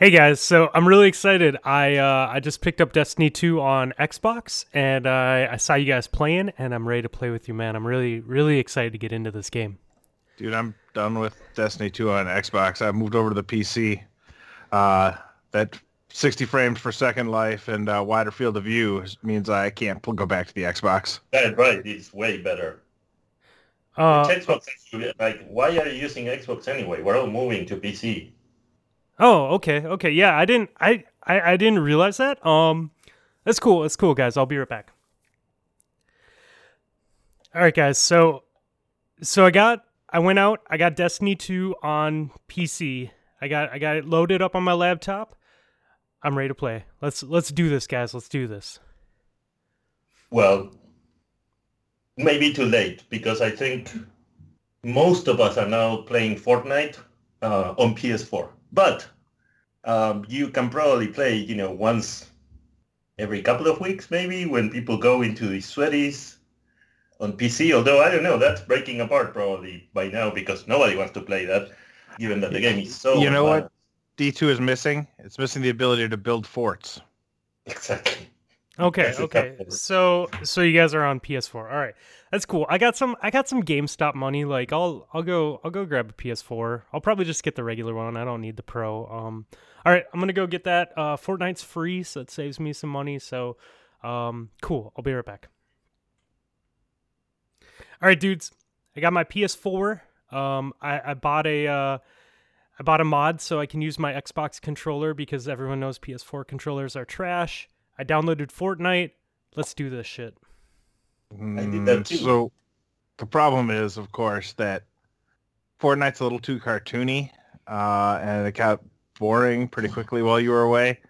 Hey guys, so I'm really excited. I uh, I just picked up Destiny 2 on Xbox, and uh, I saw you guys playing, and I'm ready to play with you, man. I'm really really excited to get into this game. Dude, I'm done with Destiny 2 on Xbox. I moved over to the PC. Uh, that 60 frames per second life and uh, wider field of view means I can't go back to the Xbox. That's right. It's way better. Uh, Xbox, like, why are you using Xbox anyway? We're all moving to PC. Oh, okay, okay, yeah. I didn't I, I I didn't realize that. Um, that's cool. That's cool, guys. I'll be right back. All right, guys. So so I got I went out. I got Destiny 2 on PC. I got I got it loaded up on my laptop. I'm ready to play. Let's let's do this, guys. Let's do this. Well, maybe too late because I think most of us are now playing Fortnite uh, on PS4. But um, you can probably play, you know, once every couple of weeks maybe when people go into the sweaties on PC. Although I don't know, that's breaking apart probably by now because nobody wants to play that, given that the game is so. You know what? D2 is missing. It's missing the ability to build forts. Exactly. Okay, okay. So so you guys are on PS4. All right. That's cool. I got some I got some GameStop money. Like I'll I'll go I'll go grab a PS4. I'll probably just get the regular one. I don't need the Pro. Um All right, I'm to go get that. Uh Fortnite's free, so it saves me some money. So um cool. I'll be right back. All right, dudes. I got my PS4. Um I I bought a uh I bought a mod so I can use my Xbox controller because everyone knows PS4 controllers are trash. I downloaded Fortnite. Let's do this shit. I did that Mm, too. So the problem is, of course, that Fortnite's a little too cartoony, uh, and it got boring pretty quickly while you were away.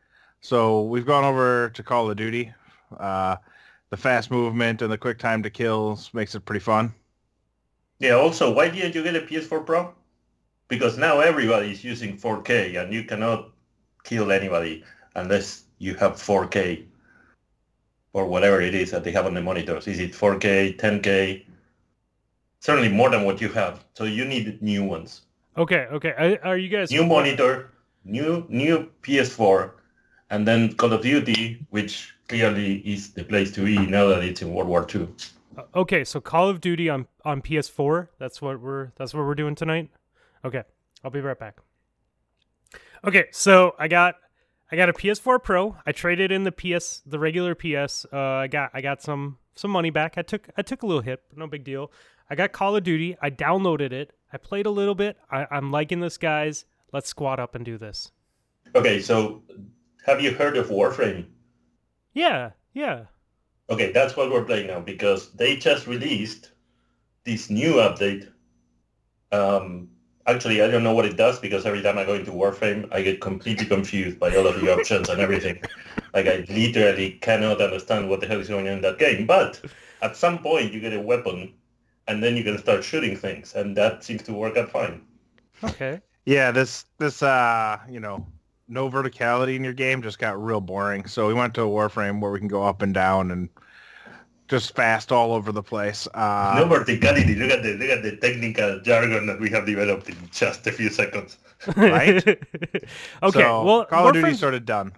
So we've gone over to Call of Duty. Uh, the fast movement and the quick time to kills makes it pretty fun. Yeah, also, why didn't you get a PS4 Pro? Because now everybody is using 4K and you cannot kill anybody unless you have 4K or whatever it is that they have on the monitors. Is it 4K, 10K? Certainly more than what you have. So you need new ones. Okay, okay. Are, you guys New monitor, new new PS4, and then Call of Duty, which clearly is the place to be now that it's in World War II. Uh, okay, so Call of Duty on on PS4. That's what we're that's what we're doing tonight. Okay, I'll be right back. Okay, so I got I got a PS4 Pro. I traded in the PS the regular PS. Uh, I got I got some some money back. I took I took a little hit, but no big deal. I got Call of Duty. I downloaded it. I played a little bit. I, I'm liking this, guys. Let's squat up and do this. Okay, so have you heard of Warframe? Yeah, yeah. Okay, that's what we're playing now because they just released this new update. Um, actually, I don't know what it does because every time I go into Warframe, I get completely confused by all of the options and everything. Like I literally cannot understand what the hell is going on in that game. But at some point, you get a weapon, and then you can start shooting things, and that seems to work out fine. Okay. Yeah, this this uh, you know, no verticality in your game just got real boring. So we went to a Warframe where we can go up and down and just fast all over the place. Uh, no verticality. Look at the look at the technical jargon that we have developed in just a few seconds. Right? okay. so well, Call of Duty Warframe's- sort of done.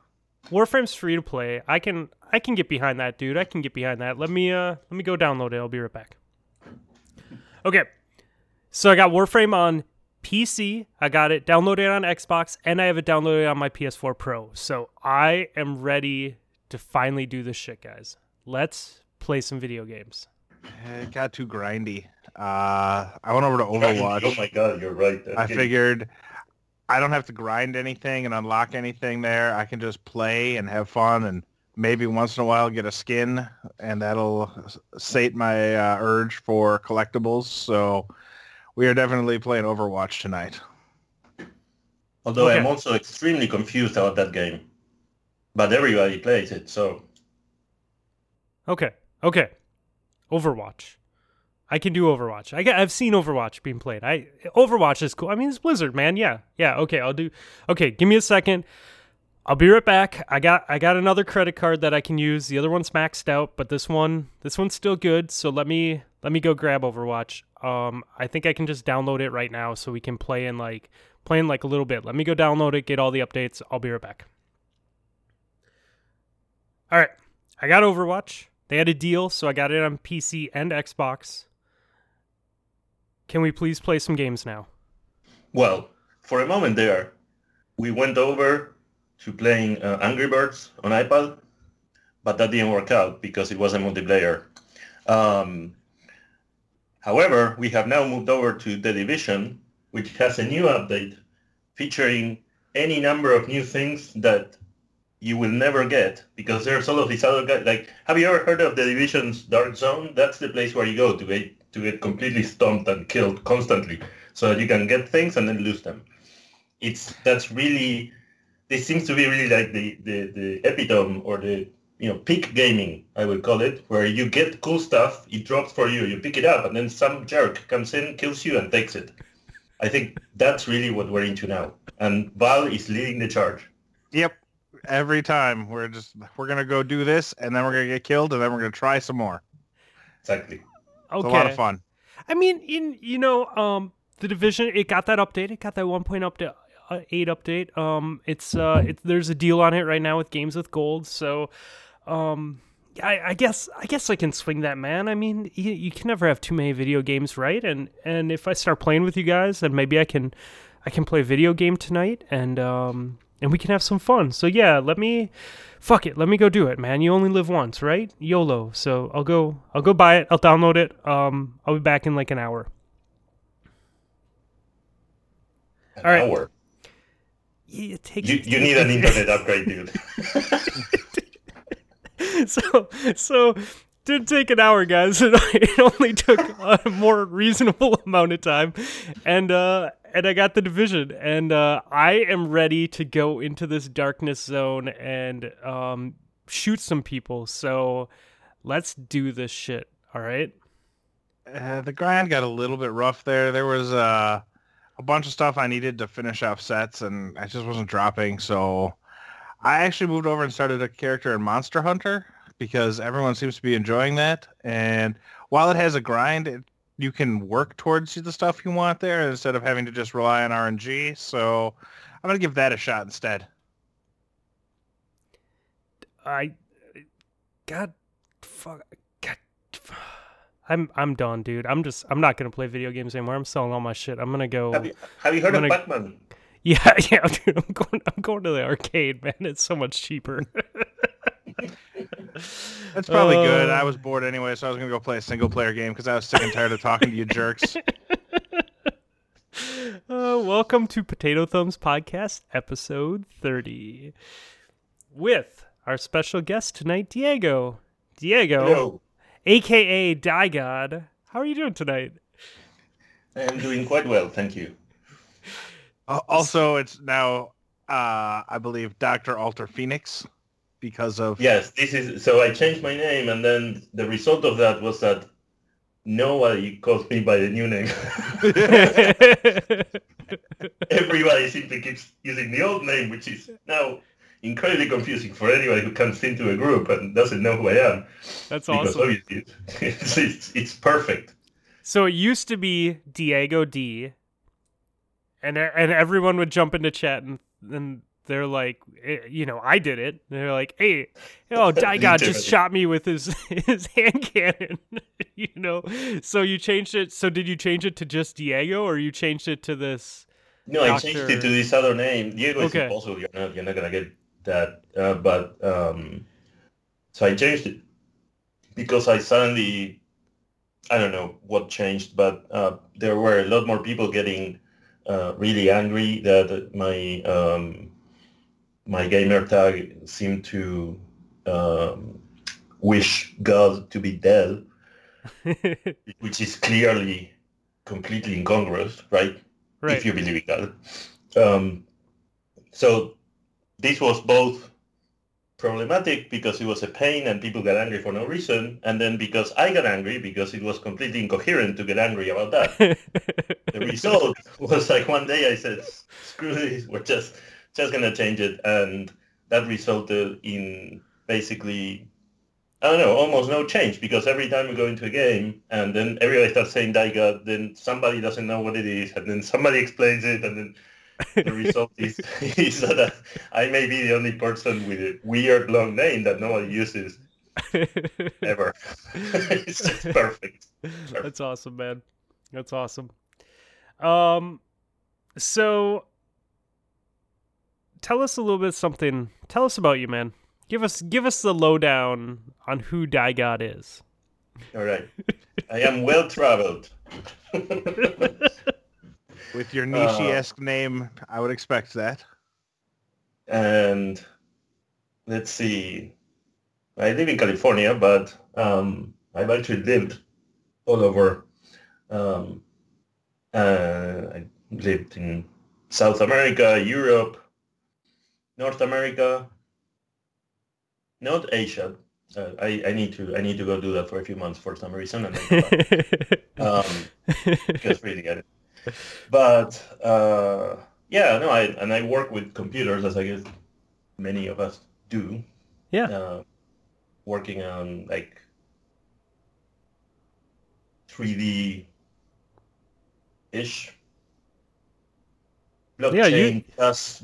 Warframe's free to play. I can I can get behind that, dude. I can get behind that. Let me uh let me go download it. I'll be right back. Okay. So I got Warframe on PC. I got it downloaded on Xbox and I have it downloaded on my PS4 Pro. So I am ready to finally do this shit, guys. Let's play some video games. It got too grindy. Uh, I went over to Overwatch. Oh my god, you're right. I Okay. figured I don't have to grind anything and unlock anything there. I can just play and have fun and maybe once in a while get a skin and that'll sate my uh, urge for collectibles. So we are definitely playing Overwatch tonight. Although I'm also extremely confused about that game. But everybody plays it, so Okay. Okay. Overwatch. I can do Overwatch. I have seen Overwatch being played. I Overwatch is cool. I mean, it's Blizzard, man. Yeah. Yeah. Okay. I'll do. Okay. Give me a second. I'll be right back. I got I got another credit card that I can use. The other one's maxed out, but this one this one's still good. So let me let me go grab Overwatch. Um, I think I can just download it right now so we can play in like play in like a little bit. Let me go download it, get all the updates. I'll be right back. All right, I got Overwatch. They had a deal, so I got it on PC and Xbox. Can we please play some games now? Well, for a moment there, we went over to playing uh, Angry Birds on iPad, but that didn't work out because it wasn't multiplayer. Um, however, we have now moved over to The Division, which has a new update featuring any number of new things that you will never get because there's all of these other guys. Like, have you ever heard of The Division's Dark Zone? That's the place where you go to get to get completely stomped and killed constantly, so that you can get things and then lose them. It's that's really this seems to be really like the the, the epitome or the you know peak gaming I would call it, where you get cool stuff, it drops for you, you pick it up, and then some jerk comes in, kills you, and takes it. I think that's really what we're into now, and Val is leading the charge. Yep. Every time we're just we're gonna go do this, and then we're gonna get killed, and then we're gonna try some more. Exactly. Okay. It's a lot of fun. I mean, in you know, um, the division it got that update. It got that one point update, uh, eight update. Um, it's uh, it's there's a deal on it right now with games with gold. So, um, I, I guess I guess I can swing that, man. I mean, you, you can never have too many video games, right? And and if I start playing with you guys, then maybe I can I can play a video game tonight, and um, and we can have some fun. So yeah, let me fuck it, let me go do it, man. You only live once, right? YOLO. So I'll go I'll go buy it. I'll download it. Um, I'll be back in like an hour. An All right. hour. Yeah, it takes You, you need an internet upgrade, dude. so so did take an hour guys it, it only took a more reasonable amount of time and uh and i got the division and uh i am ready to go into this darkness zone and um shoot some people so let's do this shit all right Uh, the grind got a little bit rough there. There was uh, a bunch of stuff I needed to finish off sets, and I just wasn't dropping. So I actually moved over and started a character in Monster Hunter because everyone seems to be enjoying that. And while it has a grind, it, you can work towards the stuff you want there instead of having to just rely on RNG. So I'm gonna give that a shot instead. i god fuck god i'm i'm done dude i'm just i'm not gonna play video games anymore i'm selling all my shit i'm gonna go Have you, have you heard I'm of gonna- Batman? Yeah, yeah, dude. I'm going. I'm going to the arcade, man. It's so much cheaper. That's probably good. I Uh, was bored anyway, so I was gonna go play a single player game because I was sick and tired of talking to you jerks. uh, welcome to Potato Thumbs Podcast, episode thirty, with our special guest tonight, Diego. Diego, Hello. aka Die God. How are you doing tonight? I am doing quite well, thank you. Al- Also, it's now, uh, I believe, Doctor Alter Phoenix because of Yes, this is so I changed my name and then the result of that was that nobody calls me by the new name. Everybody simply keeps using the old name, which is now incredibly confusing for anybody who comes into a group and doesn't know who I am. That's Because awesome. obviously it's, it's, it's perfect. So it used to be Diego D, and and everyone would jump into chat and and they're like, eh, you know, I did it. They're like, hey, oh, God just shot me with his his hand cannon, you know. So you changed it. So did you change it to just Diego, or you changed it to this? No, I changed it to this other name. Diego Okay. is impossible. You're not, you're not gonna get that. Uh, but um, so I changed it because I suddenly, I don't know what changed, but uh, there were a lot more people getting uh, really angry that my um, my gamer tag seemed to um, wish God to be dead, which is clearly completely incongruous, right? right. if you believe in God. Um, so this was both problematic because it was a pain and people got angry for no reason, and then because I got angry because it was completely incoherent to get angry about that. The result was like one day I said, "Screw this, we're just just gonna change it," and that resulted in basically. I don't know, almost no change because every time we go into a game and then everybody starts saying Daiga, then somebody doesn't know what it is and then somebody explains it and then the result is, is that I may be the only person with a weird long name that nobody uses ever. it's just perfect. perfect. That's awesome, man. That's awesome. Um, so tell us a little bit something. Tell us about you, man. Give us give us the lowdown on who God is. All right. I am well traveled. With your Nietzsche-esque uh, name, I would expect that. And let's see. I live in California, but um, I've actually lived all over. Um, uh, I lived in South America, Europe, North America, not Asia. Uh, I, I need to I need to go do that for a few months for some reason, and um, because really it. But uh, yeah, no, I and I work with computers as I guess many of us do. Yeah. Uh, working on like 3D ish blockchain yeah, you... plus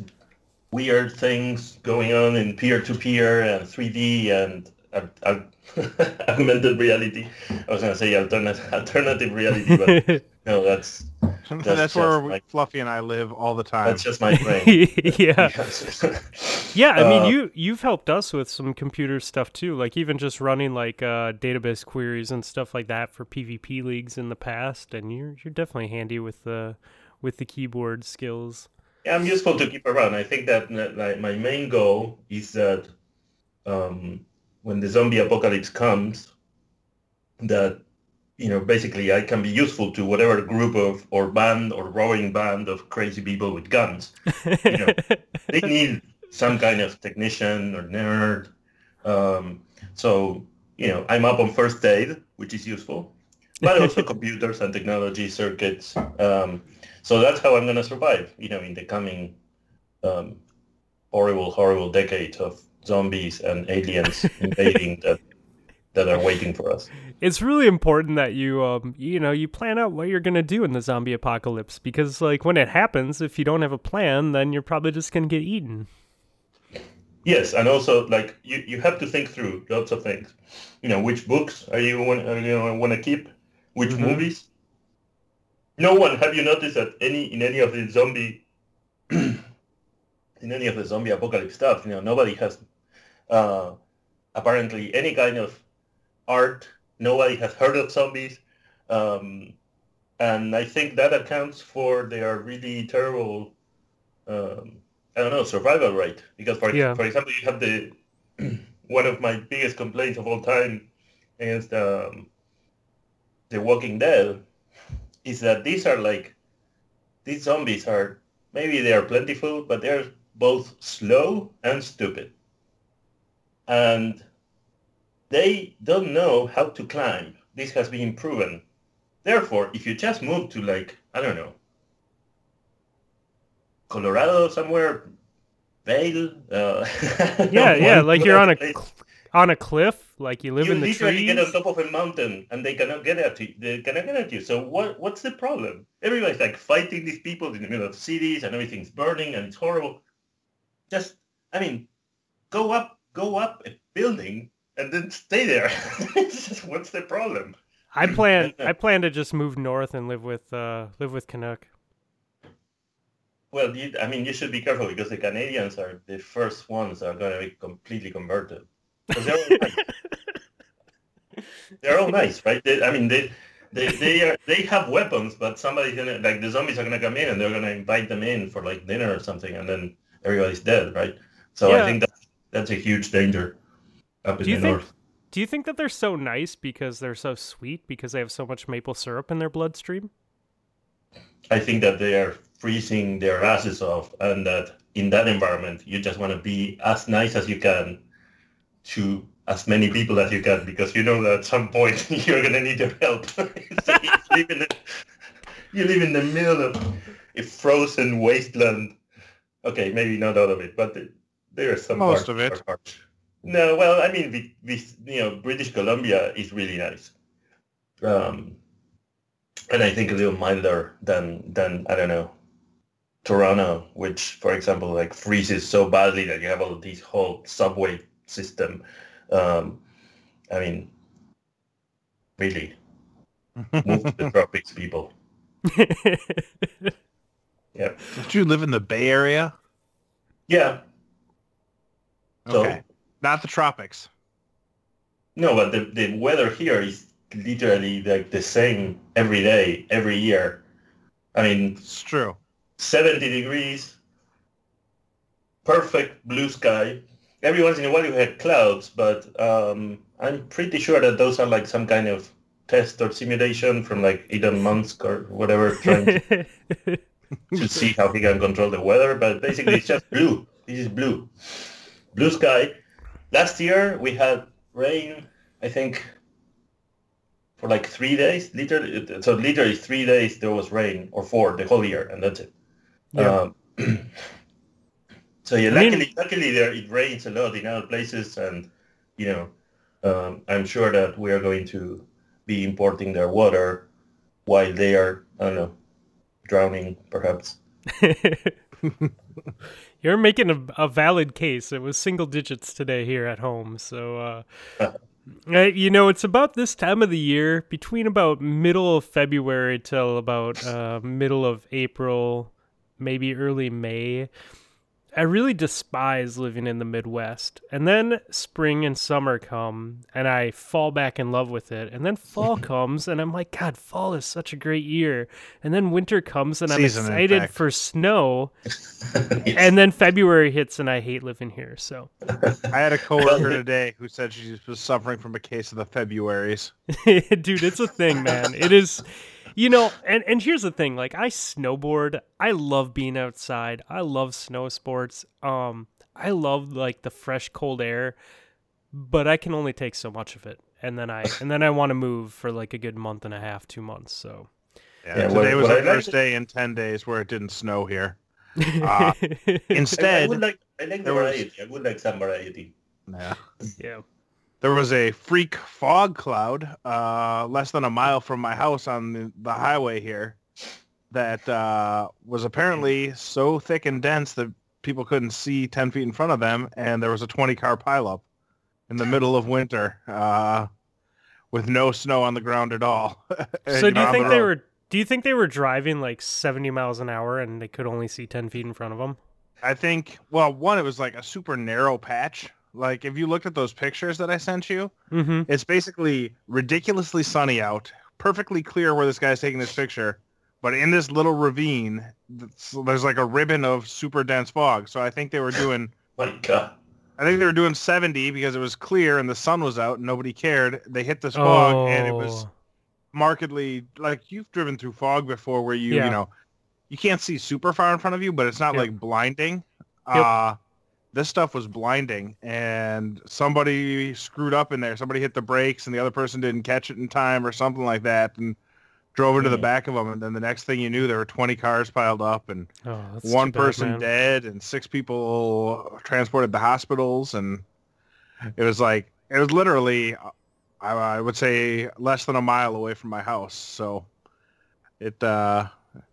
weird things going on in peer-to-peer and 3D and uh, uh, augmented reality. I was going to say alternative alternative reality, but no, that's that's, that's where my, Fluffy and I live all the time. That's just my brain. yeah, yeah. I mean, uh, you you've helped us with some computer stuff too, like even just running like uh, database queries and stuff like that for PvP leagues in the past, and you're you're definitely handy with the with the keyboard skills. Yeah, I'm useful to keep around. I think that like, my main goal is that um, when the zombie apocalypse comes, that you know basically I can be useful to whatever group of or band or rowing band of crazy people with guns. You know, they need some kind of technician or nerd. Um, so you know, I'm up on first aid, which is useful, but also computers and technology circuits. Um, so that's how I'm going to survive, you know, in the coming um, horrible, horrible decade of zombies and aliens invading that that are waiting for us. It's really important that you um you know you plan out what you're gonna do in the zombie apocalypse because like when it happens, if you don't have a plan, then you're probably just gonna get eaten. Yes, and also like you, you have to think through lots of things. You know, which books are you want you know want to keep? Which mm-hmm. movies? No one have you noticed that any in any of the zombie in any of the zombie apocalypse stuff, you know, nobody has uh, apparently any kind of art. Nobody has heard of zombies. Um, and I think that accounts for their really terrible, um, I don't know, survival rate. Because, for, yeah. for example, you have the one of my biggest complaints of all time against um, The Walking Dead is that these are like, these zombies are, maybe they are plentiful, but they're both slow and stupid. And they don't know how to climb. This has been proven. Therefore, if you just move to like, I don't know, Colorado somewhere, Vail. Uh, yeah, yeah, like you're on a on a cliff, like you live you in the literally trees. get on top of a mountain and they cannot get at you. They cannot get at you. So what what's the problem? Everybody's like fighting these people in the middle of cities and everything's burning and it's horrible. Just, I mean, go up, go up a building and then stay there. just, what's the problem? I plan. I plan to just move north and live with uh, live with Canuck. Well, you, I mean, you should be careful because the Canadians are the first ones that are going to be completely converted. They're all, nice. they're all nice, right? They, I mean, they they they are they have weapons, but somebody's gonna like the zombies are gonna come in and they're gonna invite them in for like dinner or something, and then everybody's dead, right? So yeah. I think that that's a huge danger up in the think, north. Do you think that they're so nice because they're so sweet because they have so much maple syrup in their bloodstream? I think that they are freezing their asses off, and that in that environment, you just want to be as nice as you can to as many people as you can because you know that at some point you're going to need their help. you, live in the, you live in the middle of a frozen wasteland. Okay, maybe not all of it, but there are some most of it. No, well, I mean, we, we, you know, British Columbia is really nice, um, and I think a little milder than than I don't know, Toronto, which, for example, like freezes so badly that you have all these whole subway system. Um, I mean, really, move to the tropics, people. Yeah. Don't you live in the Bay Area? Yeah. So, Okay. Not the tropics. No, but the, the weather here is literally like the same every day, every year. I mean, It's true. 70 degrees, perfect blue sky. Every once in a while you had clouds, but um, I'm pretty sure that those are like some kind of test or simulation from like Elon Musk or whatever, trying to, to see how he can control the weather. But basically, it's just blue. This is blue, blue sky. Last year we had rain. I think for like three days. Literally, so literally three days there was rain, or four the whole year, and that's it. Yeah. Um, so yeah, I mean- luckily, luckily there it rains a lot in other places, and you know, um, I'm sure that we are going to be importing their water while they are, I don't know, drowning, perhaps. You're making a, a valid case. It was single digits today here at home. So, uh, uh, you know, it's about this time of the year, between about middle of February till about uh, middle of April, maybe early May. I really despise living in the Midwest. And then spring and summer come, and I fall back in love with it. And then fall comes, and I'm like, God, fall is such a great year. And then winter comes, and I'm Season, in excited fact. for snow. And then February hits, and I hate living here. So, I had a coworker today who said she was suffering from a case of the Februaries. dude, it's a thing, man. It is, you know. And and here's the thing: like, I snowboard. I love being outside. I love snow sports. Um, I love like the fresh, cold air, but I can only take so much of it. And then I and then I want to move for like a good month and a half, two months. So. Yeah, Yeah, today what- was what the I like first to- day in 10 days where it didn't snow here. Uh, I, I Instead, would like, I like the there was- variety. I would like some variety. yeah, yeah. There was a freak fog cloud uh, less than a mile from my house on the, the highway here that uh, was apparently so thick and dense that people couldn't see 10 feet in front of them, and there was a 20-car pileup in the middle of winter uh, with no snow on the ground at all. So do you think the they were? Do you think they were driving like seventy miles an hour and they could only see ten feet in front of them? I think, well, one, it was like a super narrow patch. Like, if you looked at those pictures that I sent you, Mm-hmm. it's basically ridiculously sunny out, perfectly clear where this guy's taking this picture. But in this little ravine, there's like a ribbon of super dense fog. So I think they were doing, My God. I think they were doing 70 because it was clear and the sun was out and nobody cared. They hit this fog and it was Oh. markedly like you've driven through fog before where you Yeah. you know you can't see super far in front of you but it's not Yep. like blinding Yep. uh this stuff was blinding and somebody screwed up in there somebody hit the brakes and the other person didn't catch it in time or something like that and drove into the back of them and then the next thing you knew there were 20 cars piled up and Oh, one bad, person man. dead and six people transported to hospitals and it was like it was literally I, I would say less than a mile away from my house so it uh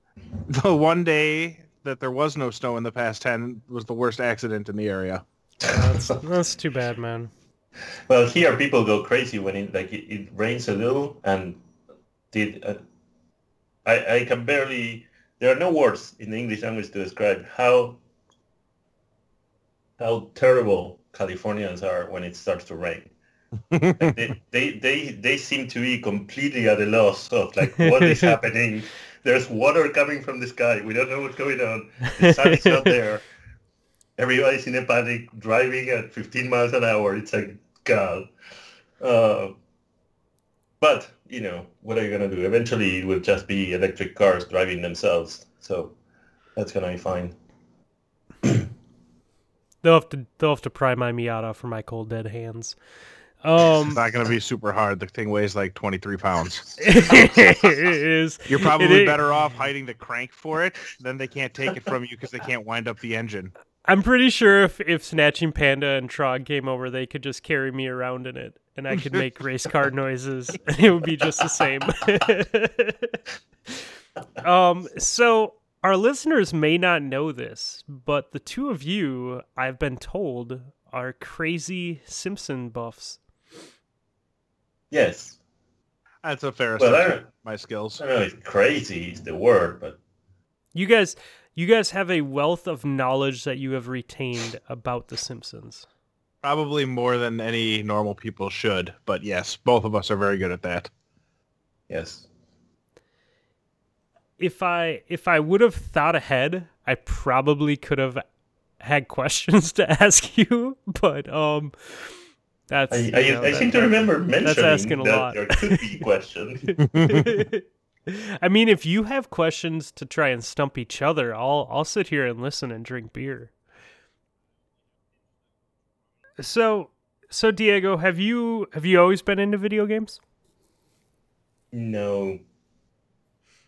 the one day that there was no snow in the past 10 was the worst accident in the area That's, that's too bad, man. Well, here people go crazy when it like it, it rains a little, and did uh, I I can barely. There are no words in the English language to describe how how terrible Californians are when it starts to rain. Like, they, they they they seem to be completely at a loss of like what is happening. There's water coming from the sky. We don't know what's going on. The sun is not there. Everybody's in a panic, driving at 15 miles an hour. It's like God. Uh, but you know, what are you gonna do? Eventually, it will just be electric cars driving themselves. So that's gonna be fine. They'll have to they'll have to pry my Miata from my cold dead hands. It's Um, not going to be super hard the thing weighs like 23 pounds it is. you're probably is- better off hiding the crank for it then they can't take it from you because they can't wind up the engine I'm pretty sure if if Snatching Panda and Trog came over, they could just carry me around in it, and I could make race car noises, and it would be just the same. um. So our listeners may not know this, but the two of you, I've been told, are crazy Simpson buffs. Yes. That's a fair Well, assessment. don't, My skills. I don't know if crazy is the word, but You guys, you guys have a wealth of knowledge that you have retained about the Simpsons. Probably more than any normal people should. But yes, both of us are very good at that. yes. If I if I would have thought ahead, I probably could have had questions to ask you, but um that's I, you know, I that- seem to remember mentioning asking a that lot. there could be questions. I mean, if you have questions to try and stump each other, I'll I'll sit here and listen and drink beer. So, so Diego, have you have you always been into video games? no.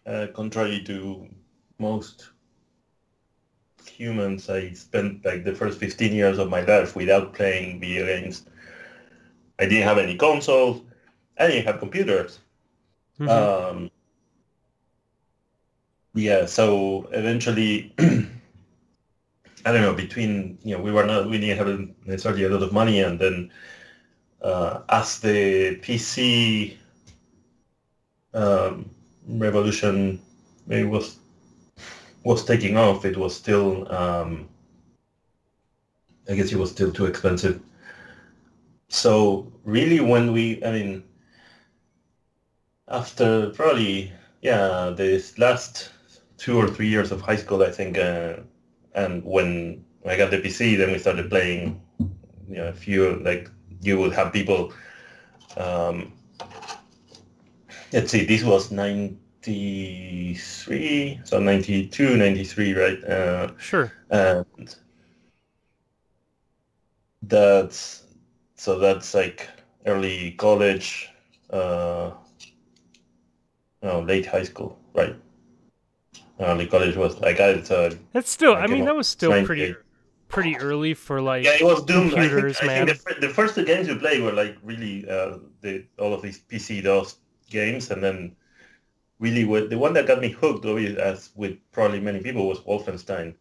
Uh, contrary to most humans, I spent like the first 15 years of my life without playing video games. I didn't have any consoles. I didn't have computers. Mhm. Um, yeah, so eventually, I don't know, between, you know, we were not, we didn't have necessarily a lot of money and then uh, as the PC um, revolution maybe was was taking off, it was still, um, I guess it was still too expensive. So really when we, I mean, after probably yeah this last two or three years of high school i think uh, and when i got the pc then we started playing you know a few like you would have people um let's see this was 93 so 92 93 right uh Sure. and that's so that's like early college uh no late high school right early college was like I so That's still. I I mean, that was still pretty pretty early for like. yeah it was Doom I think, computers, I man. think the, the first two games we played were like really uh the all of these PC DOS games and then really what the one that got me hooked obviously, as with probably many people was Wolfenstein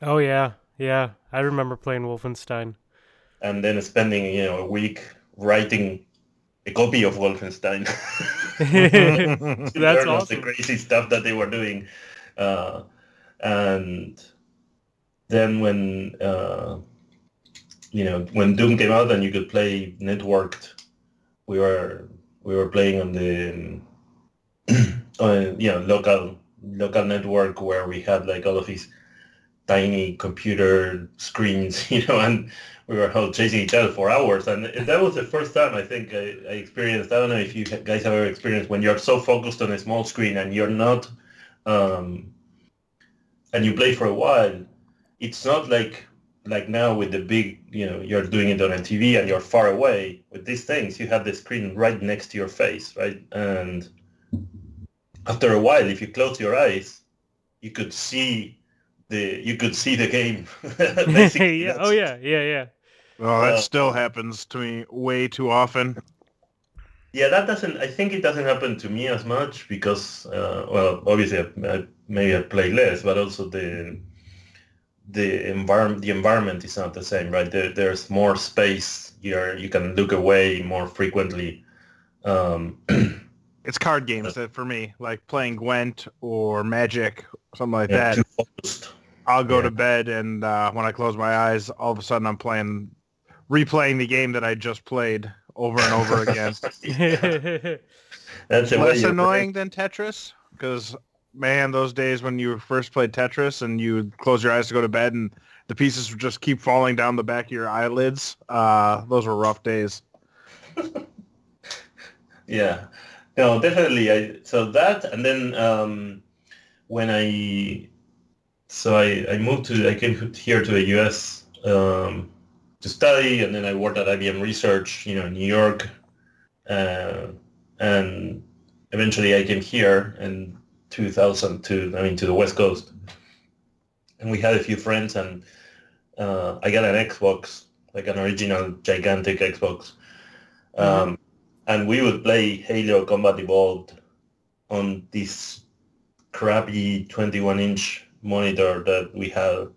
Oh yeah, yeah. I remember playing Wolfenstein. And then spending you know a week writing a copy of Wolfenstein That's of the crazy stuff that they were doing. Uh, and then when uh, you know when Doom came out and you could play networked, we were we were playing on the on, you know local local network where we had like all of these tiny computer screens, you know, and we were all chasing each other for hours. And that was the first time I think I, I experienced. I don't know if you guys have ever experienced when you're so focused on a small screen and you're not, um, and you play for a while. It's not like like now with the big, you know, you're doing it on a TV and you're far away. With these things, you have the screen right next to your face, right? And after a while, if you close your eyes, you could see the you could see the game. Yeah. Oh yeah. Yeah. Yeah. Well, that Uh, still happens to me way too often. Yeah, that doesn't. I think it doesn't happen to me as much because, uh, well, obviously, I, I, maybe I play less, but also the the environment the environment is not the same, right? There, there's more space. You're you can look away more frequently. Um, It's card games that for me, like playing Gwent or Magic, something like yeah, that. Too focused. I'll go Yeah. to bed and uh, when I close my eyes, all of a sudden I'm playing, replaying the game that I just played over and over again. That's Less your annoying than Tetris because man, those days when you first played Tetris and you close your eyes to go to bed and the pieces would just keep falling down the back of your eyelids. Uh, those were rough days. Yeah, no, definitely. I so that and then um, when I so I, I moved to I came here to the U.S. Um, to study, and then I worked at IBM Research, you know, in New York, uh, and eventually I came here in 2002. I mean, to the West Coast, and we had a few friends, and uh, I got an Xbox, like an original gigantic Xbox. Um, and we would play Halo Combat Evolved on this crappy 21 inch monitor that we had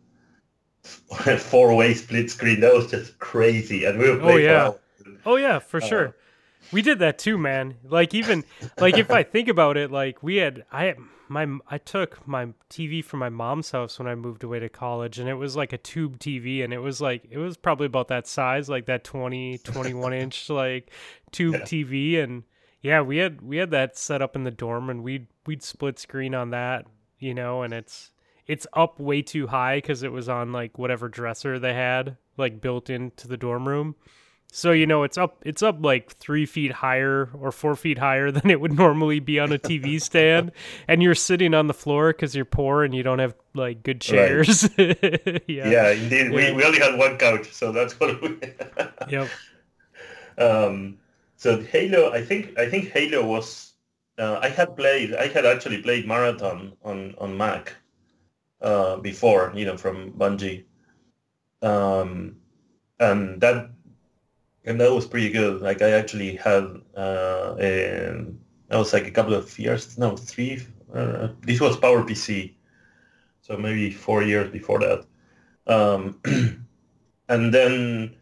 four-way split screen. That was just crazy, and we were Oh, playing. for yeah. Oh yeah, for Uh, sure. We did that too, man. Like even like if I think about it, like we had I my I took my TV from my mom's house when I moved away to college and it was like a tube TV and it was like it was probably about that size, like that 20 21 inch like tube Yeah. TV and yeah, we had we had that set up in the dorm and we'd we'd split screen on that, you know, and it's it's up way too high cuz it was on like whatever dresser they had like built into the dorm room. So you know it's up it's up like three feet higher or four feet higher than it would normally be on a TV stand, and you're sitting on the floor because you're poor and you don't have like good chairs. yeah. Yeah, indeed. Yeah. We, we only had one couch, so that's what we. Yep. um, so Halo, I think I think Halo was. Uh, I had played. I had actually played Marathon on on Mac uh, before, you know, from Bungie, um, and that and that was pretty good. Like I actually had. Uh, a, that was like a couple of years. No, three. Uh, this was Power PC, so maybe four years before that. Um, and then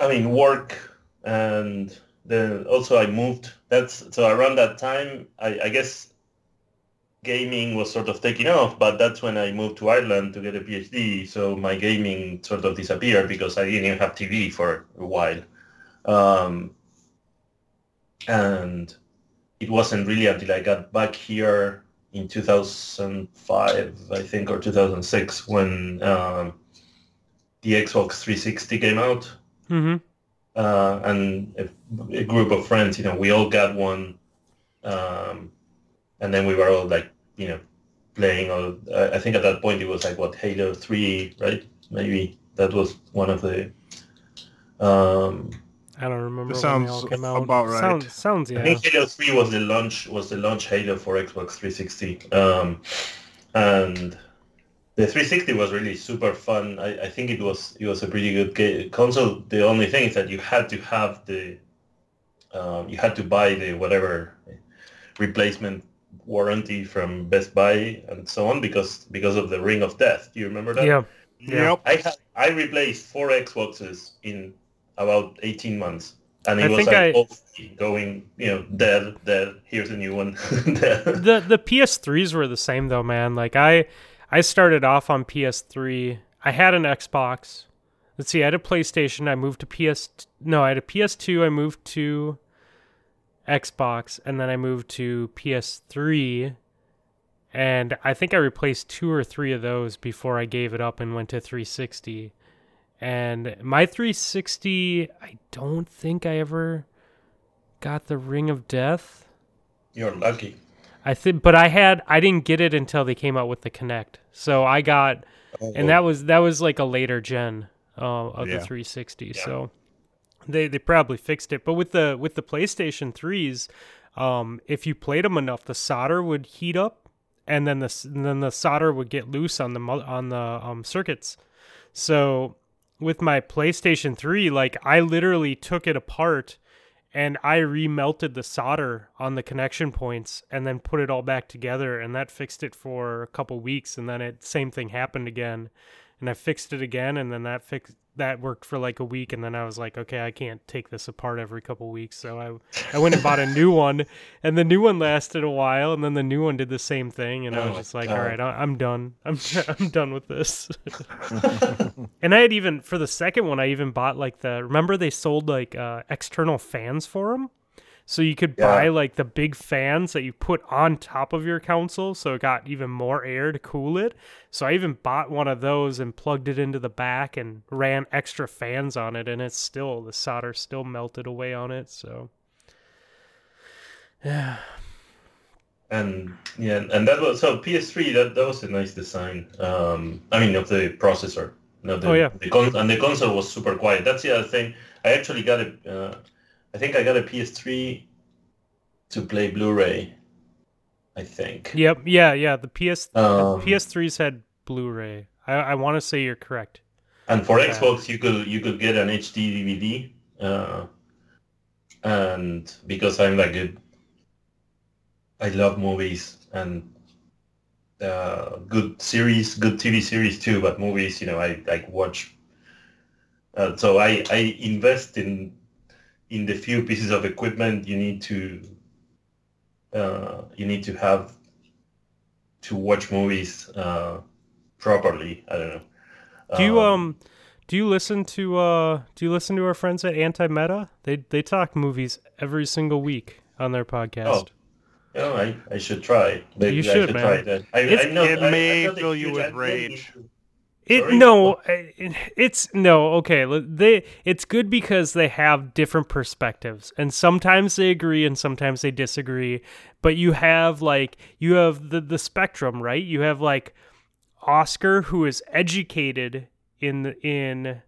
I mean work and then also I moved that's so around that time I, I guess gaming was sort of taking off but that's when I moved to Ireland to get a PhD so my gaming sort of disappeared because I didn't even have TV for a while um, and it wasn't really until I got back here in 2005 I think or 2006 when um, the Xbox 360 came out Mm-hmm. uh, and a, a group of friends, you know, we all got one, um, and then we were all like, you know, playing. or I I think at that point it was like what Halo Three, right? Maybe that was one of the. Um, I don't remember. That when they sounds all came out. about right. Sounds sounds yeah. I yeah. think Halo Three was the launch was the launch Halo for Xbox 360, um, and the 360 was really super fun. I, I think it was it was a pretty good ga- console. The only thing is that you had to have the um, you had to buy the whatever replacement warranty from Best Buy and so on because because of the Ring of Death. Do you remember that? Yeah. Yeah. Yep. I had I replaced four Xboxes in about 18 months. And it I was like I- oh, going, you know, dead, dead. Here's a new one. dead. the the PS3s were the same though, man. Like I I started off on PS3. I had an Xbox. Let's see, I had a PlayStation. I moved to PS. No, I had a PS2. I moved to Xbox, and then I moved to PS3. And I think I replaced two or three of those before I gave it up and went to 360. And my 360, I don't think I ever got the Ring of Death. You're lucky. I think, but I had I didn't get it until they came out with the Kinect. So I got, and that was that was like a later gen uh, of Yeah. the 360. Yeah. So they they probably fixed it. But with the with the PlayStation threes, um, if you played them enough, the solder would heat up, and then the and then the solder would get loose on the on the um, circuits. So with my PlayStation 3, like I literally took it apart and I remelted the solder on the connection points and then put it all back together and that fixed it for a couple weeks and then it same thing happened again and I fixed it again and then that fixed that worked for like a week and then I was like okay I can't take this apart every couple weeks so I I went and bought a new one and the new one lasted a while and then the new one did the same thing and I Oh was just like God. all right I- I'm done I'm I'm done with this and I had even for the second one, I even bought like the. Remember they sold like uh, external fans for them, so you could Yeah. buy like the big fans that you put on top of your console, so it got even more air to cool it. So I even bought one of those and plugged it into the back and ran extra fans on it, and it's still the solder still melted away on it. So yeah, and yeah, and that was so PS3. That that was a nice design. Um, I mean, of the processor. No, the, Oh, yeah. The con- and the console was super quiet. That's the other thing. I actually got a. Uh, I think I got a PS3 to play Blu-ray. I think. yep, yeah, yeah. The PS Um, the PS3s had Blu-ray. I I want to say you're correct. And for Yeah. Xbox, you could you could get an HD DVD, uh, and because I'm like a, I love movies, and uh, good series, good TV series too, but movies, you know, I like watch. Uh, so I, I invest in in the few pieces of equipment you need to uh, you need to have to watch movies uh, properly. I don't know. Do you um do you listen to uh do you listen to our friends at Anti Meta? They they talk movies every single week on their podcast. Oh. Yeah, I, I should try. Maybe You should, I should man. try that. I, It's- I know, it I- may I'm not a fill you with rage. into- It no, it- it's no okay. They it's good because they have different perspectives, and sometimes they agree and sometimes they disagree. But you have like you have the the spectrum, right? You have like Oscar, who is educated in the, in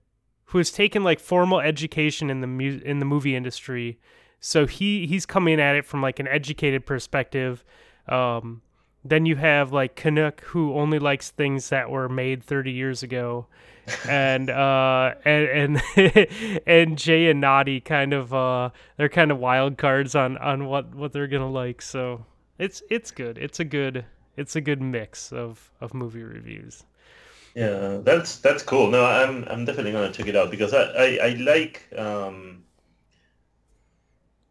who has taken like formal education in the mu- in the movie industry. So he he's coming at it from like an educated perspective. Um, then you have like Canuck, who only likes things that were made 30 years ago, and uh, and and and Jay and Naughty kind of uh, they're kind of wild cards on on what what they're gonna like. So it's it's good. It's a good it's a good mix of of movie reviews. Yeah, that's that's cool. No, I'm I'm definitely gonna check it out because I I, I like um.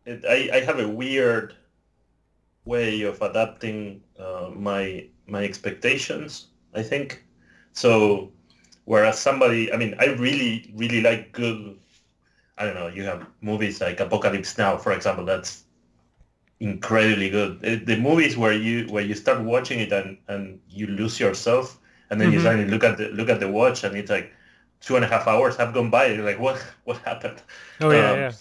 It, I I have a weird way of adapting uh, my my expectations. I think so. Whereas somebody, I mean, I really really like good. I don't know. You have movies like Apocalypse Now, for example. That's incredibly good. It- the movies where you where you start watching it and and you lose yourself and then you Mhm. suddenly look at the look at the watch and it's like two and a half hours have gone by. You're like, what what happened? Oh yeah, Um, yeah.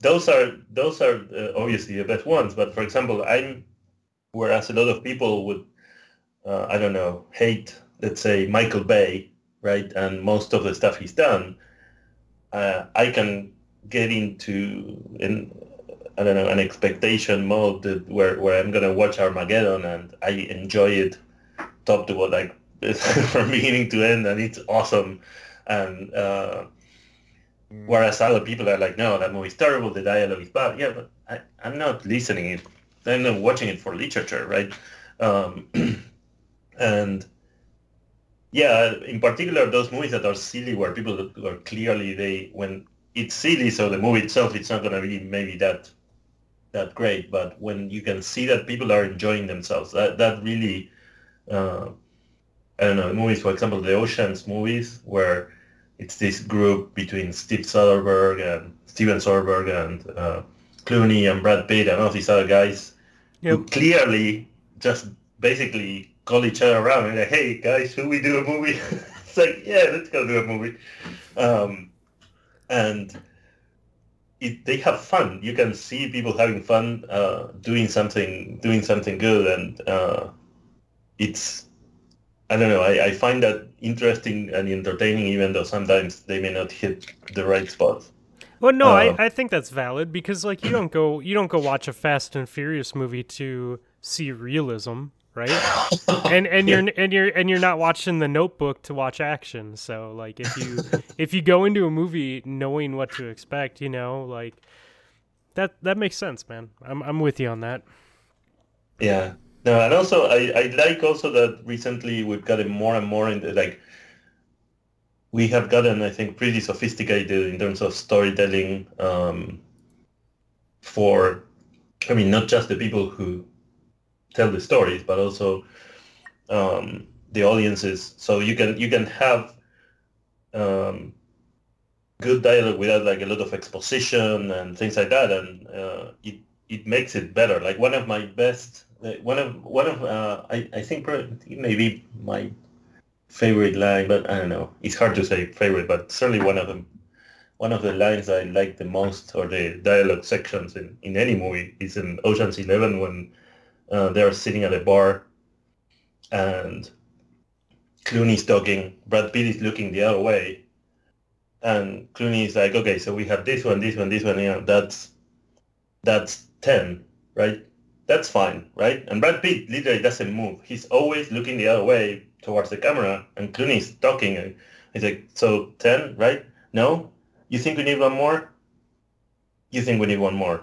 Those are those are uh, obviously the best ones. But for example, I'm whereas a lot of people would uh, I don't know hate let's say Michael Bay, right, and most of the stuff he's done. Uh, I can get into in I don't know an expectation mode that where where I'm gonna watch Armageddon and I enjoy it top to what like from beginning to end and it's awesome. And uh, whereas other people are like no that movie's terrible the dialogue is bad. Yeah but I, I'm not listening. it I'm not watching it for literature right? Um, and yeah in particular those movies that are silly where people are clearly they when it's silly so the movie itself it's not going to be maybe that that great but when you can see that people are enjoying themselves that that really uh, I don't know movies for example the Ocean's movies where it's this group between Steve Soderbergh and Steven Soderbergh and uh, Clooney and Brad Pitt and all these other guys who clearly just basically call each other around and like, hey guys, should we do a movie? it's like, yeah, let's go do a movie. Um, and it, they have fun. You can see people having fun uh, doing something, doing something good, and uh, it's I don't know. I, I find that interesting and entertaining, even though sometimes they may not hit the right spot. Well, no, Uh, I, I think that's valid because like you don't go you don't go watch a Fast and Furious movie to see realism, right? And and you're and you're and you're not watching The Notebook to watch action. So like if you if you go into a movie knowing what to expect, you know, like that that makes sense, man. I'm I'm with you on that. Yeah. No, and also I, I like also that recently we've gotten more and more into like we have gotten I think pretty sophisticated in terms of storytelling um, for I mean not just the people who tell the stories but also um, the audiences. So you can you can have um, good dialogue without like a lot of exposition and things like that and uh, it it makes it better. Like one of my best uh, one of one of uh, I, I think maybe my favorite line but I don't know it's hard to say favorite but certainly one of them one of the lines I like the most or the dialogue sections in, in any movie is in Ocean's Eleven when uh, they're sitting at a bar and Clooney's talking Brad Pitt is looking the other way and Clooney is like okay so we have this one this one this one you know that's that's 10 right that's fine, right? And Brad Pitt literally doesn't move. He's always looking the other way towards the camera, and Clooney's talking. He's like, "So ten, right? No, you think we need one more? You think we need one more?"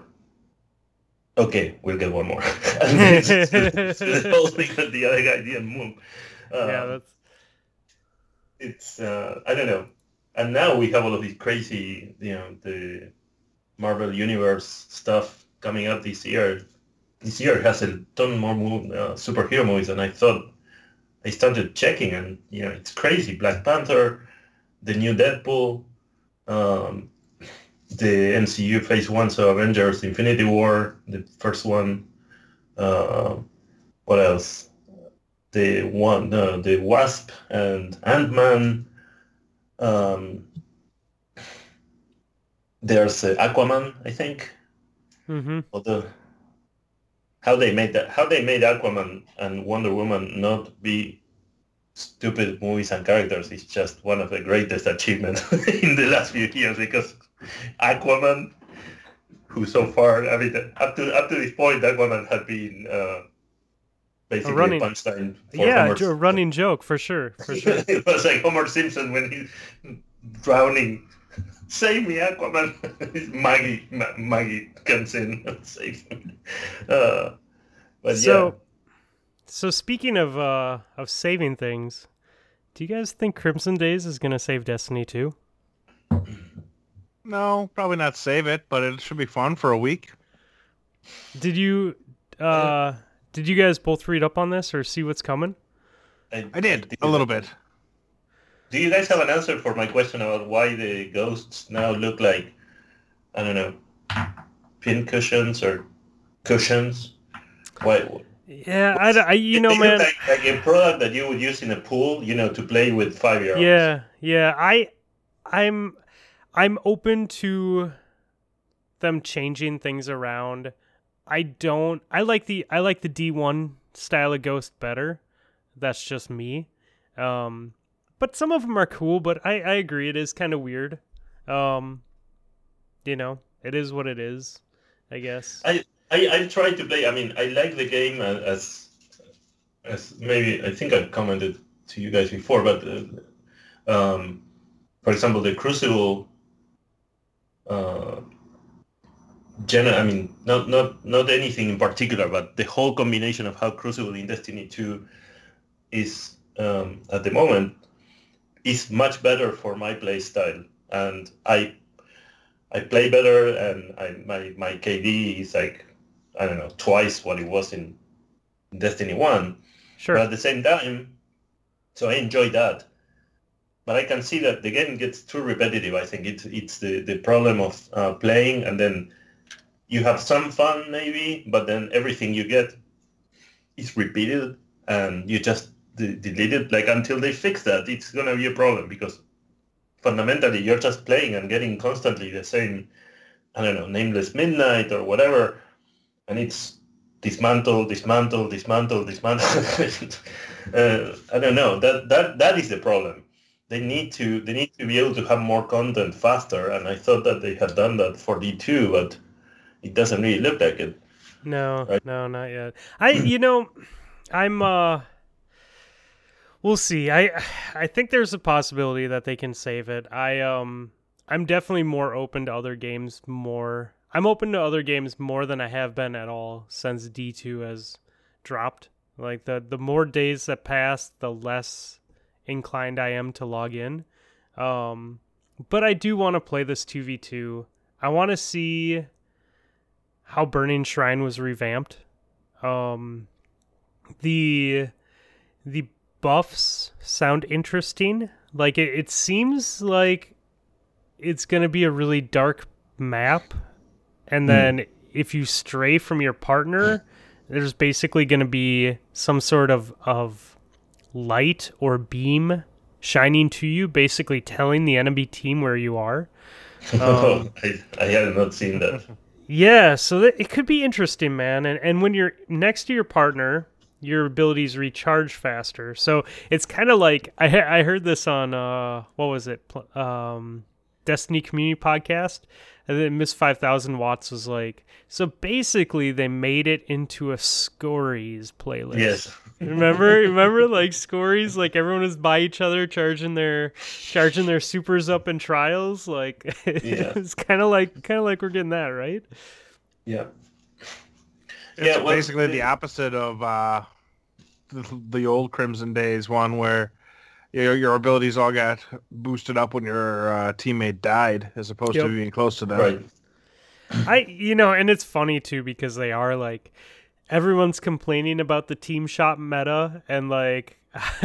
okay, we'll get one more. and also because the other guy didn't move. Uh, yeah, that's. It's uh, I don't know, and now we have all of these crazy, you know, the Marvel Universe stuff coming up this year. This year has a ton more move, uh, superhero movies than I thought. I started checking, and you know, it's crazy. Black Panther, the new Deadpool, um, the MCU Phase One, so Avengers: Infinity War, the first one. Uh, what else? The one, the Wasp and Ant Man. Um, there's uh, Aquaman, I think. Mm-hmm. Although, how they made that, how they made Aquaman and Wonder Woman not be stupid movies and characters is just one of the greatest achievements in the last few years because Aquaman, who so far, I mean, up to up to this point, Aquaman had been uh, basically a, running, a punchline. yeah, Homer. a running joke for sure, for sure. it was like Homer Simpson when he's drowning. Save me, Aquaman! Maggie, Maggie comes in and saves him. Uh, but so, yeah. So speaking of uh, of saving things, do you guys think Crimson Days is gonna save Destiny 2? No, probably not save it, but it should be fun for a week. Did you uh did you guys both read up on this or see what's coming? I, I did, a little bit. Do you guys have an answer for my question about why the ghosts now look like I don't know pin cushions or cushions? Why? Yeah, I, I you know, man, like, like, a product that you would use in a pool, you know, to play with five year olds. Yeah, yeah. I, I'm, I'm open to them changing things around. I don't. I like the I like the D one style of Ghost better. That's just me. Um, but some of them are cool. But I I agree, it is kind of weird. Um, you know, it is what it is. I guess. I I I tried to play. I mean, I like the game as as maybe I think I commented to you guys before, but uh, um, for example, the Crucible. Uh, gen- I mean, not not not anything in particular, but the whole combination of how Crucible in Destiny 2 is um, at the moment is much better for my play style, and I I play better, and I, my my KD is like I don't know twice what it was in Destiny One. Sure. But at the same time, so I enjoy that. But I can see that the game gets too repetitive. I think it's it's the, the problem of uh, playing and then you have some fun maybe, but then everything you get is repeated and you just d- delete. Like until they fix that, it's gonna be a problem because fundamentally you're just playing and getting constantly the same, I don't know, nameless midnight or whatever, and it's dismantle, dismantle, dismantle, dismantle. uh, I don't know. That that that is the problem. They need to they need to be able to have more content faster, and I thought that they had done that for D two, but it doesn't really look like it. No, right? no, not yet. I, you know, I'm. uh We'll see. I, I think there's a possibility that they can save it. I, um, I'm definitely more open to other games. More, I'm open to other games more than I have been at all since D two has dropped. Like the the more days that pass, the less inclined I am to log in. Um, but I do want to play this two v two. I want to see how Burning Shrine was revamped. Um, the the buffs sound interesting. Like it, it seems like it's gonna be a really dark map, and hmm. then mm. if you stray from your partner, there's basically gonna be some sort of of light or beam shining to you, basically telling the enemy team where you are. Um, I, I have not seen that. Yeah, so that, it could be interesting, man. And and when you're next to your partner, your abilities recharge faster. So it's kind of like I I heard this on uh what was it um Destiny Community Podcast, and then Miss Five Thousand Watts was like, so basically they made it into a Scories playlist. Yes. remember, remember, like Scories, like everyone was by each other, charging their charging their supers up in trials. Like, yeah. it's kind of like kind of like we're getting that, right? Yeah. It's Yeah, well, basically the the- opposite of uh, the, the old Crimson Days one where your your abilities all got boosted up when your uh, teammate died, as opposed Yep. to being close to them. Right. I you know, and it's funny too because they are like everyone's complaining about the team shot meta and like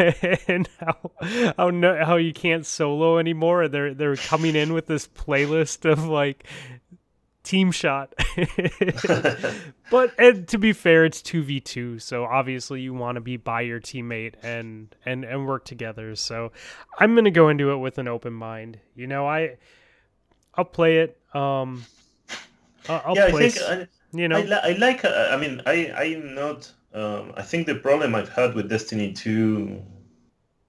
and how how no, how you can't solo anymore. They're they're coming in with this playlist of like team shot. but and to be fair, it's two v two, so obviously you want to be by your teammate and and and work together. So I'm gonna go into it with an open mind. You know, I I'll play it. Um, I'll, I play. think s- I, you know, I, li- I like. Uh, I mean, I I'm not. Um, I think the problem I've had with Destiny 2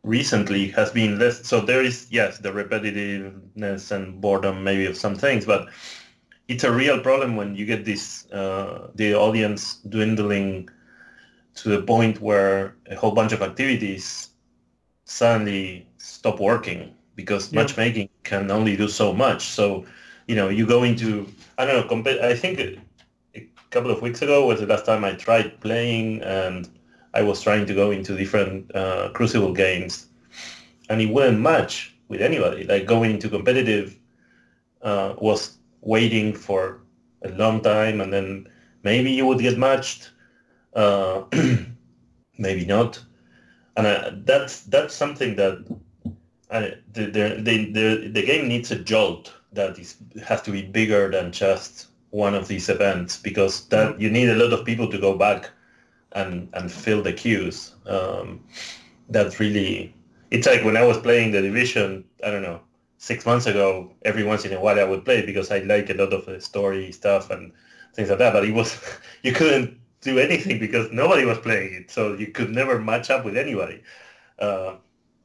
recently has been less. So there is yes the repetitiveness and boredom maybe of some things, but it's a real problem when you get this uh, the audience dwindling to the point where a whole bunch of activities suddenly stop working because Yeah. matchmaking can only do so much. So you know you go into I don't know. Compa- I think a couple of weeks ago was the last time I tried playing, and I was trying to go into different uh, Crucible games, and it wouldn't match with anybody. Like going into competitive uh, was waiting for a long time, and then maybe you would get matched, uh, maybe not, and uh, that's that's something that. I, the, the, the, the, the game needs a jolt that is has to be bigger than just one of these events because that you need a lot of people to go back and and fill the queues. Um, that really, it's like when I was playing the division. I don't know, six months ago. Every once in a while, I would play because I like a lot of the story stuff and things like that. But it was you couldn't do anything because nobody was playing it, so you could never match up with anybody. Uh,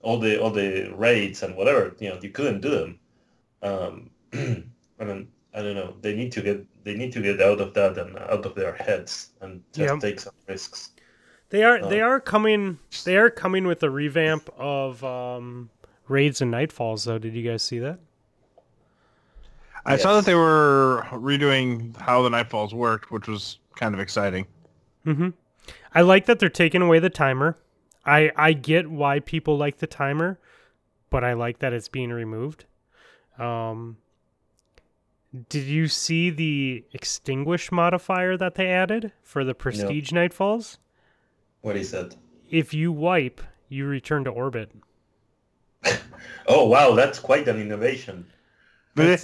all the all the raids and whatever, you know, you couldn't do them. Um, I don't I don't know. They need to get they need to get out of that and out of their heads and just Yeah. take some risks. they are they uh, are coming they are coming with a revamp of um, raids and nightfalls. Though, did you guys see that? I saw that they were redoing how the Nightfalls worked, which was kind of exciting. Mm-hmm. I like that they're taking away the timer. I I get why people like the timer, but I like that it's being removed. Um, did you see the extinguish modifier that they added for the prestige nightfalls? What is that? If you wipe, you return to orbit. Oh wow, that's quite an innovation. This,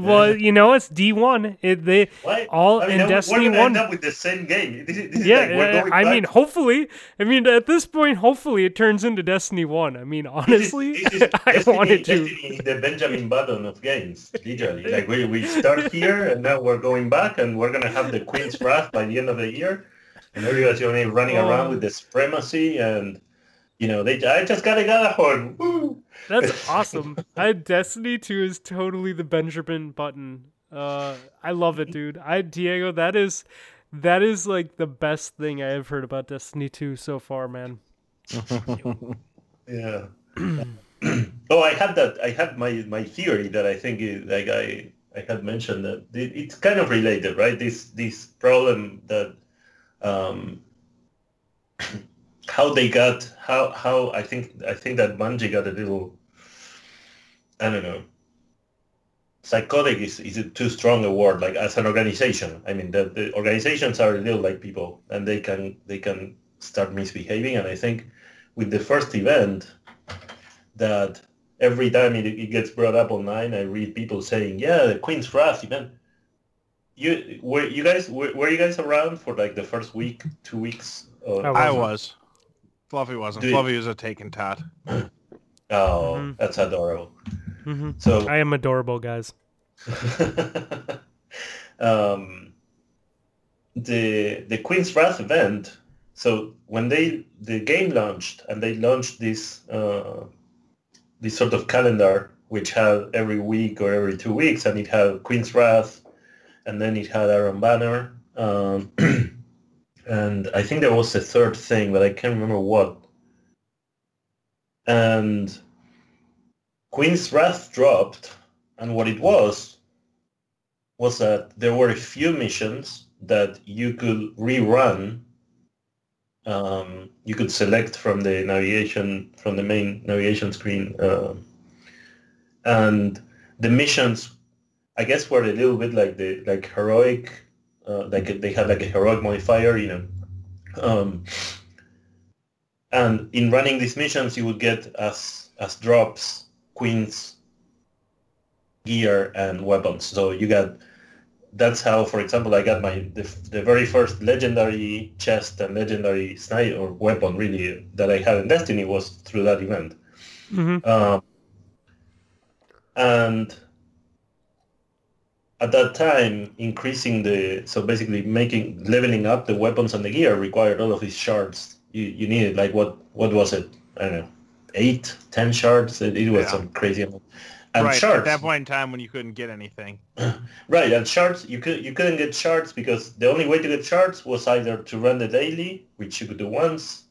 well, you know, it's D one. It they Why? all I mean, in Destiny one. end up with the same game. This is, this Yeah, like I back- mean, hopefully. I mean, at this point, hopefully, it turns into Destiny One. I mean, honestly, this is, this is I Destiny, wanted to. Destiny is the Benjamin Button of games, literally. Like we, we start here and now we're going back and we're gonna have the Queen's Wrath by the end of the year, and everybody's gonna be running Oh. around with the supremacy and you know they I just got a Gjallarhorn. Woo! That's awesome. I Destiny 2 is totally the Benjamin button. Uh I love it, dude. I Diego, that is that is like the best thing I have heard about Destiny 2 so far, man. Yeah. oh, I had that. I had my my theory that I think is, like I I had mentioned that it- it's kind of related, right? This this problem that um, how they got how how I think I think that Bungie got a little I don't know. Psychotic is, is it too strong a word like as an organization. I mean the, the organizations are a little like people and they can they can start misbehaving and i think with the first event that every time it, it gets brought up online i read people saying yeah the queen's wrath event. You were you guys were, were you guys around for like the first week two weeks I was. Fluffy wasn't. Dude. Fluffy was a taken tot. oh Mhm. that's adorable hmm so I am adorable, guys. um, the the Queen's Wrath event. So when they the game launched and they launched this uh, this sort of calendar which had every week or every two weeks, and it had Queen's Wrath, and then it had Iron Banner, um, and I think there was a third thing, but I can't remember what. And Queen's Wrath dropped, and what it was was that there were a few missions that you could rerun. Um, you could select from the navigation from the main navigation screen, uh, and the missions, I guess, were a little bit like the like heroic, uh, like they had like a heroic modifier, you know. Um, and in running these missions, you would get as as drops queens gear and weapons. So you got that's how, for example, I got my the, the very first legendary chest and legendary sniper or weapon really that I had in Destiny was through that event. Mm-hmm. Um, and at that time, increasing the so basically making leveling up the weapons and the gear required all of these shards. You you needed like what what was it? I don't know, eight, ten shards. It, it was Yeah. some crazy amount. And right shards, at that point in time when you couldn't get anything. right? And shards, you could you couldn't get shards because the only way to get shards was either to run the daily, which you could do once,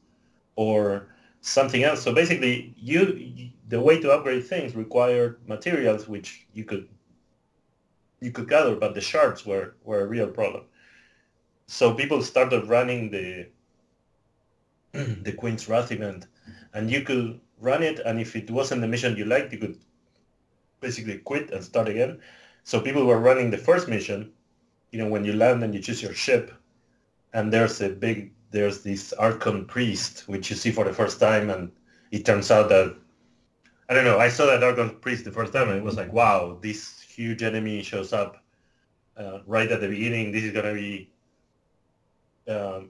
or something else. So basically, you the way to upgrade things required materials which you could you could gather, but the shards were were a real problem. So people started running the the Queen's Wrath event, and you could run it, and if it wasn't the mission you liked, you could basically quit and start again. So people were running the first mission, you know, when you land and you choose your ship, and there's a big, there's this Archon priest, which you see for the first time, and it turns out that, I don't know, I saw that Archon priest the first time, and it was like, wow, this huge enemy shows up uh, right at the beginning. This is gonna be um,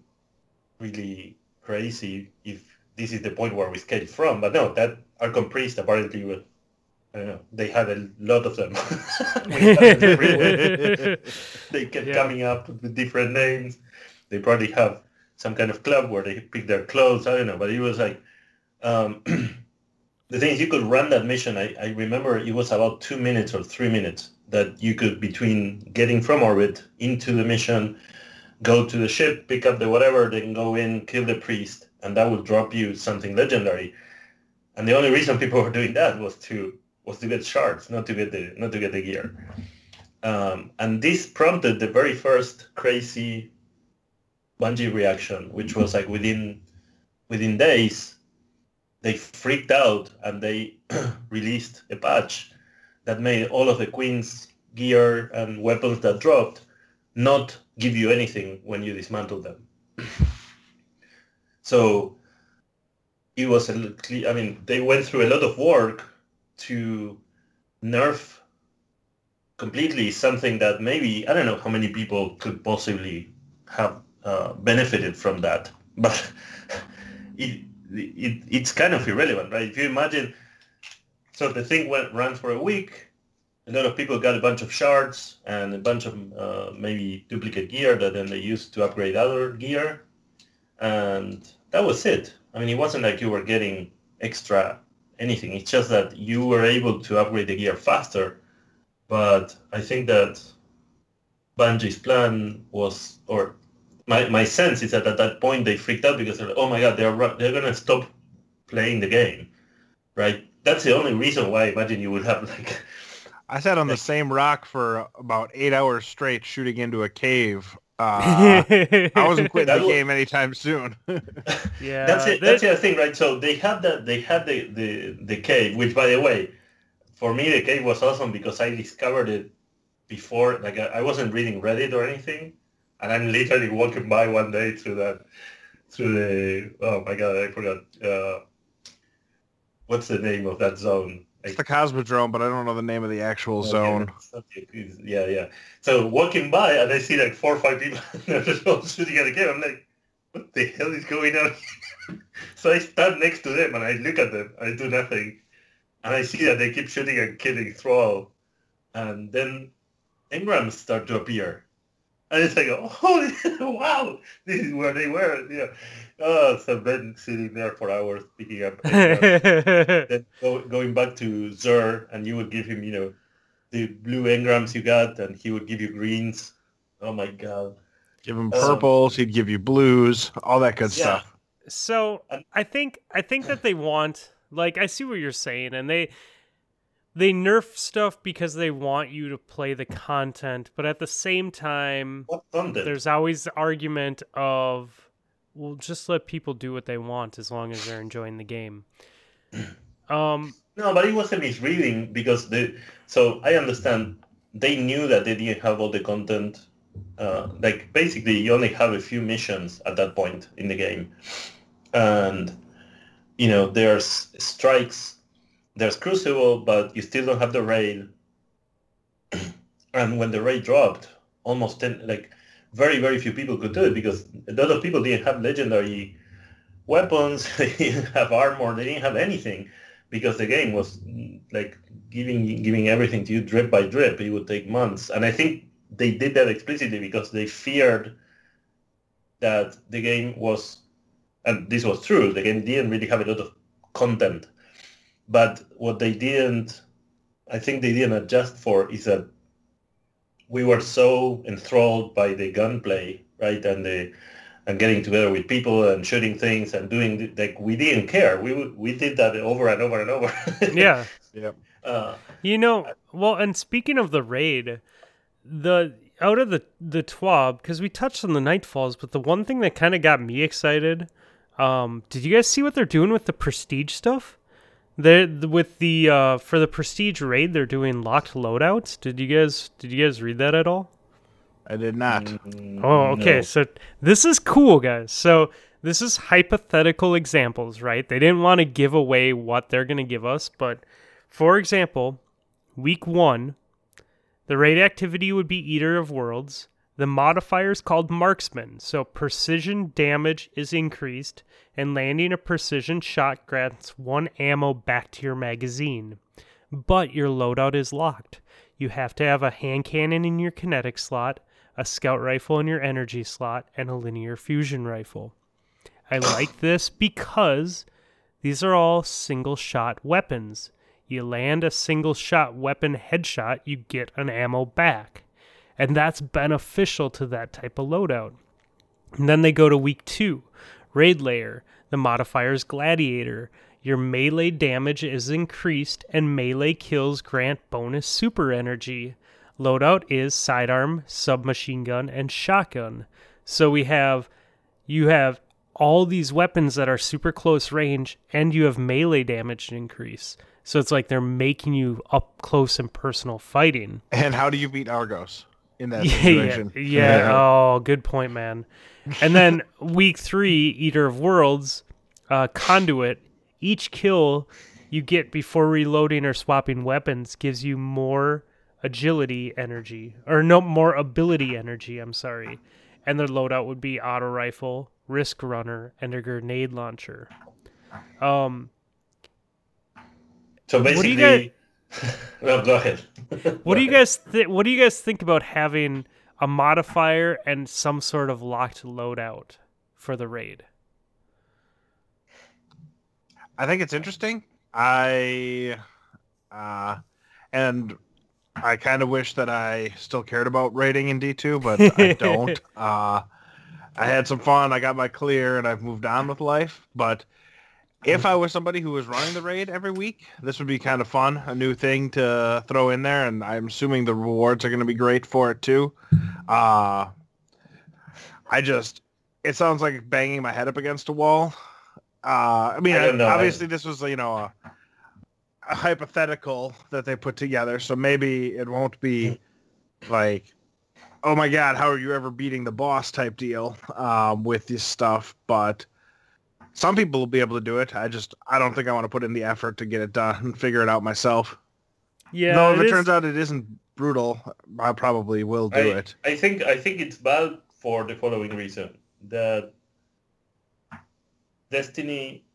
really crazy if this is the point where we escape from. But no, that Archon priest apparently was I don't know. They had a lot of them. We had them everywhere. they kept Yeah. coming up with different names. They probably have some kind of club where they pick their clothes. I don't know, but it was like um, the thing is, you could run that mission. I, I remember it was about two minutes or three minutes that you could between getting from orbit into the mission, go to the ship, pick up the whatever, then go in, kill the priest, and that would drop you something legendary. And the only reason people were doing that was to was to get shards, not to get the not to get the gear. Um, and this prompted the very first crazy Bungie reaction, which was like within within days, they freaked out and they released a patch that made all of the Queen's gear and weapons that dropped not give you anything when you dismantle them. so it was a little, I mean, they went through a lot of work to nerf completely something that maybe I don't know how many people could possibly have uh, benefited from that, but it, it it's kind of irrelevant, right? If you imagine, so the thing went ran for a week. A lot of people got a bunch of shards and a bunch of uh, maybe duplicate gear that then they used to upgrade other gear, and that was it. I mean, it wasn't like you were getting extra anything. It's just that you were able to upgrade the gear faster. But I think that Bungie's plan was, or my, my sense is that at that point they freaked out because they're like, oh my god, they're they're gonna stop playing the game, right? That's the only reason why I imagine you would have like I sat on the same rock for about eight hours straight shooting into a cave. Uh, I wasn't quitting That the wa- game anytime soon. yeah, that's it. That's the other thing, right? So they had that. They had the, the the cave, which, by the way, for me the cave was awesome because I discovered it before. Like I, I wasn't reading Reddit or anything, and I'm literally walking by one day through that through the. Oh my god, I forgot. Uh, what's the name of that zone? it's the Cosmodrome, but I don't know the name of the actual Oh, zone. it's not the- it's- Yeah, yeah. So walking by and I see like four or five people and they're just all shooting at the game. I'm like, what the hell is going on? so I stand next to them and I look at them. I do nothing. And I see that they keep shooting and killing Thrall. And then engrams start to appear. And it's like, oh, wow, this is where they were. Yeah. Oh, so Ben sitting there for hours picking up engrams then go, going back to Zer, and you would give him, you know, the blue engrams you got, and he would give you greens. Oh my god! Give him Um, purples, he'd give you blues, all that good Yeah. stuff. so I think I think that they want like I see what you're saying, and they they nerf stuff because they want you to play the content, but at the same time, there's always the argument of, well, just let people do what they want as long as they're enjoying the game. Um, No, but it was a misreading because the so I understand they knew that they didn't have all the content. Uh, like basically, you only have a few missions at that point in the game, and you know there's strikes, there's Crucible, but you still don't have the raid. and when the raid dropped, almost ten, like very very few people could do it because a lot of people didn't have legendary weapons, they didn't have armor, they didn't have anything because the game was mm, like giving giving everything to you drip by drip. It would take months, and I think they did that explicitly because they feared that the game was, and this was true. The game didn't really have a lot of content, but what they didn't, I think they didn't adjust for is that we were so enthralled by the gunplay, right, and the and getting together with people and shooting things and doing th- like we didn't care. We we did that over and over and over. yeah. Uh, You know, well, and speaking of the raid, the out of the the TWAB because we touched on the Nightfalls, but the one thing that kind of got me excited, um, did you guys see what they're doing with the prestige stuff? They with the uh, for the prestige raid, they're doing locked loadouts. Did you guys did you guys read that at all? I did not. mm, Oh, okay. no. So this is cool, guys. So this is hypothetical examples, right? They didn't want to give away what they're going to give us, but for example, week one, the raid activity would be Eater of Worlds. The modifier is called Marksman, so precision damage is increased, and landing a precision shot grants one ammo back to your magazine. But your loadout is locked. You have to have a hand cannon in your kinetic slot, a scout rifle in your energy slot, and a linear fusion rifle. I like this because these are all single shot weapons. You land a single shot weapon headshot, you get an ammo back. And that's beneficial to that type of loadout. And then they go to week two Raid Lair. The modifier is Gladiator. Your melee damage is increased, and melee kills grant bonus super energy. Loadout is sidearm, submachine gun, and shotgun. So we have you have all these weapons that are super close range, and you have melee damage increase. So it's like they're making you up close and personal fighting. And how do you beat Argos in that Yeah, yeah, situation? yeah. Oh, good point, man. And then week three, Eater of Worlds, uh, Conduit. Each kill you get before reloading or swapping weapons gives you more agility energy, or no more ability energy. I'm sorry. And their loadout would be auto rifle, Riskrunner, and a grenade launcher. Um, so What do you basically, well, go ahead. what do you guys th- What do you guys think about having a modifier and some sort of locked loadout for the raid? I think it's interesting. I uh and I kind of wish that I still cared about raiding in D2, but I don't. Uh I had some fun. I got my clear and I've moved on with life, but if I was somebody who was running the raid every week, this would be kind of fun, a new thing to throw in there, and I'm assuming the rewards are going to be great for it too. Uh, I just, it sounds like banging my head up against a wall. Uh, I mean, I know. obviously this was, you know, a, a hypothetical that they put together, so maybe it won't be like, oh my god, how are you ever beating the boss type deal um, with this stuff, but some people will be able to do it. I just I don't think I want to put in the effort to get it done and figure it out myself. Yeah, no, if it it is- turns out it isn't brutal, I probably will do I, it. I think I think it's bad for the following reason that Destiny,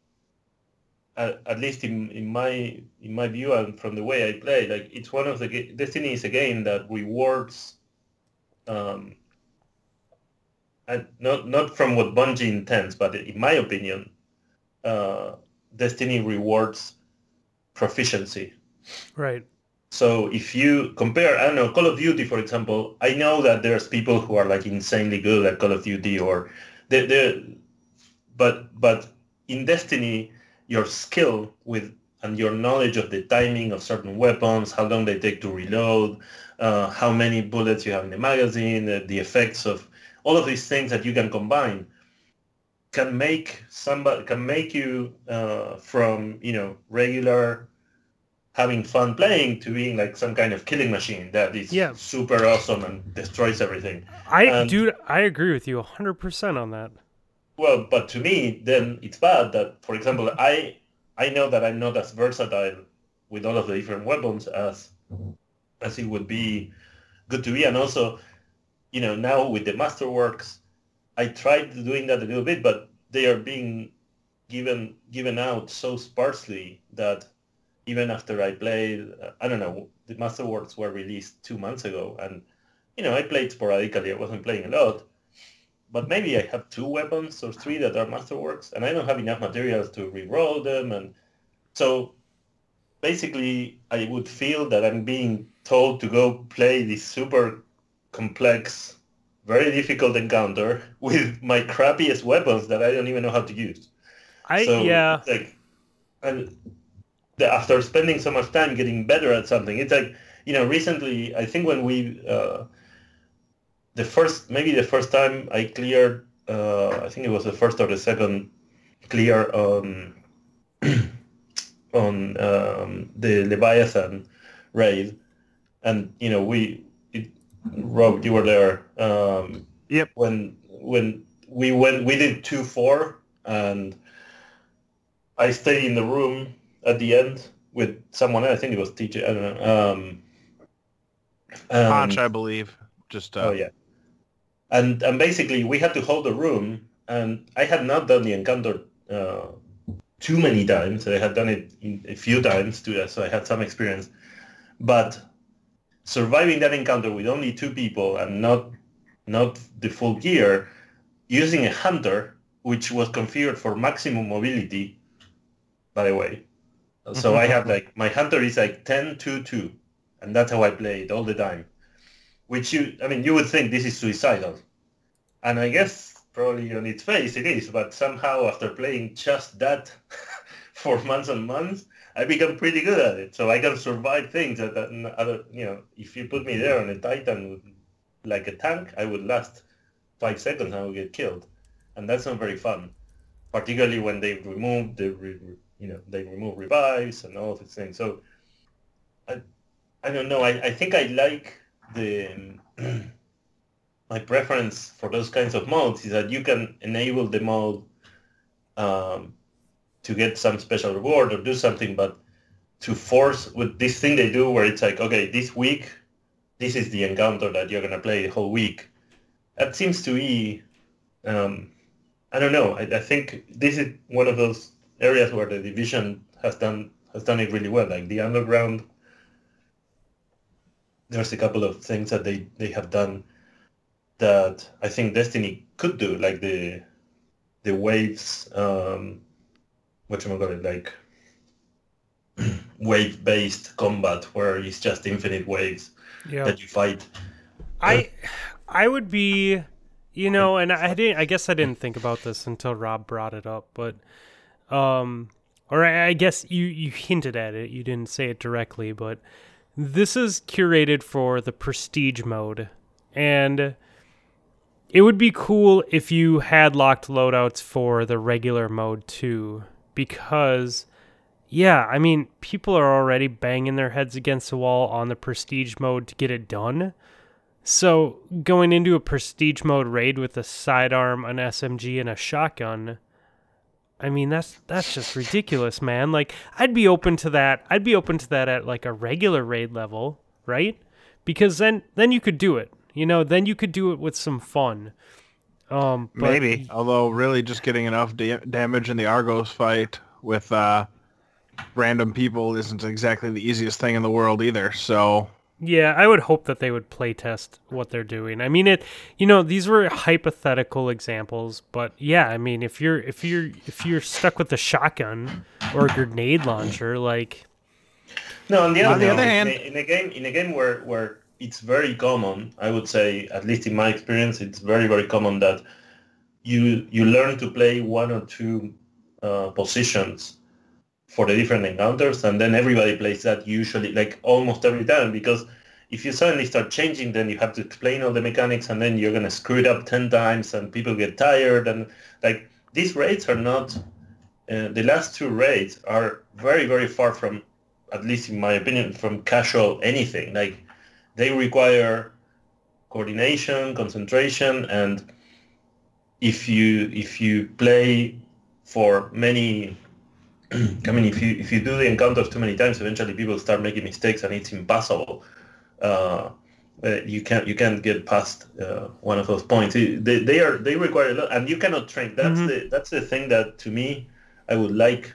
at, at least in, in my in my view and from the way I play, like it's one of the ga- Destiny is a game that rewards, um, and not not from what Bungie intends, but in my opinion, uh, Destiny rewards proficiency. right. So if you compare, I don't know, Call of Duty, for example, I know that there's people who are like insanely good at Call of Duty or they but but in Destiny, your skill with and your knowledge of the timing of certain weapons, how long they take to reload, uh, how many bullets you have in the magazine, the, the effects of all of these things that you can combine can make somebody can make you uh, from you know regular having fun playing to being like some kind of killing machine that is Yeah. super awesome and destroys everything. I And- dude, I agree with you 100% on that. Well, but to me, then it's bad that, for example, I I know that I'm not as versatile with all of the different weapons as as it would be good to be, and also, you know, now with the masterworks, I tried doing that a little bit, but they are being given given out so sparsely that even after I played, I don't know, the masterworks were released two months ago, and you know, I played sporadically. I wasn't playing a lot but maybe I have two weapons or three that are masterworks, and I don't have enough materials to re-roll them, and so basically I would feel that I'm being told to go play this super complex, very difficult encounter with my crappiest weapons that I don't even know how to use. I So, yeah. like, and the, after spending so much time getting better at something, it's like you know. Recently, I think when we uh, the first maybe the first time I cleared, uh, I think it was the first or the second clear on on um, the Leviathan raid, and you know we, Rob, you were there. Um, Yep. When when we went, we did two four, and I stayed in the room at the end with someone. I think it was TJ. I don't know. Um, Ponch, and- I believe. Just uh, Oh yeah. And and basically we had to hold the room, and I had not done the encounter uh, too many times. I had done it a few times too, so I had some experience. But surviving that encounter with only two people and not not the full gear, using a hunter which was configured for maximum mobility, by the way. So I have like my hunter is like 10 2 2 and that's how I play it all the time which you, I mean, you would think this is suicidal. And I guess probably on its face it is, but somehow after playing just that for months and months, I become pretty good at it. So I can survive things that, that other, you know, if you put me there on a Titan like a tank, I would last five seconds and I would get killed. And that's not very fun, particularly when they remove the, re, you know, they remove revives and all these things. So I, I don't know. I, I think I like the my preference for those kinds of modes is that you can enable the mode um, to get some special reward or do something, but to force with this thing they do where it's like, okay, this week, this is the encounter that you're gonna play the whole week. That seems to be, um, I don't know. I, I think this is one of those areas where the division has done has done it really well. Like the underground there's a couple of things that they, they have done that I think Destiny could do, like the the waves, um, what you call it, like wave-based combat, where it's just infinite waves that you fight. I I would be you know, and I didn't I guess I didn't think about this until Rob brought it up, but um or I, I guess you you hinted at it, you didn't say it directly, but this is curated for the prestige mode and it would be cool if you had locked loadouts for the regular mode too because yeah, I mean, people are already banging their heads against the wall on the prestige mode to get it done. So going into a prestige mode raid with a sidearm, an SMG, and a shotgun, I mean that's that's just ridiculous, man. Like I'd be open to that. I'd be open to that at like a regular raid level, right? Because then then you could do it. You know, then you could do it with some fun. Um, but maybe. Although really just getting enough da- damage in the Argos fight with uh, random people isn't exactly the easiest thing in the world either. So Yeah, I would hope that they would playtest what they're doing. I mean it you know, these were hypothetical examples, but yeah, I mean if you're if you're if you're stuck with a shotgun or a grenade launcher, like No, on the other, On the other hand, hand- in a, in a game in a game where where it's very common, I would say, at least in my experience, it's very very common that you you learn to play one or two uh, positions for the different encounters, and then everybody plays that usually like almost every time because if you suddenly start changing, then you have to explain all the mechanics, and then you're gonna screw it up ten times, and people get tired, and like these raids are not. Uh, the last two raids are very very far from, at least in my opinion, from casual anything. Like they require coordination, concentration, and if you if you play for many I mean if you if you do the encounters too many times eventually people start making mistakes and it's impossible. Uh, uh you can't you can't get past uh, one of those points. They, they are they require a lot and you cannot train. That's mm-hmm. the that's the thing that to me I would like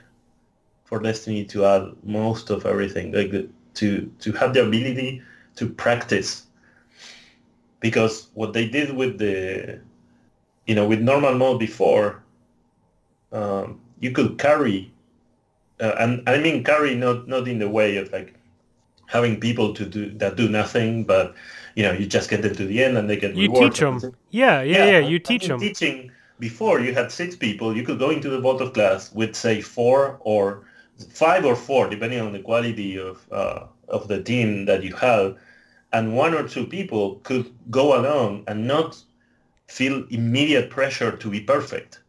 for Destiny to add most of everything like to to have the ability to practice. Because what they did with the you know with normal mode before um, you could carry uh, and I mean carry not not in the way of like having people to do that do nothing but you know you just get them to the end and they get you teach them yeah yeah yeah, yeah you teach them teaching before you had six people you could go into the vault of glass with say four or five or four depending on the quality of uh, of the team that you have and one or two people could go along and not feel immediate pressure to be perfect.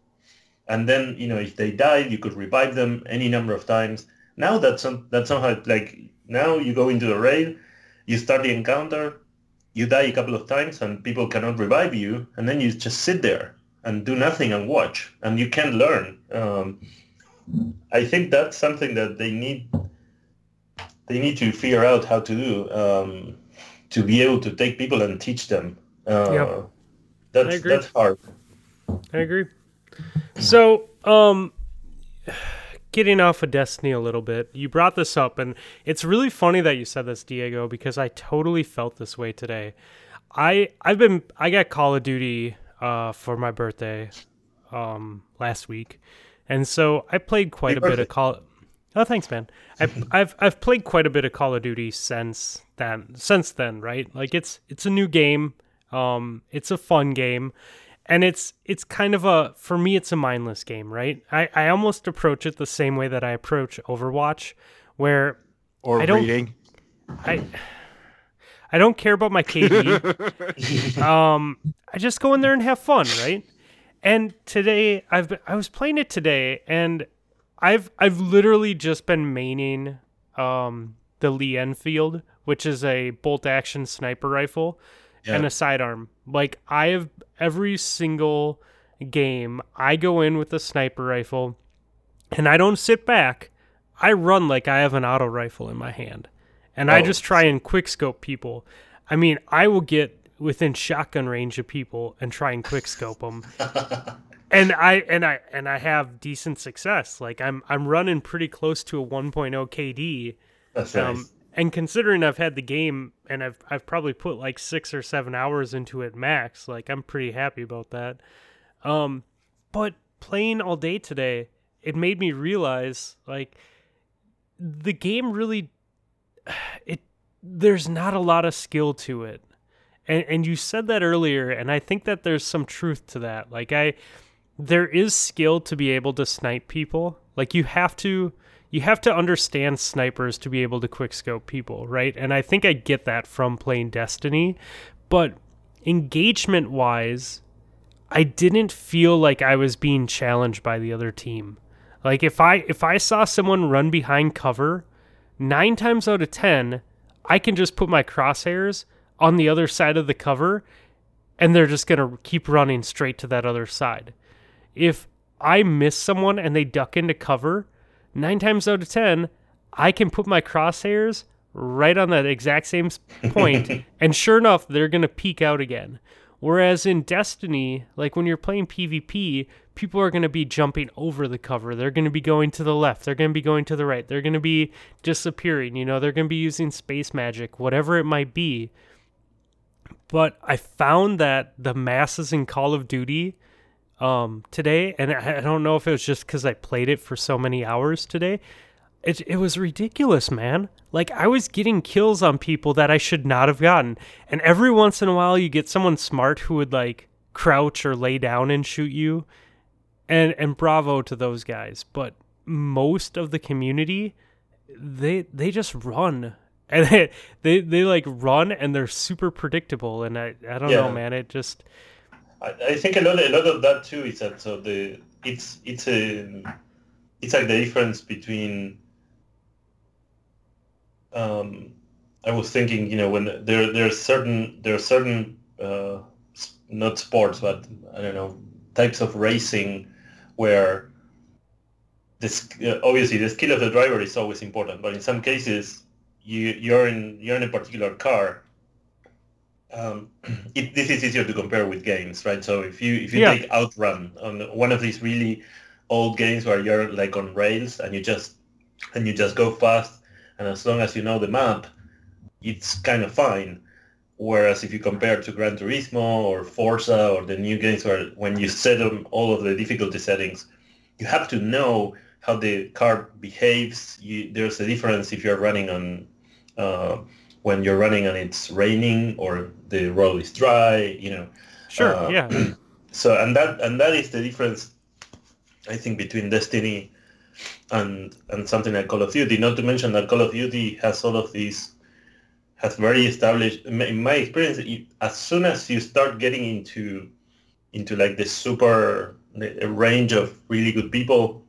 And then, you know, if they died, you could revive them any number of times. Now that's that's somehow like now you go into the raid, you start the encounter, you die a couple of times and people cannot revive you, and then you just sit there and do nothing and watch, and you can't learn. Um, I think that's something that they need they need to figure out how to do. Um, to be able to take people and teach them. Uh, yep. That's that's hard. I agree. So, um, getting off of Destiny a little bit, you brought this up, and it's really funny that you said this, Diego, because I totally felt this way today. I I've been I got Call of Duty uh, for my birthday um, last week, and so I played quite Happy a birthday. bit of Call. Oh, thanks, man. I've, I've I've played quite a bit of Call of Duty since then. Since then, right? Like it's it's a new game. Um, it's a fun game, and it's it's kind of a for me it's a mindless game, right? I I almost approach it the same way that I approach Overwatch, where or I don't, reading. I I don't care about my KD. um, I just go in there and have fun, right? And today I've been, I was playing it today, and I've I've literally just been maining um, the Lee Enfield, which is a bolt action sniper rifle yeah. and a sidearm. Like I have every single game, I go in with a sniper rifle and I don't sit back. I run like I have an auto rifle in my hand. And oh. I just try and quick scope people. I mean, I will get within shotgun range of people and try and quick scope them. and I and I and I have decent success. Like I'm I'm running pretty close to a 1.0 KD. That's um, nice. And considering I've had the game and I've I've probably put like six or seven hours into it max, like I'm pretty happy about that. Um, but playing all day today, it made me realize like the game really it there's not a lot of skill to it. And and you said that earlier and I think that there's some truth to that. Like I there is skill to be able to snipe people. Like you have to you have to understand snipers to be able to quickscope people, right? And I think I get that from playing Destiny, but engagement wise, I didn't feel like I was being challenged by the other team. Like if I if I saw someone run behind cover, 9 times out of 10, I can just put my crosshairs on the other side of the cover and they're just going to keep running straight to that other side if I miss someone and they duck into cover, nine times out of 10, I can put my crosshairs right on that exact same point, and sure enough, they're going to peek out again. Whereas in Destiny, like when you're playing PvP, people are going to be jumping over the cover. They're going to be going to the left. They're going to be going to the right. They're going to be disappearing. You know, they're going to be using space magic, whatever it might be. But I found that the masses in Call of Duty um, today, and I, don't know if it was just because I played it for so many hours today. It it was ridiculous, man. Like I was getting kills on people that I should not have gotten, and every once in a while you get someone smart who would like crouch or lay down and shoot you, and and bravo to those guys. But most of the community they they just run and they, they they like run and they're super predictable and I I don't Yeah. know man it just I, I think a lot, a lot of that too is that so the it's it's a it's like the difference between. Um, I was thinking, you know, when there there's certain there are certain uh, not sports, but I don't know types of racing where this uh, obviously the skill of the driver is always important, but in some cases you you're in you're in a particular car um, it, this is easier to compare with games, right? So if you if you Yeah. take Outrun on one of these really old games where you're like on rails and you just and you just go fast, and as long as you know the map, it's kind of fine. Whereas if you compare to Gran Turismo or Forza or the new games where when you set them all of the difficulty settings, you have to know how the car behaves. You, there's a difference if you're running on uh, when you're running and it's raining or the road is dry. You know, sure Uh, yeah so and that and that is the difference I think between Destiny and and something like Call of Duty. Not to mention that Call of Duty has all of these has very established. In my- experience, as soon as you start getting into into like the super the, range of really good people,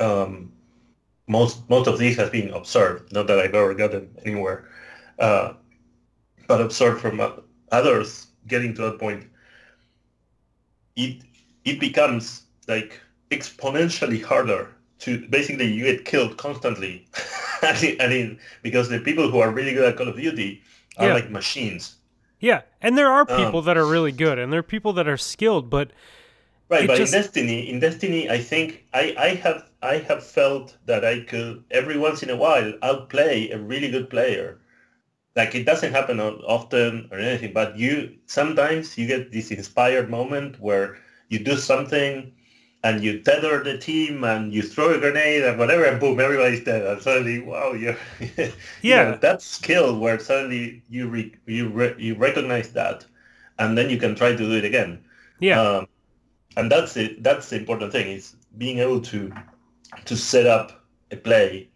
um, most most of these has been observed. Not that I've ever gotten anywhere, uh, but observed from others getting to that point it it becomes like exponentially harder to basically you get killed constantly. I mean, because the people who are really good at Call of Duty are Yeah. like machines. Yeah and there are Um, people that are really good and there are people that are skilled but right but just- in Destiny in Destiny I think I, I have I have felt that I could every once in a while outplay a really good player like it doesn't happen often or anything but you sometimes you get this inspired moment where you do something and you tether the team and you throw a grenade and whatever and boom everybody's dead and suddenly wow you're you Yeah. know, that skill where suddenly you re, you re, you recognize that and then you can try to do it again yeah um, and that's it that's the important thing is being able to to set up a play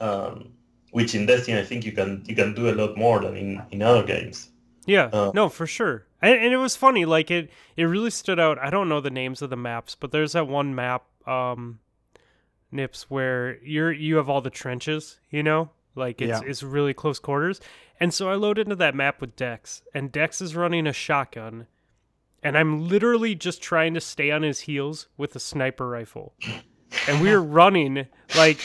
um, which in Destiny I think you can you can do a lot more than in, in other games Yeah, Uh, no, for sure. And, and it was funny. Like it, it really stood out. I don't know the names of the maps, but there's that one map, um, Nips, where you're you have all the trenches. You know, like it's Yeah. it's really close quarters. And so I load into that map with Dex, and Dex is running a shotgun, and I'm literally just trying to stay on his heels with a sniper rifle. And we were running like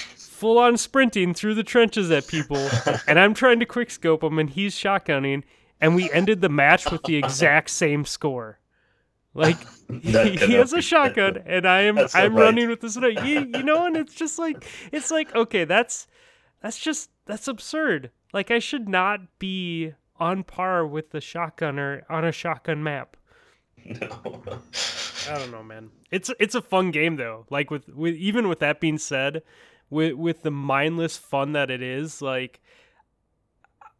full on sprinting through the trenches at people, and I'm trying to quick scope him, and he's shotgunning, and we ended the match with the exact same score. Like That he, has a shotgun, and I am I'm right. running with this. You, you know, and it's just like it's like okay, that's that's just that's absurd. Like I should not be on par with the shotgunner on a shotgun map. No. I don't know, man. It's it's a fun game though. Like with with even with that being said, with with the mindless fun that it is, like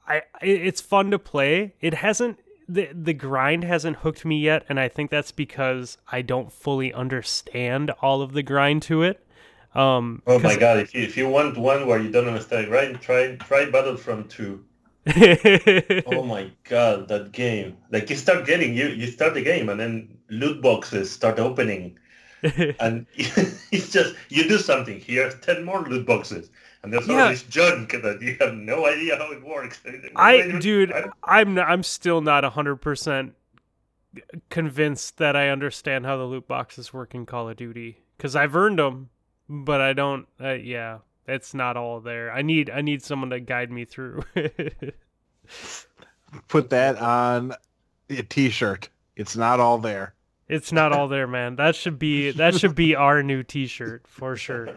I it's fun to play. It hasn't the the grind hasn't hooked me yet, and I think that's because I don't fully understand all of the grind to it. Um, oh my god if you, if you want one where you don't understand right try try Battlefront 2 oh my god that game like you start getting you you start the game and then loot boxes start opening and it's just you do something here's 10 more loot boxes and there's Yeah. all this junk that you have no idea how it works I dude, I- I'm not, I'm still not hundred percent convinced that I understand how the loot boxes work in Call of Duty because I've earned them, but I don't. Uh, yeah, it's not all there. I need I need someone to guide me through. Put that on a t-shirt. It's not all there. It's not all there, man. That should be that should be our new T-shirt for sure.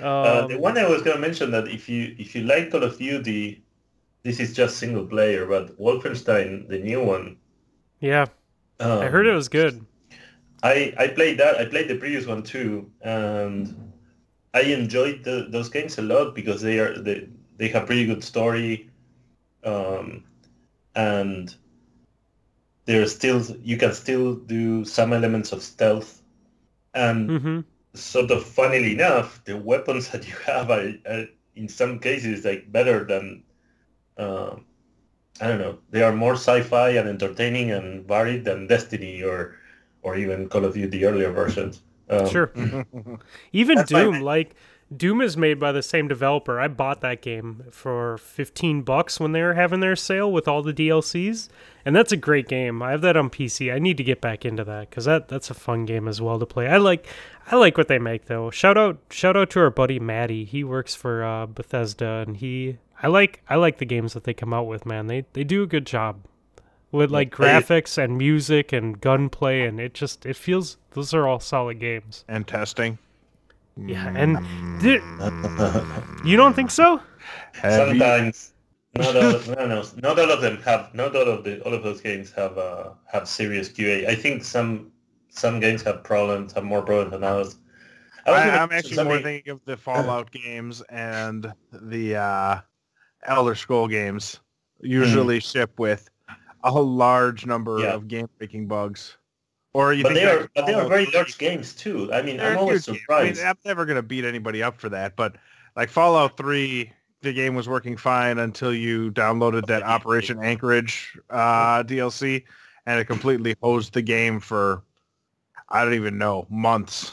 Uh, Um, the one I was going to mention that if you if you like Call of Duty, this is just single player, but Wolfenstein, the new one. yeah, Um, I heard it was good. I I played that. I played the previous one too, and I enjoyed the, those games a lot because they are they they have pretty good story, um, and they're still you can still do some elements of stealth, and hmm sort of funnily enough, the weapons that you have are, are in some cases like better than uh, I don't know. They are more sci-fi and entertaining and varied than Destiny or or even Call of Duty earlier versions. Um, sure. Even Doom, like Doom is made by the same developer. I bought that game for 15 bucks when they were having their sale with all the DLCs, and that's a great game. I have that on PC. I need to get back into that cuz that that's a fun game as well to play. I like I like what they make though. Shout out shout out to our buddy Maddie. He works for uh, Bethesda and he I like I like the games that they come out with, man. They they do a good job with like graphics and music and gunplay and it just it feels those are all solid games. and testing. Yeah, and di- you don't think so? Sometimes not all, no, no, not all of them have. Not all of the all of those games have uh, have serious QA. I think some some games have problems, have more problems than others. I was I, gonna I'm mention actually more something- thinking of the Fallout games and the uh, Elder Scroll games. Usually ship with a large number Yeah. of game-breaking bugs. Or you But think they are but they are Fallout very 3 large games too. I mean, They're I'm always huge games. I mean, surprised. I'm never going to beat anybody up for that, but like Fallout 3, the game was working fine until you downloaded that Operation Anchorage uh, DLC, and it completely hosed the game for, I don't even know, months.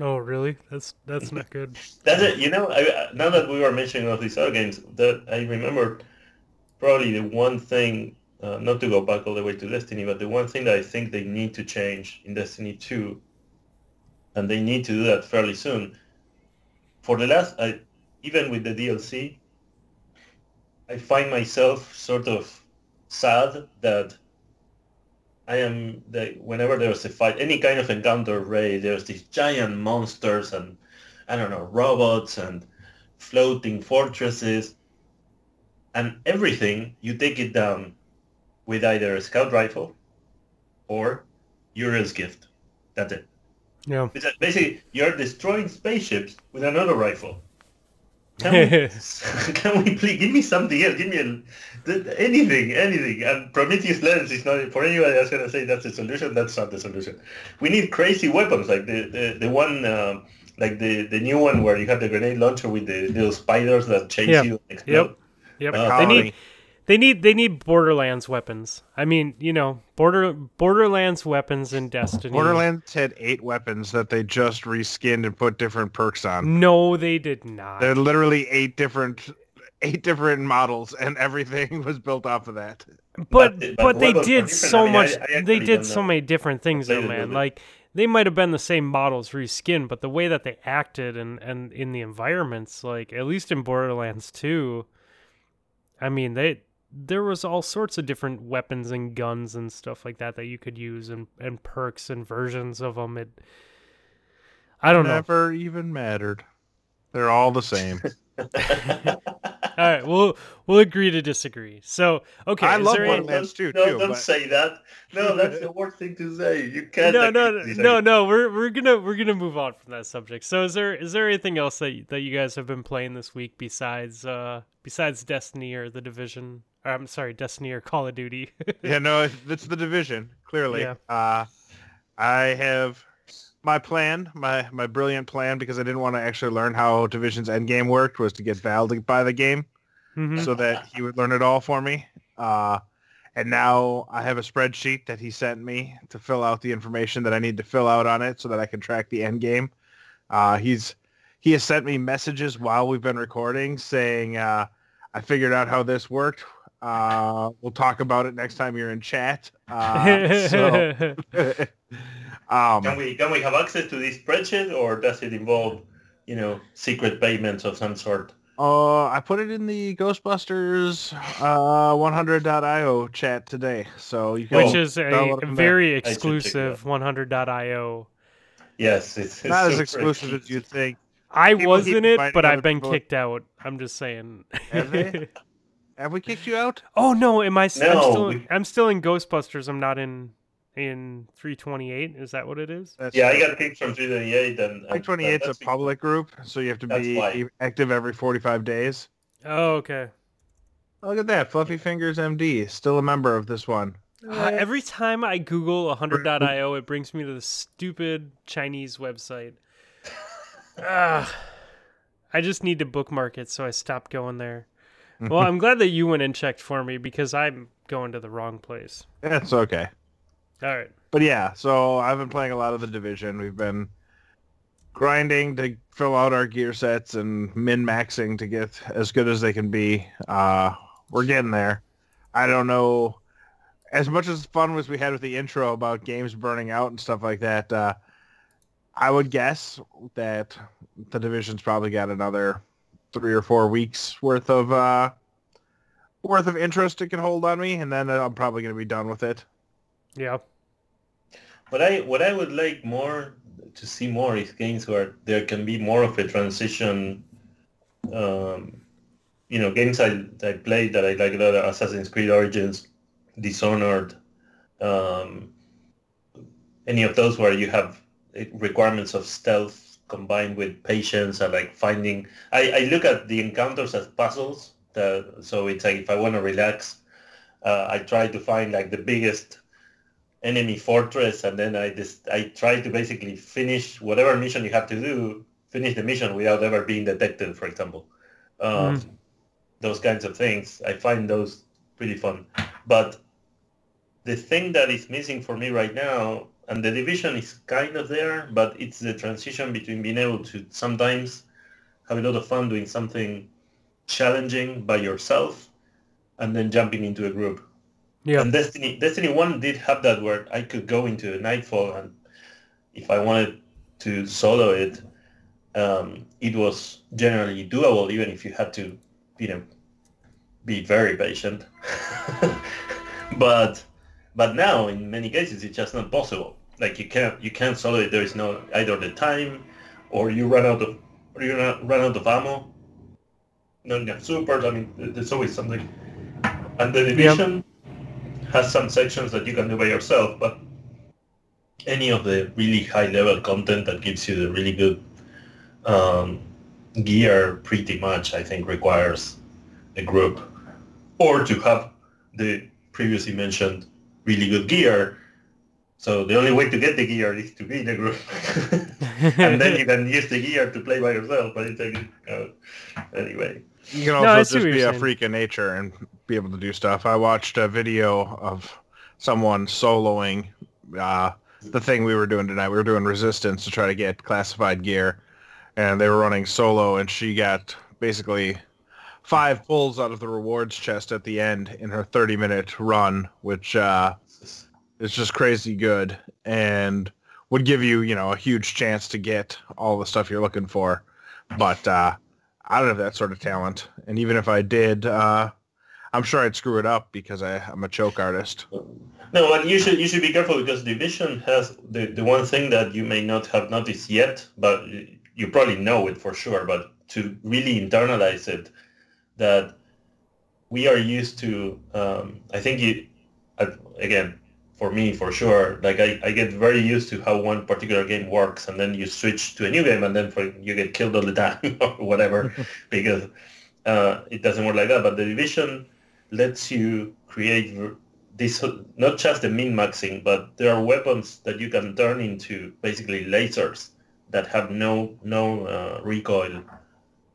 Oh, really? That's that's not good. That's it. You know, I, now that we were mentioning all these other games, that I remember probably the one thing, uh, not to go back all the way to Destiny, but the one thing that I think they need to change in Destiny 2, and they need to do that fairly soon. For the last, I, even with the DLC, I find myself sort of sad that I am that whenever there's a fight, any kind of encounter raid, there's these giant monsters and I don't know robots and floating fortresses, and everything you take it down with either a scout rifle or Uriel's gift. That's it. Yeah. It's basically you're destroying spaceships with another rifle. Can we, can we please give me something else? Give me a, anything, anything. And Prometheus Lens is not for anybody that's gonna say that's the solution. That's not the solution. We need crazy weapons like the the, the one. Um, like the, the new one where you have the grenade launcher with the little spiders that chase Yeah. you and explode. Yep. Yep. Uh, they need they need they need Borderlands weapons. I mean, you know, border Borderlands weapons in Destiny. Borderlands had eight weapons that they just reskinned and put different perks on. No, they did not. They're literally eight different eight different models and everything was built off of that. but but but, they did so I mean, much I they did so know. many different things though man little like they might have been the same models reskinned but the way that they acted and and in the environments like at least in borderlands 2 i mean they there was all sorts of different weapons and guns and stuff like that that you could use and and perks and versions of them it i don't know Never even mattered. They're all the same. all right we'll we'll agree to disagree so okay I love there any- Borderlands too, no, too, don't but- say that. No, that's the worst thing to say. You can't. no, no, no, no, no. We're we're gonna we're gonna move on from that subject. So, is there is there anything else that that you guys have been playing this week besides uh besides Destiny or the Division? I'm sorry, Destiny or Call of Duty. yeah, no, it's, the division, clearly. Yeah. Uh, I have my plan, my, my brilliant plan, because I didn't want to actually learn how Division's endgame worked, was to get Val to buy the game Mhm. so that he would learn it all for me. Uh, and now I have a spreadsheet that he sent me to fill out the information that I need to fill out on it so that I can track the end game. Uh, he's he has sent me messages while we've been recording saying uh, I figured out how this worked. Uh, we'll talk about it next time you're in chat. Uh, so, um, Can we can we have access to this spreadsheet, or does it involve, you know, secret payments of some sort? uh, I put it in the Ghostbusters uh, 100.io chat today, so you can Which is a download it there. very check exclusive 100.io. Yes, it's, it's not as super exclusive as you'd think. I People was in it, but I've been people. kicked out. I'm just saying. Have we kicked you out? oh no, am I? s- I'm No, still. we- I'm still in Ghostbusters. I'm not in in 328. Is that what it is? That's Yeah, I got kicked from 328 and... and- 328 is a public group, so you have to be why. active every 45 days. Oh, okay. Look at that, Fluffy Fingers MD, still a member of this one. Uh, every time I Google 100.io, it brings me to the stupid Chinese website uh, I just need to bookmark it, so I stop going there. Well, I'm glad that you went and checked for me because I'm going to the wrong place. It's okay. All right. But yeah, so I've been playing a lot of the division. We've been grinding to fill out our gear sets and min-maxing to get as good as they can be. Uh, we're getting there. I don't know. As much as fun as we had with the intro about games burning out and stuff like that, uh, I would guess that the division's probably got another three or four weeks worth of uh, worth of interest it can hold on me, and then I'm probably going to be done with it. Yeah. What I what I would like more to see more is games where there can be more of a transition. Um, you know, games I, I played that I like a lot, Assassin's Creed Origins, Dishonored, um, any of those where you have requirements of stealth combined with patience and like finding. I, I look at the encounters as puzzles. So it's like if I want to relax, uh, I try to find like the biggest enemy fortress and then I just I try to basically finish whatever mission you have to do, finish the mission without ever being detected, for example. Um, mm. Those kinds of things. I find those pretty fun. But the thing that is missing for me right now, and the division is kind of there, but it's the transition between being able to sometimes have a lot of fun doing something challenging by yourself and then jumping into a group yeah. And Destiny Destiny One did have that where I could go into a Nightfall and if I wanted to solo it, um, it was generally doable even if you had to, you know, be very patient. but but now in many cases it's just not possible. Like you can't you can't solo it. There is no either the time or you run out of or you run out of ammo. No, no supers. I mean, there's always something. And the division. Yep has some sections that you can do by yourself, but any of the really high level content that gives you the really good um, gear pretty much I think requires a group or to have the previously mentioned really good gear. So the only way to get the gear is to be in a group. and then you can use the gear to play by yourself. But it's like, uh, anyway. You can also no, just be a freak of nature and be able to do stuff. I watched a video of someone soloing uh, the thing we were doing tonight. We were doing resistance to try to get classified gear, and they were running solo, and she got basically five pulls out of the rewards chest at the end in her 30-minute run, which uh, is just crazy good and would give you, you know, a huge chance to get all the stuff you're looking for. But uh, I don't have that sort of talent, and even if I did, uh, I'm sure I'd screw it up because I, I'm a choke artist. No, but you should you should be careful because Division has the, the one thing that you may not have noticed yet, but you probably know it for sure. But to really internalize it, that we are used to. Um, I think you, again, for me for sure like I, I get very used to how one particular game works and then you switch to a new game and then for, you get killed all the time or whatever because uh, it doesn't work like that but the division lets you create this not just the min-maxing but there are weapons that you can turn into basically lasers that have no no uh, recoil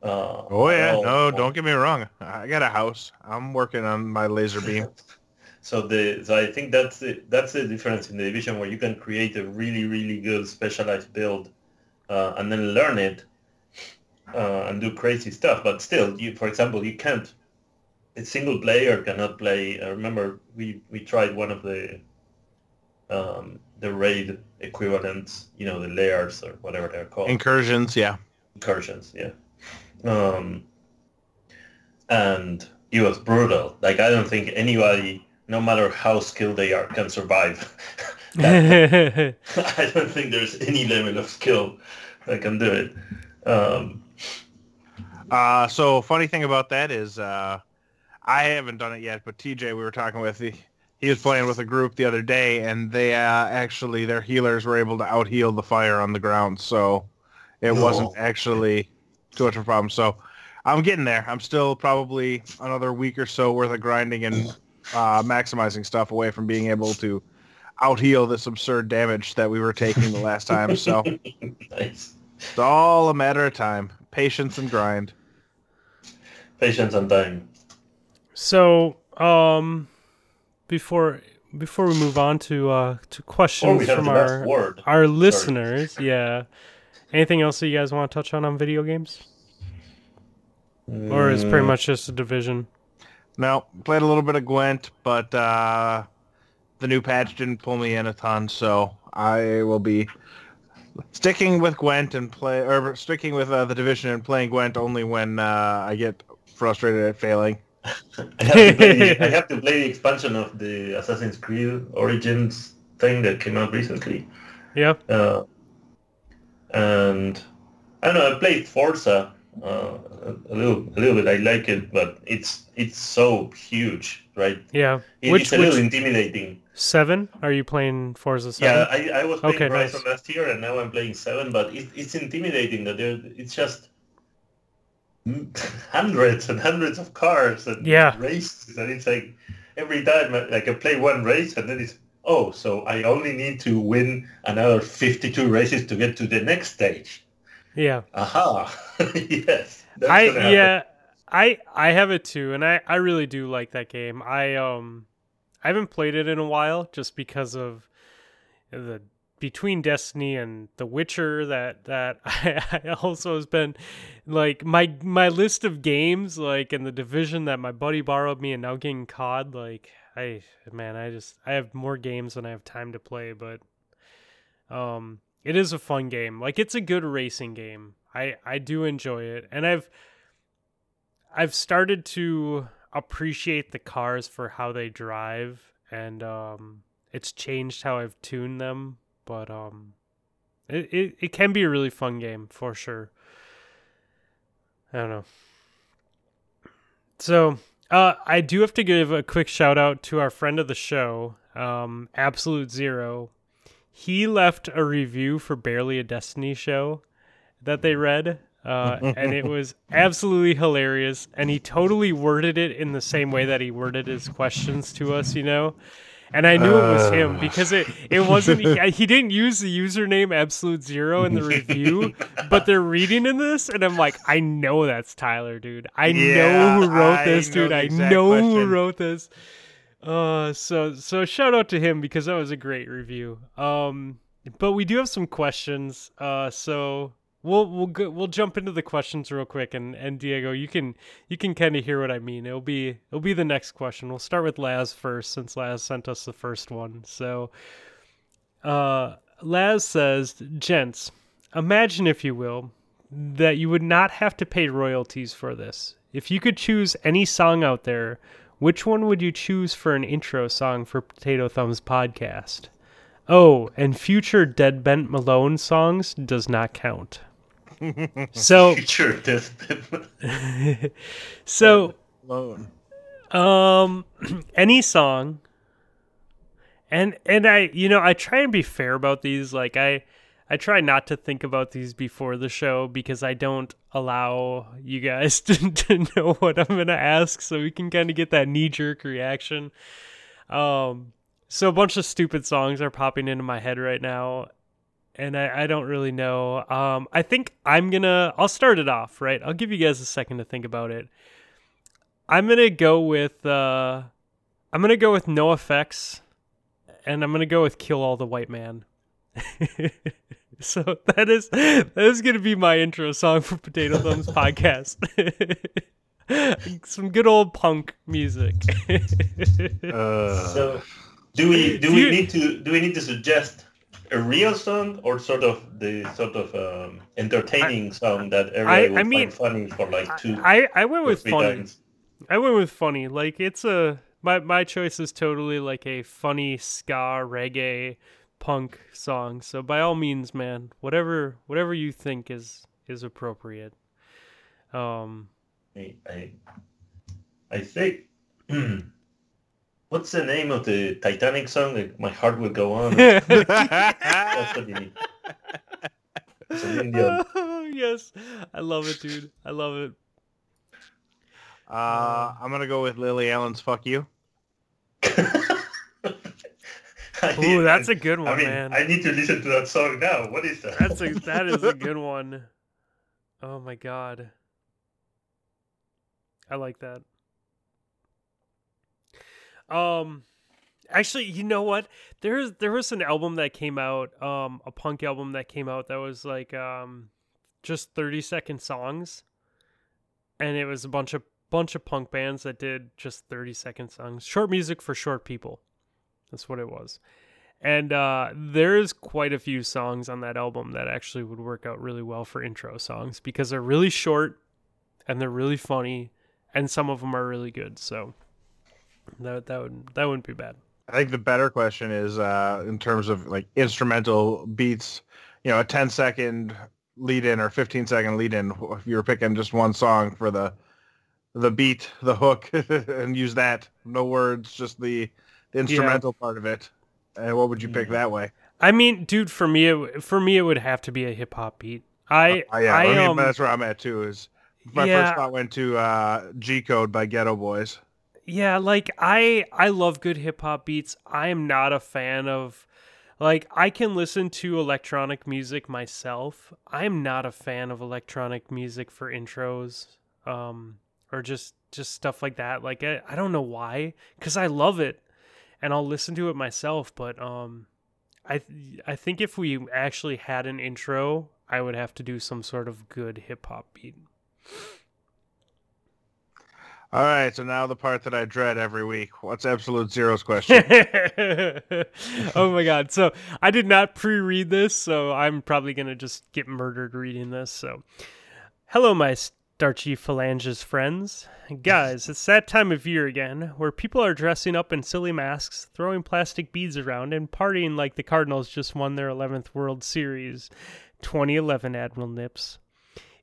uh, oh yeah no don't get me wrong i got a house i'm working on my laser beam So the so I think that's the that's the difference in the division where you can create a really really good specialized build uh, and then learn it uh, and do crazy stuff. But still, you for example, you can't. A single player cannot play. I remember we we tried one of the um, the raid equivalents, you know, the layers or whatever they're called. Incursions, yeah. Incursions, yeah. Um, and it was brutal. Like I don't think anybody no matter how skilled they are, can survive. I don't think there's any level of skill that can do it. Um, uh, so funny thing about that is uh, I haven't done it yet, but TJ we were talking with, he, he was playing with a group the other day, and they uh, actually, their healers were able to out-heal the fire on the ground, so it no. wasn't actually too much of a problem. So I'm getting there. I'm still probably another week or so worth of grinding and uh, maximizing stuff away from being able to out heal this absurd damage that we were taking the last time. So nice. It's all a matter of time, patience and grind. Patience and time. So, um, before before we move on to uh to questions from our our listeners, Sorry. yeah. Anything else that you guys want to touch on on video games? Mm. Or is pretty much just a division? No, played a little bit of Gwent, but uh, the new patch didn't pull me in a ton, so I will be sticking with Gwent and play, or sticking with uh, the division and playing Gwent only when uh, I get frustrated at failing. I, have play, I, have to play, the expansion of the Assassin's Creed Origins thing that came out recently. Yeah. Uh, and I don't know. I played Forza uh, a little, a little bit. I like it, but it's it's so huge, right? Yeah. It, which, it's a which, little intimidating. Seven? Are you playing Forza Seven? Yeah, I, I was playing okay, Horizon nice. last year, and now I'm playing Seven. But it, it's intimidating that there, it's just hundreds and hundreds of cars and yeah. races, and it's like every time like I play one race, and then it's oh, so I only need to win another 52 races to get to the next stage. Yeah. Aha. yes. I yeah. I I have it too, and I I really do like that game. I um I haven't played it in a while just because of the between Destiny and The Witcher that that I, I also has been like my my list of games like in the division that my buddy borrowed me and now getting COD like I man I just I have more games than I have time to play but um it is a fun game like it's a good racing game I I do enjoy it and I've I've started to appreciate the cars for how they drive and um it's changed how I've tuned them but um it, it, it can be a really fun game for sure. I don't know. So uh, I do have to give a quick shout out to our friend of the show, um, Absolute Zero. He left a review for Barely a Destiny show that they read, uh, and it was absolutely hilarious. And he totally worded it in the same way that he worded his questions to us, you know and I knew uh, it was him because it it wasn't he, he, didn't use the username absolute zero in the review, but they're reading in this, and I'm like, I know that's Tyler, dude. I yeah, know who wrote this, dude. I know question. who wrote this. Uh, so so shout out to him because that was a great review. Um, but we do have some questions. Uh, so we'll we'll go, we'll jump into the questions real quick and and Diego you can you can kind of hear what I mean. It'll be it'll be the next question. We'll start with Laz first since Laz sent us the first one. So uh Laz says gents imagine if you will that you would not have to pay royalties for this. If you could choose any song out there which one would you choose for an intro song for Potato Thumbs podcast? Oh, and future Dead Bent Malone songs does not count so sure so alone. um any song and and i you know i try and be fair about these like i i try not to think about these before the show because i don't allow you guys to, to know what i'm gonna ask so we can kind of get that knee-jerk reaction um so a bunch of stupid songs are popping into my head right now and I, I don't really know. Um, I think I'm gonna. I'll start it off. Right. I'll give you guys a second to think about it. I'm gonna go with. Uh, I'm gonna go with NOFX, and I'm gonna go with Kill All the White Man. so that is that is gonna be my intro song for Potato Thumbs podcast. Some good old punk music. uh, so, do we do, do we you, need to do we need to suggest a real song or sort of the sort of um, entertaining I, song that everybody I, would I mean, find funny for like two? I, I went with funny. Times? I went with funny. Like it's a my my choice is totally like a funny ska reggae punk song. So by all means, man, whatever whatever you think is is appropriate. Um, I I, I think. What's the name of the Titanic song? My heart will go on. That's what you need. It's an Indian. yes, I love it, dude. I love it. Uh, I'm gonna go with Lily Allen's "Fuck You." Ooh, that's a good one, I mean, man. I need to listen to that song now. What is that? That's a that is a good one. Oh my god. I like that. Um actually, you know what? There's there was an album that came out, um a punk album that came out that was like um just 30 second songs. And it was a bunch of bunch of punk bands that did just 30 second songs. Short music for short people. That's what it was. And uh, there's quite a few songs on that album that actually would work out really well for intro songs because they're really short and they're really funny, and some of them are really good. So that that would that wouldn't be bad. I think the better question is uh, in terms of like instrumental beats, you know, a 10 second lead in or 15 second lead in. If you were picking just one song for the the beat, the hook, and use that, no words, just the, the instrumental part of it. And what would you pick that way? I mean, dude, for me, it, for me, it would have to be a hip hop beat. I, Uh, yeah, I, I, mean, um, that's where I'm at too. Is my Yeah. first thought went to uh, G Code by Geto Boys. Yeah, like I I love good hip hop beats. I am not a fan of like I can listen to electronic music myself. I am not a fan of electronic music for intros um or just just stuff like that. Like I, I don't know why cuz I love it and I'll listen to it myself, but um I th- I think if we actually had an intro, I would have to do some sort of good hip hop beat. All right, so now the part that I dread every week. What's Absolute Zero's question? oh my god. So I did not pre read this, so I'm probably going to just get murdered reading this. So, hello, my starchy phalanges friends. Guys, it's that time of year again where people are dressing up in silly masks, throwing plastic beads around, and partying like the Cardinals just won their 11th World Series. 2011 Admiral Nips.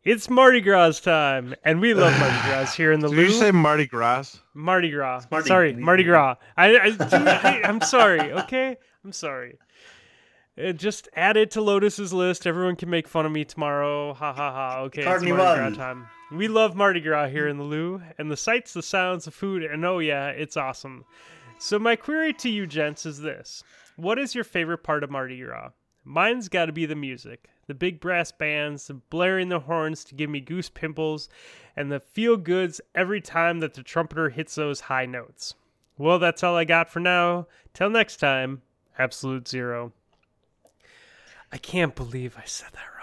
It's Mardi Gras time, and we love Mardi Gras here in the Did you say Mardi Gras? Mardi Gras. Mardi- sorry, Mardi Gras. I, I, I, I'm sorry. Okay, I'm sorry. Uh, just add it to Lotus's list. Everyone can make fun of me tomorrow. Ha ha ha. Okay, it's Mardi Gras time. We love Mardi Gras here in the Lou, and the sights, the sounds, the food, and oh yeah, it's awesome. So my query to you gents is this: What is your favorite part of Mardi Gras? Mine's got to be the music. The big brass bands, blaring the horns to give me goose pimples, and the feel goods every time that the trumpeter hits those high notes. Well, that's all I got for now. Till next time, Absolute Zero. I can't believe I said that wrong.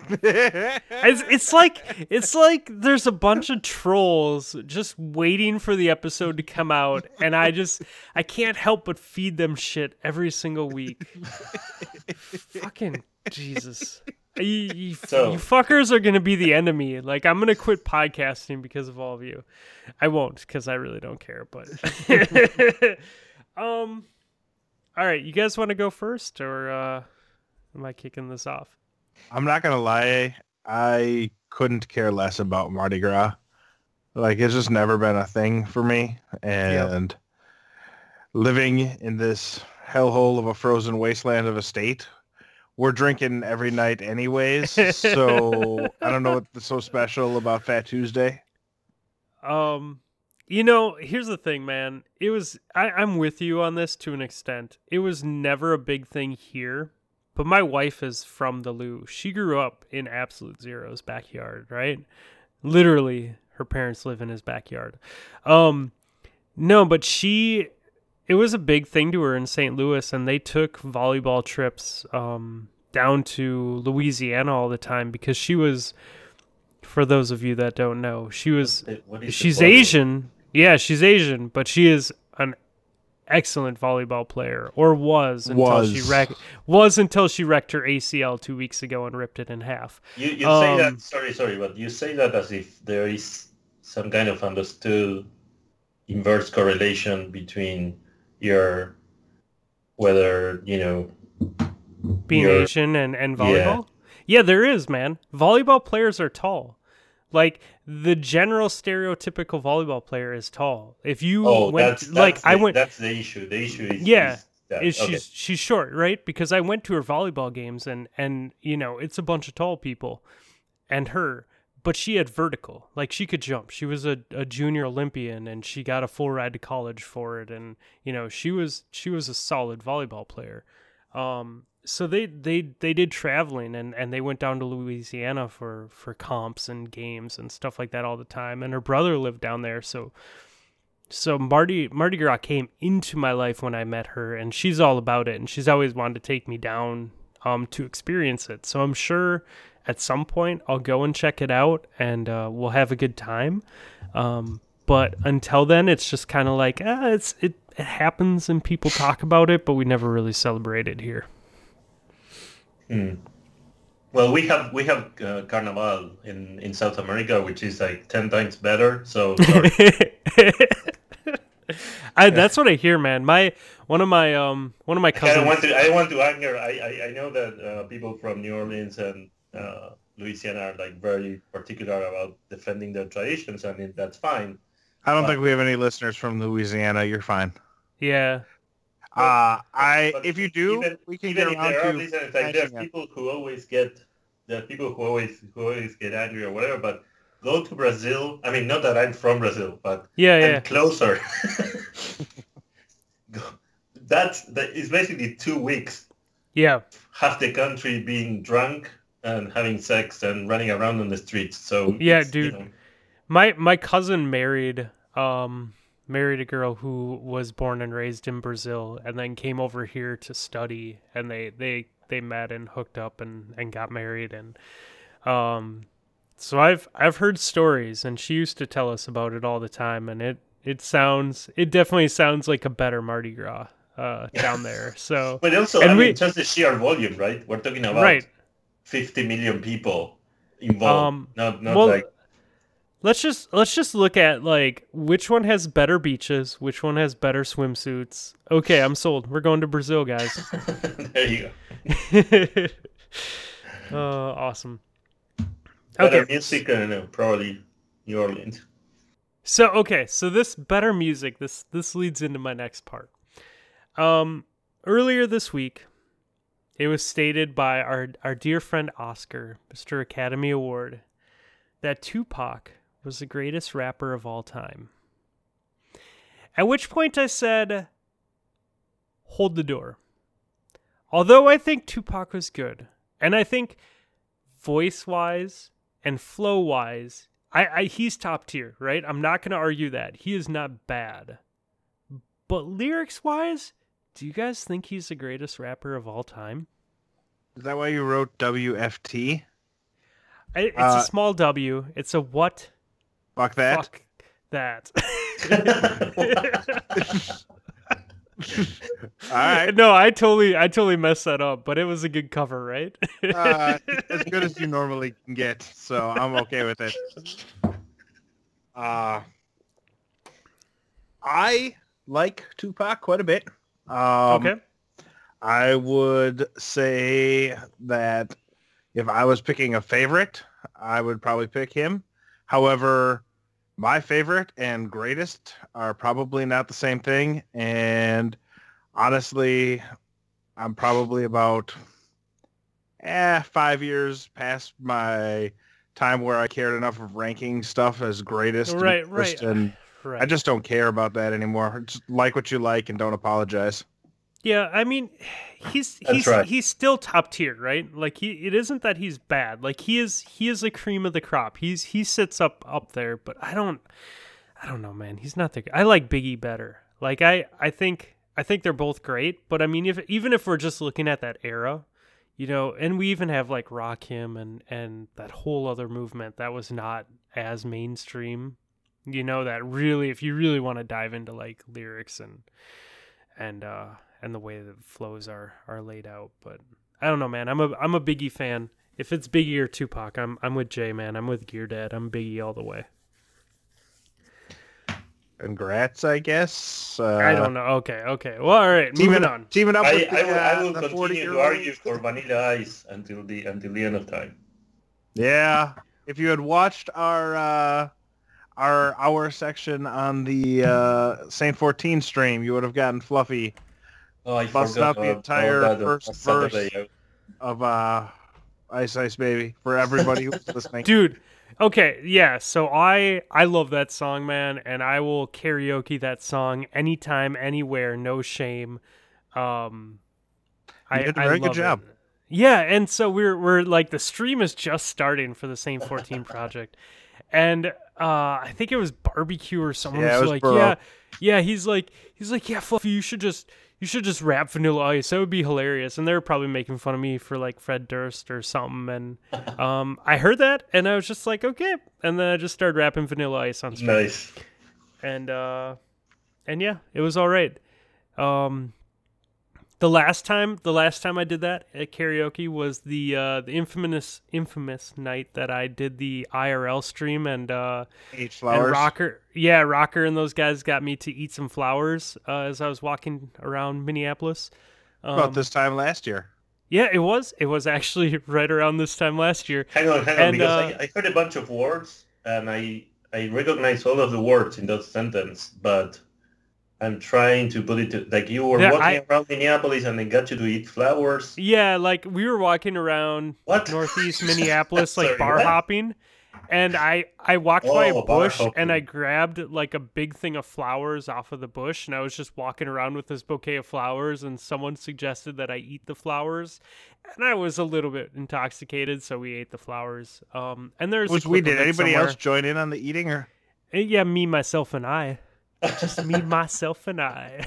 It's, it's like it's like there's a bunch of trolls just waiting for the episode to come out, and I just I can't help but feed them shit every single week. Fucking Jesus. You, you, So- you fuckers are gonna be the enemy. Like I'm gonna quit podcasting because of all of you. I won't because I really don't care. But um, all right, you guys want to go first, or uh, am I kicking this off? I'm not gonna lie. I couldn't care less about Mardi Gras. Like it's just never been a thing for me. And living in this hellhole of a frozen wasteland of a state, we're drinking every night anyways. so I don't know what's so special about Fat Tuesday. Um, you know, here's the thing, man. It was I, I'm with you on this to an extent. It was never a big thing here, but my wife is from the Lou. She grew up in Absolute Zero's backyard, right? Literally, her parents live in his backyard. Um, no, but she, it was a big thing to her in St. Louis, and they took volleyball trips um down to Louisiana all the time because she was. For those of you that don't know, she was What is the she's? Asian. Yeah, she's Asian, but she is excellent volleyball player, or was until she wrecked was until she wrecked her ACL two weeks ago and ripped it in half. You, you say Um, that, sorry, sorry, but you say that as if there is some kind of understood inverse correlation between your, whether, you know, Being You're- Asian and and Yeah. volleyball. Yeah, there is, man. Volleyball players are tall. Like the general stereotypical volleyball player is tall. If you oh, went that's, like that's I went that's the issue. The issue is, Yeah, is that. is okay. she's she's short, right? Because I went to her volleyball games and and you know it's a bunch of tall people, and her. but she had vertical. Like she could jump. She was a, a junior Olympian and she got a full ride to college for it and you know, she was she was a solid volleyball player. Um so they they they did traveling and and they went down to Louisiana for for comps and games and stuff like that all the time and her brother lived down there so so Marty Mardi Gras came into my life when I met her and she's all about it and she's always wanted to take me down um to experience it. So I'm sure at some point I'll go and check it out and uh, we'll have a good time. Um, but until then, it's just kind of like ah, it's it, it happens and people talk about it, but we never really celebrate it here. Hmm. Well, we have we have uh, Carnival in, in South America, which is like ten times better. So I, that's what I hear, man. My one of my um one of my cousins. I don't want to I want to anger. I I, I know that uh, people from New Orleans and uh, Louisiana are like very particular about defending their traditions, I mean that's fine. I don't but, think we have any listeners from Louisiana. You're fine. Yeah. Uh, I if you do, even, we can even get around there to. Are listeners, like, there's people who always get there are people who always who always get angry or whatever, but go to Brazil. I mean, not that I'm from Brazil, but yeah, yeah, closer. That's that is basically two weeks. Yeah, half the country being drunk and having sex and running around on the streets. So yeah, dude, you know... my my cousin married um married a girl who was born and raised in Brazil and then came over here to study and they they they met and hooked up and and got married and um so I've I've heard stories and she used to tell us about it all the time and it it sounds it definitely sounds like a better Mardi Gras uh down there. So But also I we, mean just the sheer volume, right? We're talking about right 50 million people involved. Um, not not well, like let's just let's just look at like which one has better beaches, which one has better swimsuits. Okay, I'm sold. We're going to Brazil, guys. there you go. uh, awesome. Better okay. music and uh, probably New Orleans. So okay, so this better music, this this leads into my next part. Um, earlier this week, it was stated by our, our dear friend Oscar, Mr. Academy Award, that Tupac was the greatest rapper of all time. At which point I said, hold the door. Although I think Tupac was good, and I think voice wise and flow wise, I, I he's top tier, right? I'm not gonna argue that. He is not bad. But lyrics wise, do you guys think he's the greatest rapper of all time? Is that why you wrote WFT? I, it's uh, a small W. It's a what? Fuck that. Fuck that. All right. No, I totally, I totally messed that up, but it was a good cover, right? uh, as good as you normally can get, so I'm okay with it. Uh, I like Tupac quite a bit. Um, okay. I would say that if I was picking a favorite, I would probably pick him. However, my favorite and greatest are probably not the same thing. And honestly, I'm probably about eh, five years past my time where I cared enough of ranking stuff as greatest. Right, and right. And right. I just don't care about that anymore. Just like what you like and don't apologize. Yeah, I mean, he's he's right. he's still top tier, right? Like he it isn't that he's bad. Like he is he is a cream of the crop. He's he sits up up there, but I don't I don't know, man. He's not the I like Biggie better. Like I I think I think they're both great, but I mean if even if we're just looking at that era, you know, and we even have like Rakim and and that whole other movement that was not as mainstream. You know that really if you really want to dive into like lyrics and and uh and the way the flows are are laid out. But I don't know, man. I'm a I'm a Biggie fan. If it's Biggie or Tupac, I'm I'm with Jay, man. I'm with Gear Dad. I'm Biggie all the way. Congrats, I guess. Uh, I don't know. Okay, okay. Well, all right. Teaming moving on. Teaming up. I, the, I will, I will uh, continue to argue for Vanilla Ice until the until the end of time. Yeah. If you had watched our uh, our our section on the uh, Saint 14 stream, you would have gotten fluffy Oh, I busted out the entire first verse of uh, Ice Ice Baby for everybody who's listening. Dude, Okay, yeah. So I I love that song, man, and I will karaoke that song anytime, anywhere, no shame. Um, You I did a I very good love it. job. Yeah, and so we're we're like the stream is just starting for the Saint 14 project, and uh, I think it was barbecue or someone Yeah, was, was like, Burrow. yeah, yeah. He's like he's like yeah, Fluffy, you should just you should just rap Vanilla Ice. That would be hilarious. And they were probably making fun of me for like Fred Durst or something. And um, I heard that, and I was just like, okay. And then I just started rapping Vanilla Ice on stream Nice. and uh and yeah it was all right um the last time the last time i did that at karaoke was the uh the infamous infamous night that i did the irl stream and uh H and flowers. rocker yeah rocker and those guys got me to eat some flowers uh, as i was walking around minneapolis um, About this time last year. yeah it was it was actually right around this time last year Hang on, hang on, And, because uh, I, I heard a bunch of words and I I recognize all of the words in that sentence, but I'm trying to put it to, like you were Yeah, walking I- around Minneapolis and they got you to eat flowers. yeah like we were walking around What? northeast Minneapolis, like Sorry, bar what? hopping. And I I walked by a Oh, bar bush and I grabbed like a big thing of flowers off of the bush and I was just walking around with this bouquet of flowers and someone suggested that I eat the flowers and I was a little bit intoxicated so we ate the flowers. Um and there's a Was we did anybody somewhere. else join in on the eating or? Uh, Yeah, me myself and I. Just me myself and I.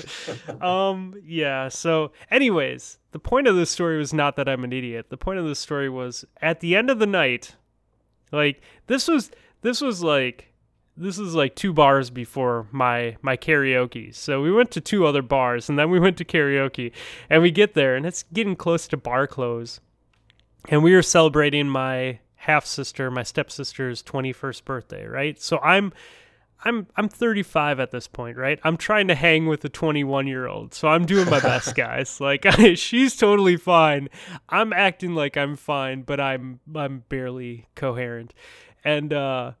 um yeah, so anyways, the point of this story was not that I'm an idiot. The point of this story was at the end of the night like this was this was like this is like two bars before my my karaoke. So we went to two other bars and then we went to karaoke and we get there and it's getting close to bar close. And we were celebrating my half sister, my stepsister's 21st birthday, right? So I'm I'm I'm 35 at this point, right? I'm trying to hang with a 21 year old, so I'm doing my best, guys. Like she's totally fine. I'm acting like I'm fine, but I'm I'm barely coherent. And uh,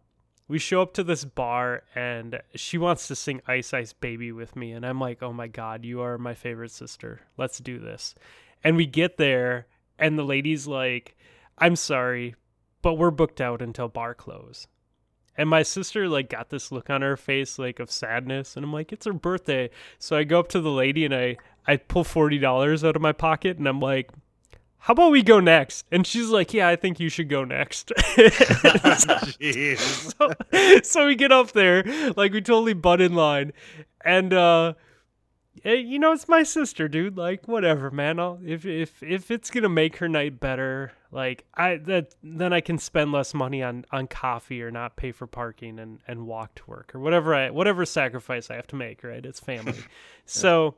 we show up to this bar, and she wants to sing "Ice Ice Baby" with me, and I'm like, "Oh my god, you are my favorite sister. Let's do this." And we get there, and the lady's like, "I'm sorry, but we're booked out until bar close." And my sister like got this look on her face like of sadness and I'm like, it's her birthday. So I go up to the lady and I I pull forty dollars out of my pocket and I'm like, How about we go next? And she's like, Yeah, I think you should go next. Jeez. so, so we get up there, like we totally butt in line, and uh eh, you know it's my sister, dude. Like whatever, man. I'll, if if if it's gonna make her night better, like I that then I can spend less money on on coffee or not pay for parking and and walk to work or whatever I whatever sacrifice I have to make. Right, it's family. so,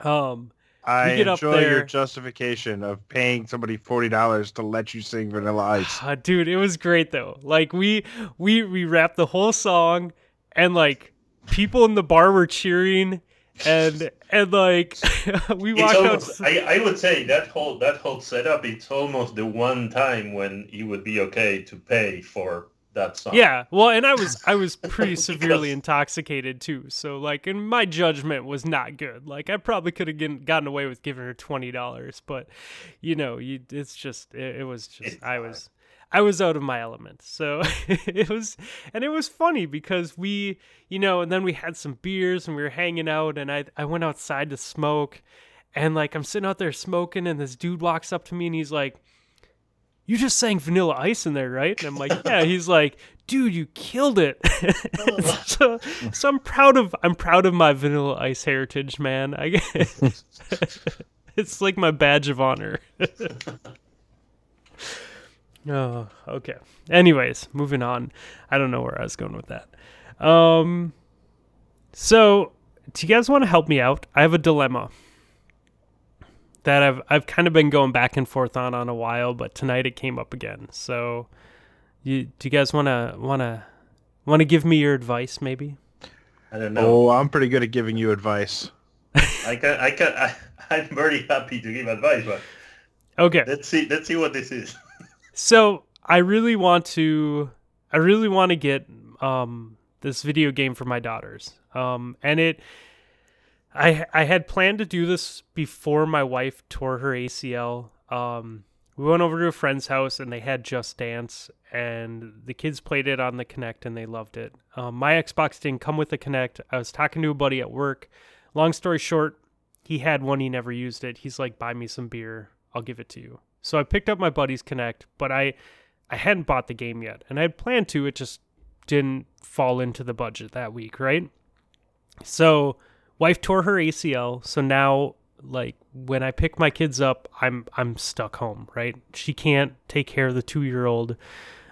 um. I enjoy your justification of paying somebody forty dollars to let you sing Vanilla Ice. Uh, dude, it was great though. Like we we we rapped the whole song, and like people in the bar were cheering, and and like we walked out. I, I would say that whole that whole setup it's almost the one time when it would be okay to pay for that song. Yeah, well, and I was I was pretty severely intoxicated too. So like, and my judgment was not good. Like I probably could have gotten away with giving her twenty dollars, but you know, you it's just it, it was just It's I was I was out of my element. So it was and it was funny because we, you know, and then we had some beers and we were hanging out and I I went outside to smoke and like I'm sitting out there smoking and this dude walks up to me and he's like you just sang Vanilla Ice in there, right? And I'm like, yeah. He's like, dude, you killed it. Oh, so, so I'm proud of I'm proud of my Vanilla Ice heritage, man. I guess. it's like my badge of honor. Oh, okay. Anyways, moving on. I don't know where I was going with that. Um, so do you guys want to help me out? I have a dilemma that I've I've kind of been going back and forth on on a while, but tonight it came up again. So, you do you guys want to want to want to give me your advice, maybe? I don't know. Oh, I'm pretty good at giving you advice. I can I can I, I'm very happy to give advice, but Okay. let's see let's see what this is. So I really want to, I really want to get um, this video game for my daughters. Um, and it, I I had planned to do this before my wife tore her ACL. Um, we went over to a friend's house and they had Just Dance, and the kids played it on the Kinect and they loved it. Um, my Xbox didn't come with the Kinect. I was talking to a buddy at work. Long story short, he had one, he never used it. He's like, buy me some beer, I'll give it to you. So I picked up my buddy's Kinect, but I I hadn't bought the game yet, and I had planned to. It just didn't fall into the budget that week, right? So wife tore her ACL, so now like when I pick my kids up, I'm I'm stuck home, right? She can't take care of the two year old.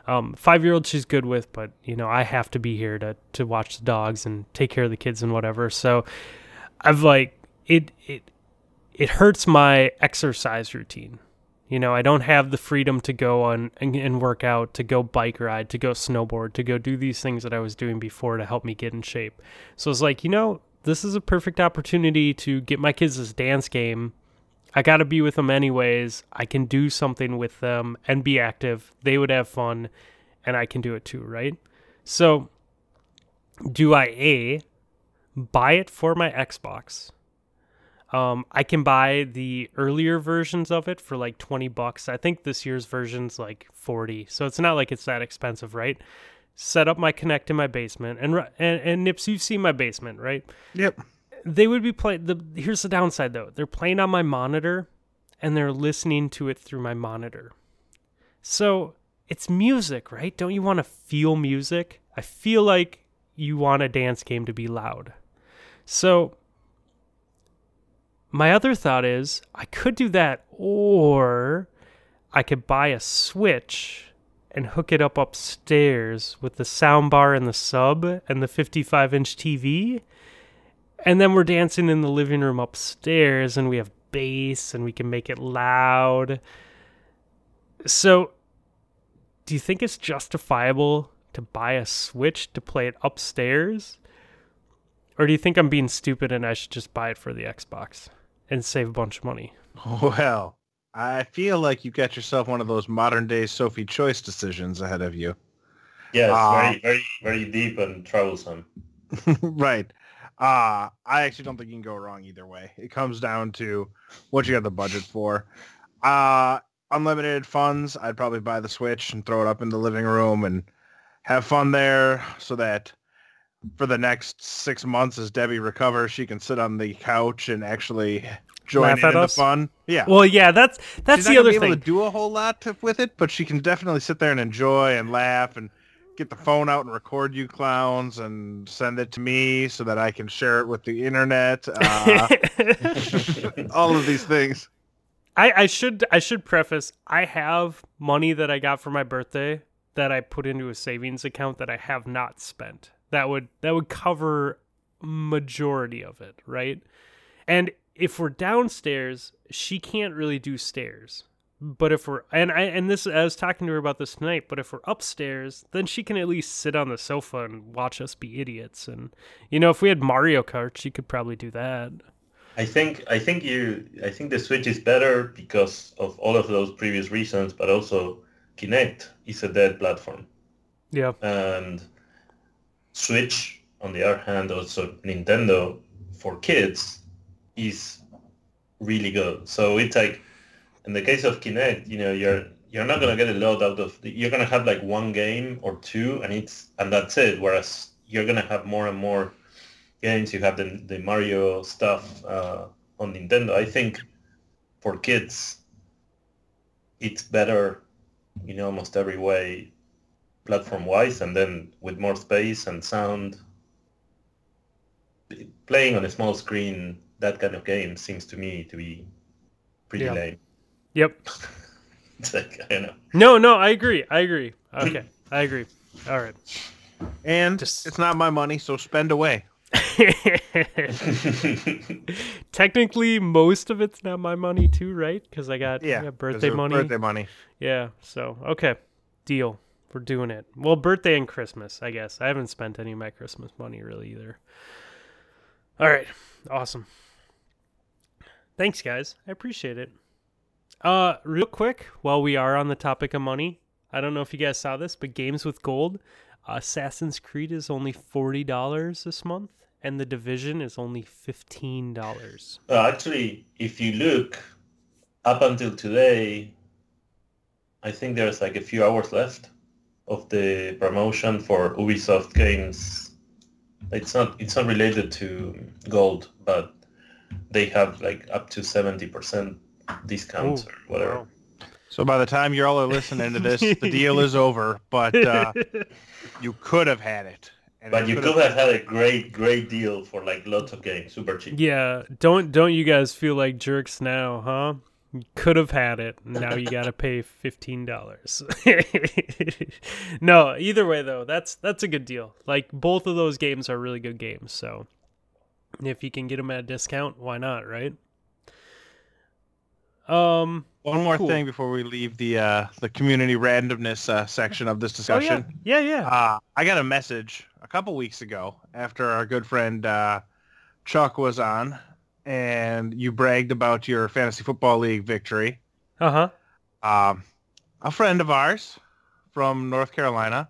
Um, five year old she's good with, but you know I have to be here to to watch the dogs and take care of the kids and whatever. So I've like it it it hurts my exercise routine. You know, I don't have the freedom to go on and, and work out, to go bike ride, to go snowboard, to go do these things that I was doing before to help me get in shape. So it's like, you know, this is a perfect opportunity to get my kids this dance game. I got to be with them anyways. I can do something with them and be active. They would have fun and I can do it too, right? So, do I A, buy it for my Xbox? Um, I can buy the earlier versions of it for like 20 bucks. I think this year's version's like 40. So it's not like it's that expensive, right? set up my Kinect in my basement, and and, and Nips, you've seen my basement, right? Yep. They would be playing. The here's the downside though: they're playing on my monitor, and they're listening to it through my monitor. So it's music, right? Don't you want to feel music? I feel like you want a dance game to be loud. So my other thought is I could do that, or I could buy a Switch and hook it up upstairs with the sound bar and the sub and the 55 inch TV. And then we're dancing in the living room upstairs and we have bass and we can make it loud. So, do you think it's justifiable to buy a Switch to play it upstairs? Or do you think I'm being stupid and I should just buy it for the Xbox and save a bunch of money? Well, I feel like you got yourself one of those modern day Sophie Choice decisions ahead of you. Yes, uh, very, very, very deep and troublesome. right. Uh, I actually don't think you can go wrong either way. It comes down to what you got the budget for. Uh, unlimited funds, I'd probably buy the Switch and throw it up in the living room and have fun there so that for the next six months as Debbie recovers, she can sit on the couch and actually join in, in the fun. Yeah. Well, yeah, that's that's She's the other thing. Able to do a whole lot to, with it, but she can definitely sit there and enjoy and laugh and get the phone out and record you clowns and send it to me so that I can share it with the internet. Uh, all of these things. I, I should I should preface I have money that I got for my birthday that I put into a savings account that I have not spent. That would that would cover majority of it, right? And if we're downstairs, she can't really do stairs. But if we're and I and this I was talking to her about this tonight, but if we're upstairs, then she can at least sit on the sofa and watch us be idiots. And you know, if we had Mario Kart, she could probably do that. I think I think you I think the Switch is better because of all of those previous reasons, but also Kinect is a dead platform. Yeah. And Switch, on the other hand, also Nintendo for kids is really good. So it's like in the case of Kinect, you know, you're you're not gonna get a lot out of. You're gonna have like one game or two, and it's and that's it. Whereas you're gonna have more and more games. You have the the Mario stuff uh, on Nintendo. I think for kids, it's better in almost every way, platform wise, and then with more space and sound. Playing on a small screen that kind of game seems to me to be pretty yeah. lame. Yep. it's like I don't know. No, no, I agree. I agree. Okay, I agree. All right. And Just... it's not my money, so spend away. Technically, most of it's not my money too, right? Because I got yeah, yeah birthday money. Birthday money. Yeah. So okay, deal. We're doing it. Well, birthday and Christmas, I guess. I haven't spent any of my Christmas money really either. All right. Awesome. Thanks, guys. I appreciate it. Uh, real quick, while we are on the topic of money, I don't know if you guys saw this, but Games with Gold, Assassin's Creed is only forty dollars this month, and the Division is only fifteen dollars. Uh, actually, if you look up until today, I think there's like a few hours left of the promotion for Ubisoft games. It's not it's not related to gold, but they have like up to seventy percent discounts Ooh, or whatever. wow. So by the time you're all are listening to this, the deal is over, but uh, you could have had it. And But you could have had a great, great deal for like lots of games, super cheap. yeah, don't don't you guys feel like jerks now, huh? Could have had it. Now you got to pay fifteen dollars. no, either way though, that's that's a good deal. Like both of those games are really good games. So if you can get them at a discount, why not, right? Um. One more Cool. thing before we leave the uh, the community randomness uh, section of this Oh yeah. discussion. Yeah. Yeah. Uh, I got a message a couple weeks ago after our good friend uh, Chuck was on, and you bragged about your fantasy football league victory. Uh huh. Um, a friend of ours from North Carolina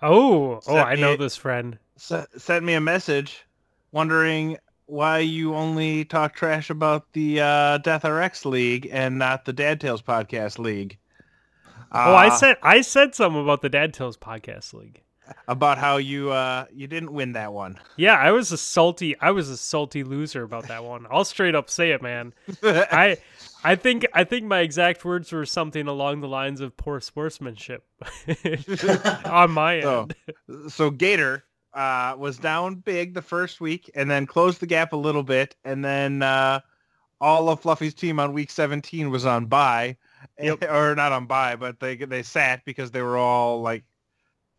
Oh. Oh, I know me- this friend. s- sent me a message wondering why you only talk trash about the uh, Death RX League and not the Dad Tales Podcast League. oh, I Uh, said I said something about the Dad Tales podcast league. About how you uh, you didn't win that one. Yeah, I was a salty. I was a salty loser about that one. I'll straight up say it, man. I, I think I think my exact words were something along the lines of poor sportsmanship on my So- end. so Gator uh, was down big the first week and then closed the gap a little bit, and then uh, all of Fluffy's team on week 17 was on bye, Yep. or not on bye, but they they sat because they were all like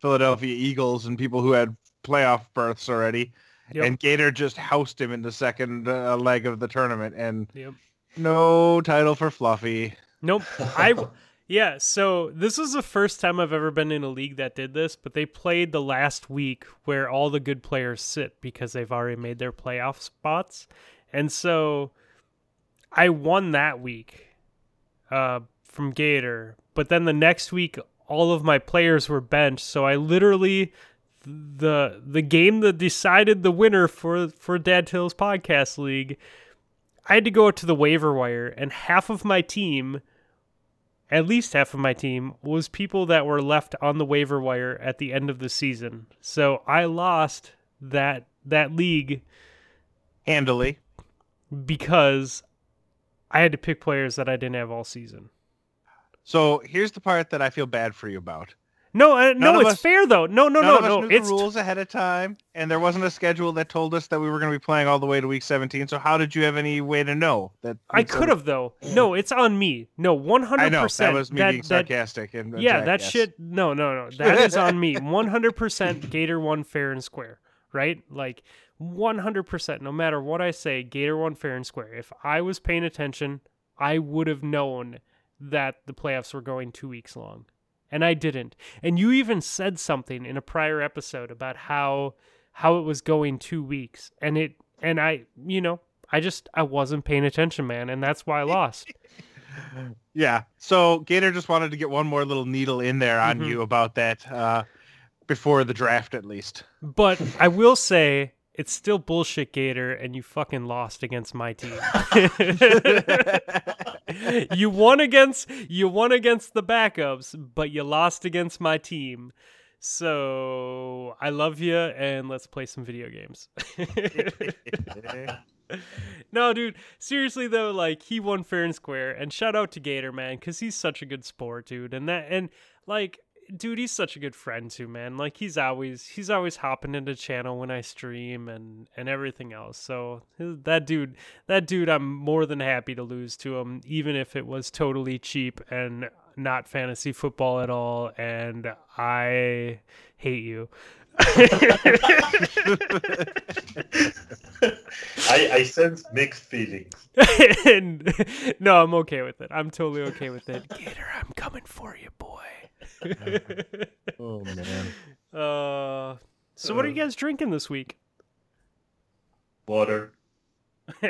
Philadelphia Eagles and people who had playoff berths already. Yep. And Gator just housed him in the second uh, leg of the tournament, and Yep. no title for Fluffy. Nope. I yeah. So this is the first time I've ever been in a league that did this, but they played the last week where all the good players sit because they've already made their playoff spots, and so I won that week uh, from Gator. But then the next week, all of my players were benched, so I literally the the game that decided the winner for for Dad Tales Podcast League. I had to go to the waiver wire, and half of my team at least half of my team was people that were left on the waiver wire at the end of the season. So I lost that that league Handily. because I had to pick players that I didn't have all season. So here's the part that I feel bad for you about. No, uh, no, it's us- fair though. No, no, no, no. knew It's the rules ahead of time, and there wasn't a schedule that told us that we were going to be playing all the way to week 17. So how did you have any way to know that? I could have though. No, it's on me. No, one 17 hundred I know percent. that was me being sarcastic. and a yeah, that shit. No, no, no. That is on me. One hundred percent. Gator won fair and square. Right? Like one hundred percent. No matter what I say, Gator won fair and square. If I was paying attention, I would have known that the playoffs were going two weeks long, and I didn't. And you even said something in a prior episode about how how it was going two weeks, and it and I, you know. I just I wasn't paying attention, man, and that's why I lost. Yeah. So Gator just wanted to get one more little needle in there on Mhm. you about that uh, before the draft, at least. But I will say it's still bullshit, Gator, and you fucking lost against my team. you won against you won against the backups, but you lost against my team. So I love you, and let's play some video games. no, dude. Seriously though, like he won fair and square, and shout out to Gator, man, because he's such a good sport, dude. And that and like dude he's such a good friend too man. Like he's always he's always hopping into channel when i stream and and everything else. So that dude that dude i'm more than happy to lose to him even if it was totally cheap and not fantasy football at all. And i hate you. I, I sense mixed feelings. and no i'm okay with it. I'm totally okay with it. Gator i'm coming for you boy oh man. uh so what are you guys drinking this week Water.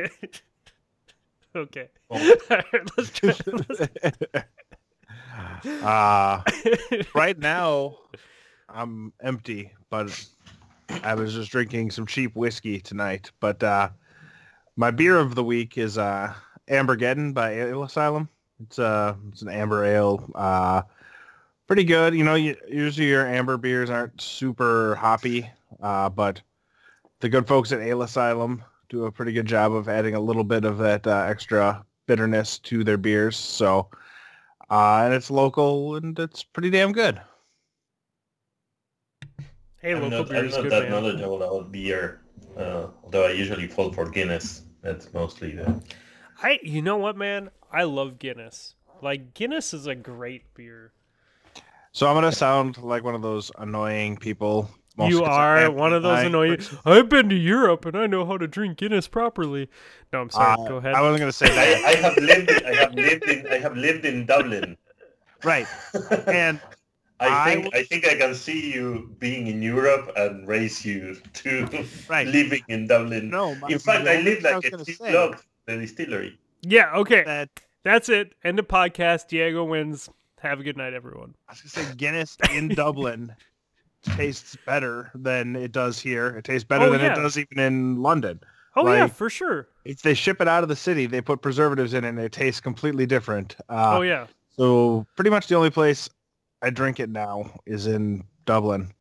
okay. Oh. let's try. Let's... uh, right now, I'm empty, but I was just drinking some cheap whiskey tonight. But uh, my beer of the week is uh, Ambergeddon by Ale Asylum. It's uh, it's an amber ale. Uh, pretty good. You know, you, usually your amber beers aren't super hoppy, uh, but the good folks at Ale Asylum do a pretty good job of adding a little bit of that uh, extra bitterness to their beers. So, uh, and it's local and it's pretty damn good. Hey, I'm local not, beer I'm is not good, that man. knowledgeable about beer, uh, although I usually fall for Guinness. That's mostly the... I, you know what, man? I love Guinness. Like Guinness is a great beer. So I'm gonna sound like one of those annoying people. mostly you 'cause are one of those my- annoying. I've been to Europe and I know how to drink Guinness properly. No, I'm sorry. Uh, Go ahead. I wasn't gonna say I, that. I have lived. In, I have lived in. I have lived in Dublin. right. And I I think was- I think I can see you being in Europe and raise you to Right. living in Dublin. no, my, in fact, I live thing I like was a gonna few say blocks the distillery. yeah. Okay. that That's it. End of podcast. Diego wins. Have a good night, everyone. I was gonna say Guinness in Dublin tastes better than it does here. It tastes better Oh, than yeah. it does even in London. Oh yeah, for sure. If they ship it out of the city, they put preservatives in it and it tastes completely different. Uh, oh yeah. So pretty much the only place I drink it now is in Dublin.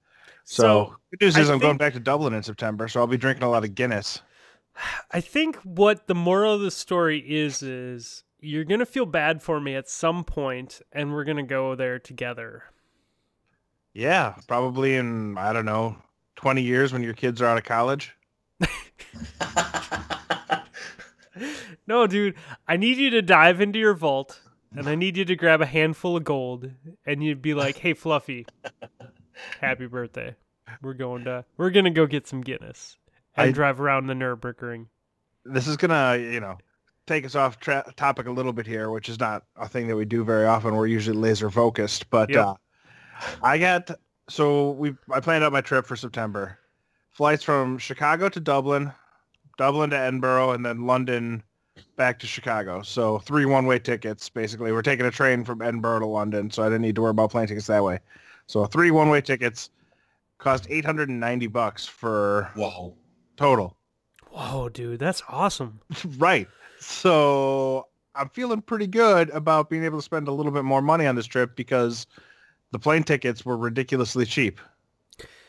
So, So, good news I is I'm going back to Dublin in September, so I'll be drinking a lot of Guinness. I think what the moral of the story is is you're gonna feel bad for me at some point, and we're gonna go there together. Yeah, probably in I don't know, 20 years when your kids are out of college. No, dude, I need you to dive into your vault, and I need you to grab a handful of gold, and you'd be like, "Hey, Fluffy, happy birthday! We're going to we're gonna go get some Guinness and I- drive around the Nurburgring." This is gonna, you know, take us off tra- topic a little bit here, which is not a thing that we do very often. We're usually laser focused, but Yep. uh, I got so we I planned out my trip for September. Flights from Chicago to Dublin, Dublin to Edinburgh, and then London back to Chicago. So three one-way tickets, basically. We're taking a train from Edinburgh to London, so I didn't need to worry about plane tickets that way. So three one-way tickets cost 890 bucks for wow. total. Whoa, dude, that's awesome. right. So I'm feeling pretty good about being able to spend a little bit more money on this trip because the plane tickets were ridiculously cheap.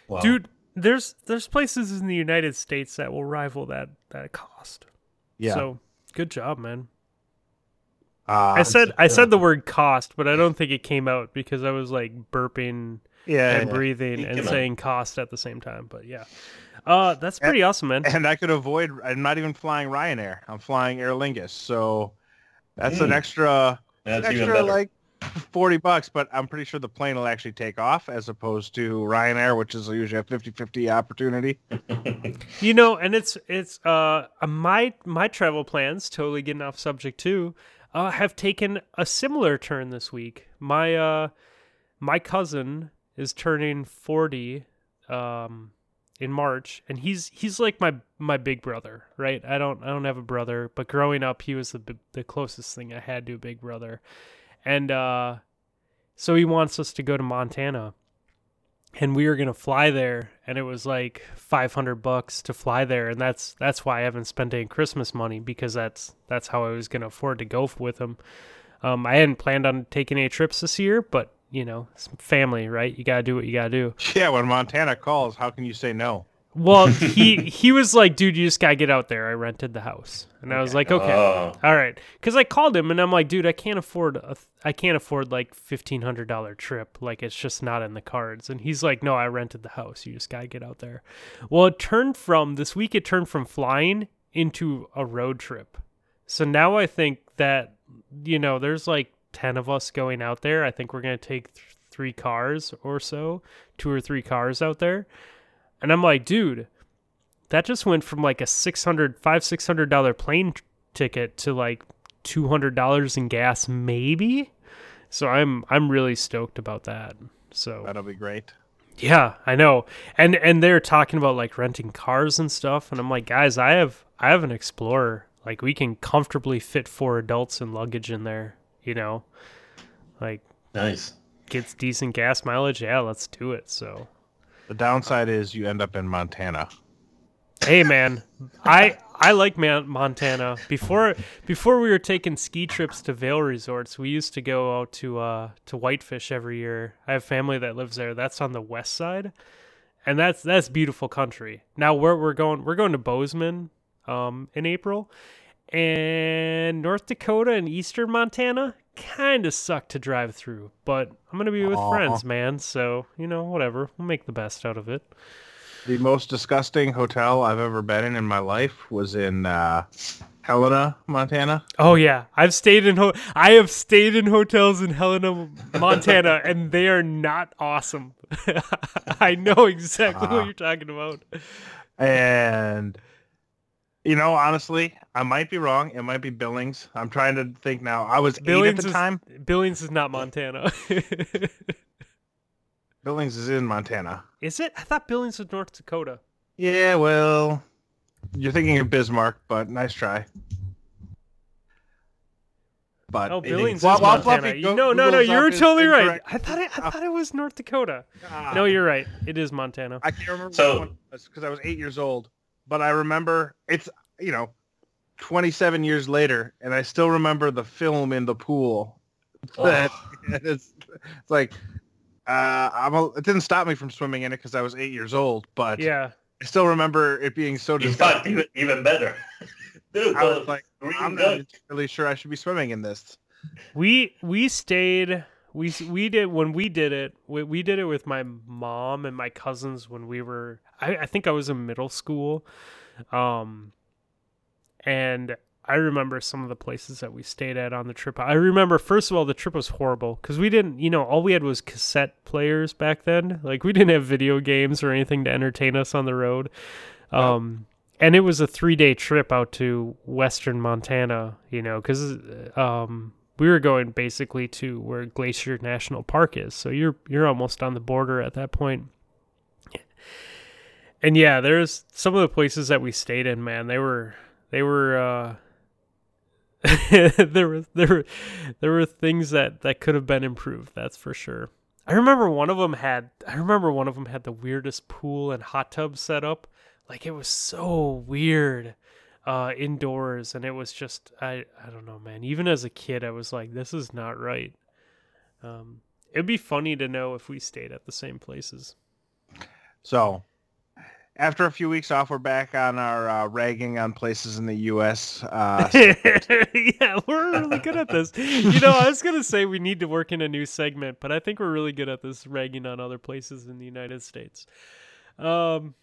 Wow. Dude, there's there's places in the United States that will rival that that cost. Yeah. So good job, man. uh, I said I said the word cost, but I don't think it came out because I was like burping yeah, and yeah. breathing and came out. saying cost at the same time. But yeah, uh, that's pretty awesome, man. and I could avoid. I'm not even flying Ryanair. I'm flying Aer Lingus. So that's an Mm. extra, That's even extra better. like 40 bucks. But I'm pretty sure the plane will actually take off as opposed to Ryanair, which is usually a 50-50 opportunity. You know, and it's it's uh my my travel plans totally getting off subject too. Uh, have taken a similar turn this week. My uh my cousin is turning 40 um in March and he's he's like my my big brother, right? I don't I don't have a brother, but growing up he was the the closest thing I had to a big brother. And uh so he wants us to go to Montana. And we were to fly there and it was like 500 bucks to fly there and that's that's why I haven't spent any Christmas money because that's that's how I was to afford to go with him. Um I hadn't planned on taking any trips this year, but you know, family, right? You got to do what you got to do. Yeah, when Montana calls, how can you say no? Well, he he was like, "Dude, you just gotta get out there." I rented the house, and I was like, "Okay, Oh. all right," because I called him and I'm like, "Dude, I can't afford a, I can't afford like fifteen hundred dollar trip. Like it's just not in the cards." And he's like, "No, I rented the house. You just gotta get out there." Well, it turned from this week. It turned from flying into a road trip. So now I think that you know, there's like ten of us going out there. I think we're gonna take th- three cars or so, two or three cars out there. And I'm like, dude, that just went from like a six hundred, five, six hundred dollar plane t- ticket to like two hundred dollars in gas, maybe. So I'm I'm really stoked about that. So That'll be great. yeah, I know. And and they're talking about like renting cars and stuff, and I'm like, guys, I have I have an Explorer. Like we can comfortably fit four adults and luggage in there. You know, like Nice. gets decent gas mileage. Yeah, let's do it. So The downside is you end up in Montana. hey man i I like Man- Montana. Before before we were taking ski trips to Vail resorts, we used to go out to uh to Whitefish every year. I have family that lives there. That's on the west side, and that's that's beautiful country. Now where we're going, we're going to Bozeman, um, in April, and North Dakota and Eastern Montana kind of suck to drive through. But I'm gonna be with Aw. friends, man. So you know, whatever. We'll make the best out of it. The most disgusting hotel I've ever been in in my life was in uh, Helena, Montana. Oh yeah, I've stayed in ho- I have stayed in hotels in Helena, Montana, and they are not awesome. I know exactly Ah. what you're talking about. And you know, honestly, I might be wrong. It might be Billings. I'm trying to think now. I was eight Billings at the is- time. Billings is not Montana. Billings is in Montana. is it? I thought Billings was North Dakota. Yeah, well, you're thinking of Bismarck, but nice try. But Oh, it Billings is- is While- while Montana. Fluffy go- no, no, no, Googles you were up is totally right. I thought it, I thought it was North Dakota. Ah, No, you're right. It is Montana. I can't remember So- because I was eight years old, but I remember it's you know, 27 years later, and I still remember the film in the pool. Oh. it's, it's like uh, I'm a, it didn't stop me from swimming in it because I was eight years old, but Yeah. I still remember it being so In fact, disgusting. even, even better. Dude, I was like, I'm duck. not really sure I should be swimming in this. We we stayed we we did when we did it we, we did it with my mom and my cousins when we were I, I think I was in middle school. Um and I remember some of the places that we stayed at on the trip. I remember first of all the trip was horrible because we didn't you know all we had was cassette players back then. Like we didn't have video games or anything to entertain us on the road. Um and it was a three day trip out to western Montana, you know, because um, we were going basically to where Glacier National Park is. So you're you're almost on the border at that point. And yeah, there's some of the places that we stayed in, man. They were they were uh, there were there were there were things that that could have been improved. That's for sure. I remember one of them had I remember one of them had the weirdest pool and hot tub set up. Like it was so weird uh indoors and it was just I I don't know, man. Even as a kid I was like this is not right. Um it'd be funny to know if we stayed at the same places. So, after a few weeks off, we're back on our uh, ragging on places in the U.S. Uh, yeah, we're really good at this. You know, I was gonna say we need to work in a new segment, but I think we're really good at this ragging on other places in the United States. Um,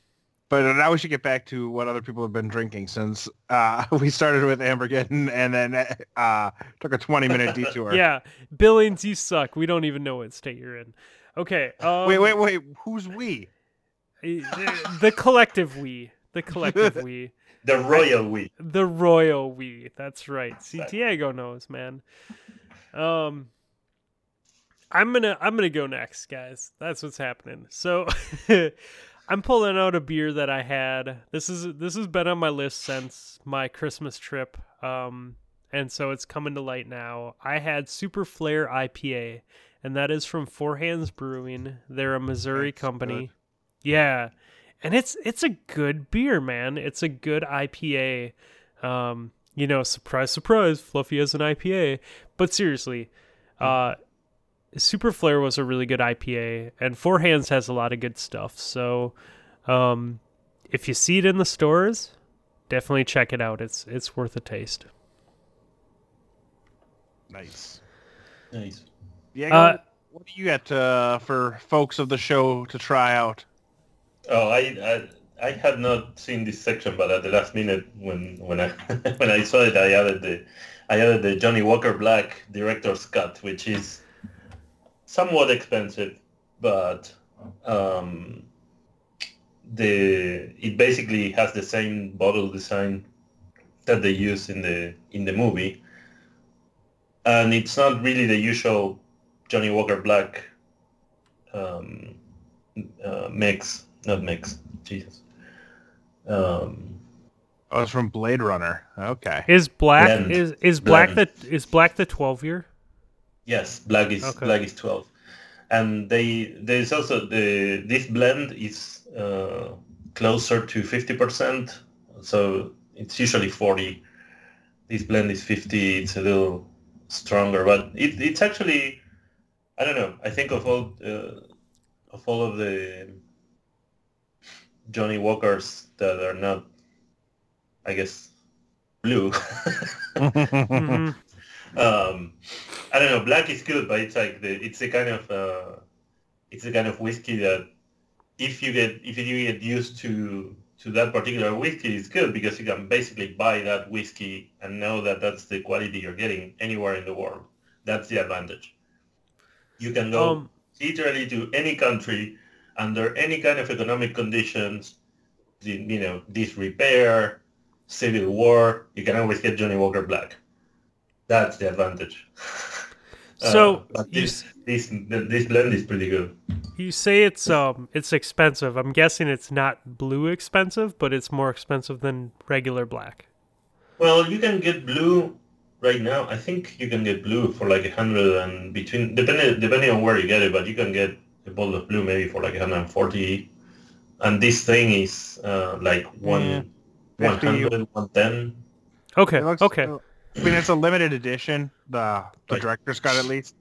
But now we should get back to what other people have been drinking since uh, we started with Ambergen and then uh, took a 20 minute detour. yeah, Billings, you suck. We don't even know what state you're in. Okay. Um, Wait, wait, wait. Who's we? the, the collective we. The collective we. The royal we. The royal we. That's right. Santiago knows, man. Um I'm going to I'm going to go next, guys. That's what's happening. So I'm pulling out a beer that I had. This is this has been on my list since my Christmas trip. Um and so it's coming to light now. I had Super Flare IPA and that is from Four Hands Brewing. They're a Missouri That's company. good. Yeah. And it's it's a good beer, man. It's a good IPA. Um, you know, surprise, surprise, Fluffy has an IPA. But seriously, uh, Super Flare was a really good IPA, and Four Hands has a lot of good stuff. So, um, if you see it in the stores, definitely check it out. It's it's worth a taste. Nice. Nice. Diego, Uh, what do you got uh, for folks of the show to try out? Oh, I, I I had not seen this section, but at the last minute when when I when I saw it, I added the I added the Johnnie Walker Black Director's Cut, which is somewhat expensive, but um, the it basically has the same bottle design that they use in the in the movie, and it's not really the usual Johnnie Walker Black um, uh, mix, not mix, Jesus. Um, Oh, it's from Blade Runner. Okay. Is black Blend. is is black Blend. the is black the twelve year? Yes, black is Okay. black is twelve, and they there's also the this blend is uh, closer to fifty percent, so it's usually 40. This blend is 50. It's a little stronger, but it, it's actually I don't know. I think of all uh, of all of the Johnnie Walkers that are not, I guess, blue. hmm um, I don't know. Black is good, but it's like the it's a kind of uh, it's a kind of whiskey that if you get if you get used to to that particular whiskey, it's good because you can basically buy that whiskey and know that that's the quality you're getting anywhere in the world. That's the advantage. You can go Um, literally to any country under any kind of economic conditions, the, you know, disrepair, civil war, you can always get Johnnie Walker Black. That's the advantage. So, Uh, but you this, this this blend is pretty good. You say it's um it's expensive. I'm guessing it's not blue expensive, but it's more expensive than regular black. Well, you can get blue right now. I think you can get blue for like a hundred and between depending depending on where you get it, but you can get a bottle of blue maybe for like 140. And this thing is uh, like one Yeah. 100, 110. Okay. Looks- okay. I mean, it's a limited edition. The the Right. director's got at least.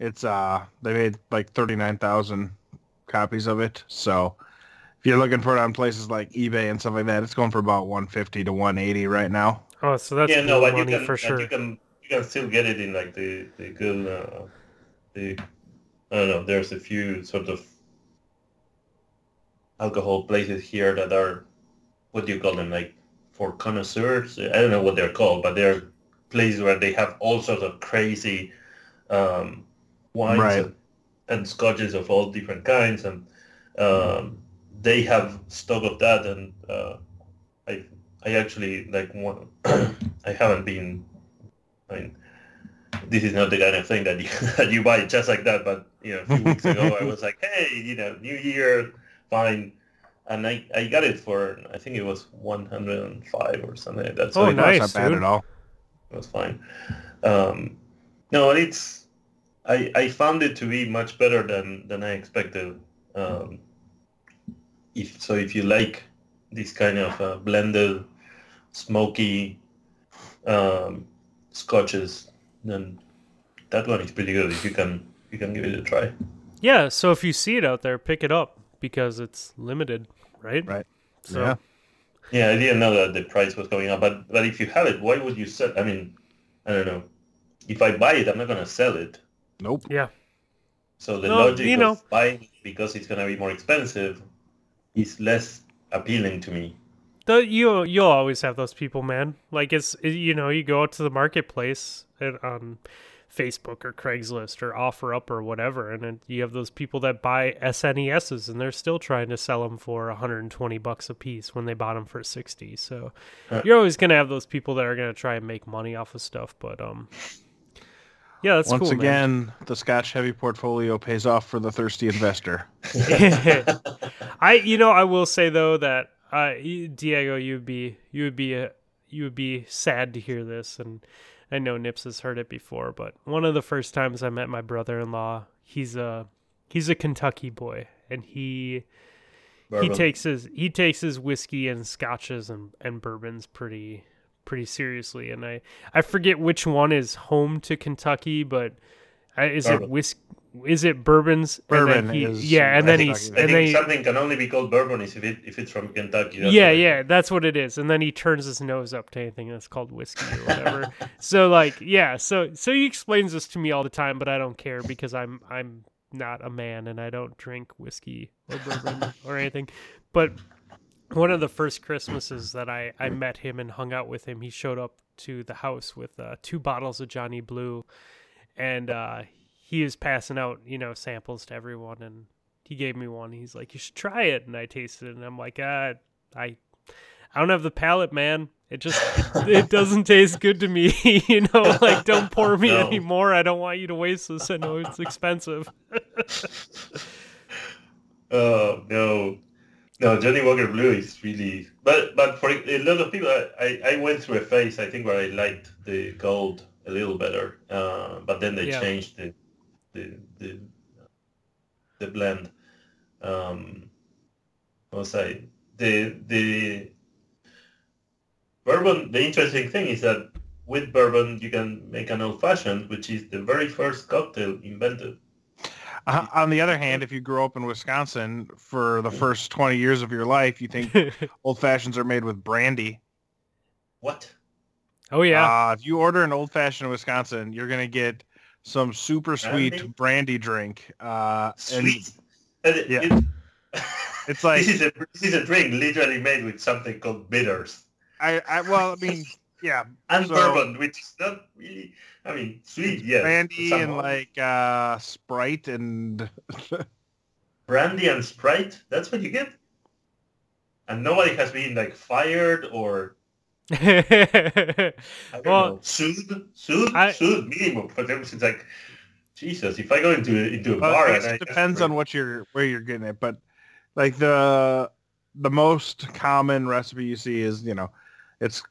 It's uh, they made like thirty nine thousand copies of it. So if you're looking for it on places like eBay and stuff like that, it's going for about one fifty to one eighty right now. Oh, so that's yeah, no, blue but you money can for sure. you can you can still get it in like the the good uh, the I don't know. There's a few sort of alcohol places here that are what do you call them like for connoisseurs? I don't know what they're called, but they're places where they have all sorts of crazy um, wines Right. and, and scotches of all different kinds, and um, they have stock of that. And uh, I I actually like one. I haven't been. I mean, this is not the kind of thing that you that you buy just like that. But you know, a few weeks ago, I was like, hey, you know, New Year, fine, and I I got it for I think it was 105 or something like that. So Oh, it, nice. That's not bad dude. at all. It was fine. Um, no, it's I I found it to be much better than than I expected. Um, if so, if you like this kind of uh, blended, smoky um, scotches, then that one is pretty good. If you can you can give it a try. Yeah, so if you see it out there, pick it up because it's limited, right? Right. So Yeah. Yeah, I didn't know that the price was going up, but but if you have it, why would you sell? I mean, I don't know. If I buy it, I'm not gonna sell it. Nope. yeah. So the No, logic you of know. buying it because it's gonna be more expensive is less appealing to me. The, you you'll always have those people, man. Like it's you know you go out to the marketplace and on Facebook or Craigslist or OfferUp or whatever, and then you have those people that buy SNESs and they're still trying to sell them for 120 bucks a piece when they bought them for 60. So Uh. you're always gonna have those people that are gonna try and make money off of stuff. But um, yeah, that's Once cool, man. again, the Scotch heavy portfolio pays off for the thirsty investor. I you know I will say though that uh Diego you'd be you would be uh you would be sad to hear this and I know Nips has heard it before but one of the first times I met my brother-in-law he's a he's a Kentucky boy and he he takes his he takes his whiskey and scotches and, and bourbons pretty pretty seriously and I I forget which one is home to Kentucky but uh, is it Bourbon. Whisk is it bourbons and Bourbon he- is- yeah and I then think, he's I and think then he, something can only be called bourbon if it if it's from Kentucky. That's yeah what I- yeah that's what it is. And then he turns his nose up to anything that's called whiskey or whatever. So like yeah so so he explains this to me all the time but I don't care because I'm I'm not a man and I don't drink whiskey or bourbon or anything. But one of the first Christmases that I, I met him and hung out with him, he showed up to the house with uh, two bottles of Johnnie Blue, and uh, he was passing out, you know, samples to everyone. And he gave me one. He's like, "You should try it." And I tasted it, and I'm like, "Ah, I, I don't have the palate, man. It just, it, it doesn't taste good to me. you know, like don't pour me No. anymore. I don't want you to waste this. I know it's expensive." Oh no, no. Johnnie Walker Blue is really, but but for a lot of people, I, I, I went through a phase I think where I liked the gold a little better, uh, but then they Yeah. changed the the the, the blend. Um, what was I the the bourbon. The interesting thing is that with bourbon you can make an old fashioned, which is the very first cocktail invented. Uh, on the other hand, if you grew up in Wisconsin for the first 20 years of your life, you think old fashions are made with brandy. What? oh yeah. Uh, if you order an old fashioned in Wisconsin, you're going to get some super sweet Brandy? brandy drink. Uh, and Sweet. And it- Yeah. it- It's like- this is a this is a drink literally made with something called bitters I, I, well, I mean, yeah, and So- bourbon, which is not really. I mean, sweet, yes. brandy and like uh, Sprite and brandy and Sprite. That's what you get. And nobody has been like fired or Well, know, sued, sued, I- sued minimum. But then it's like, Jesus, if I go into into a Well, bar I and I it depends on what you're where you're getting it, but like the the most common recipe you see is you know it's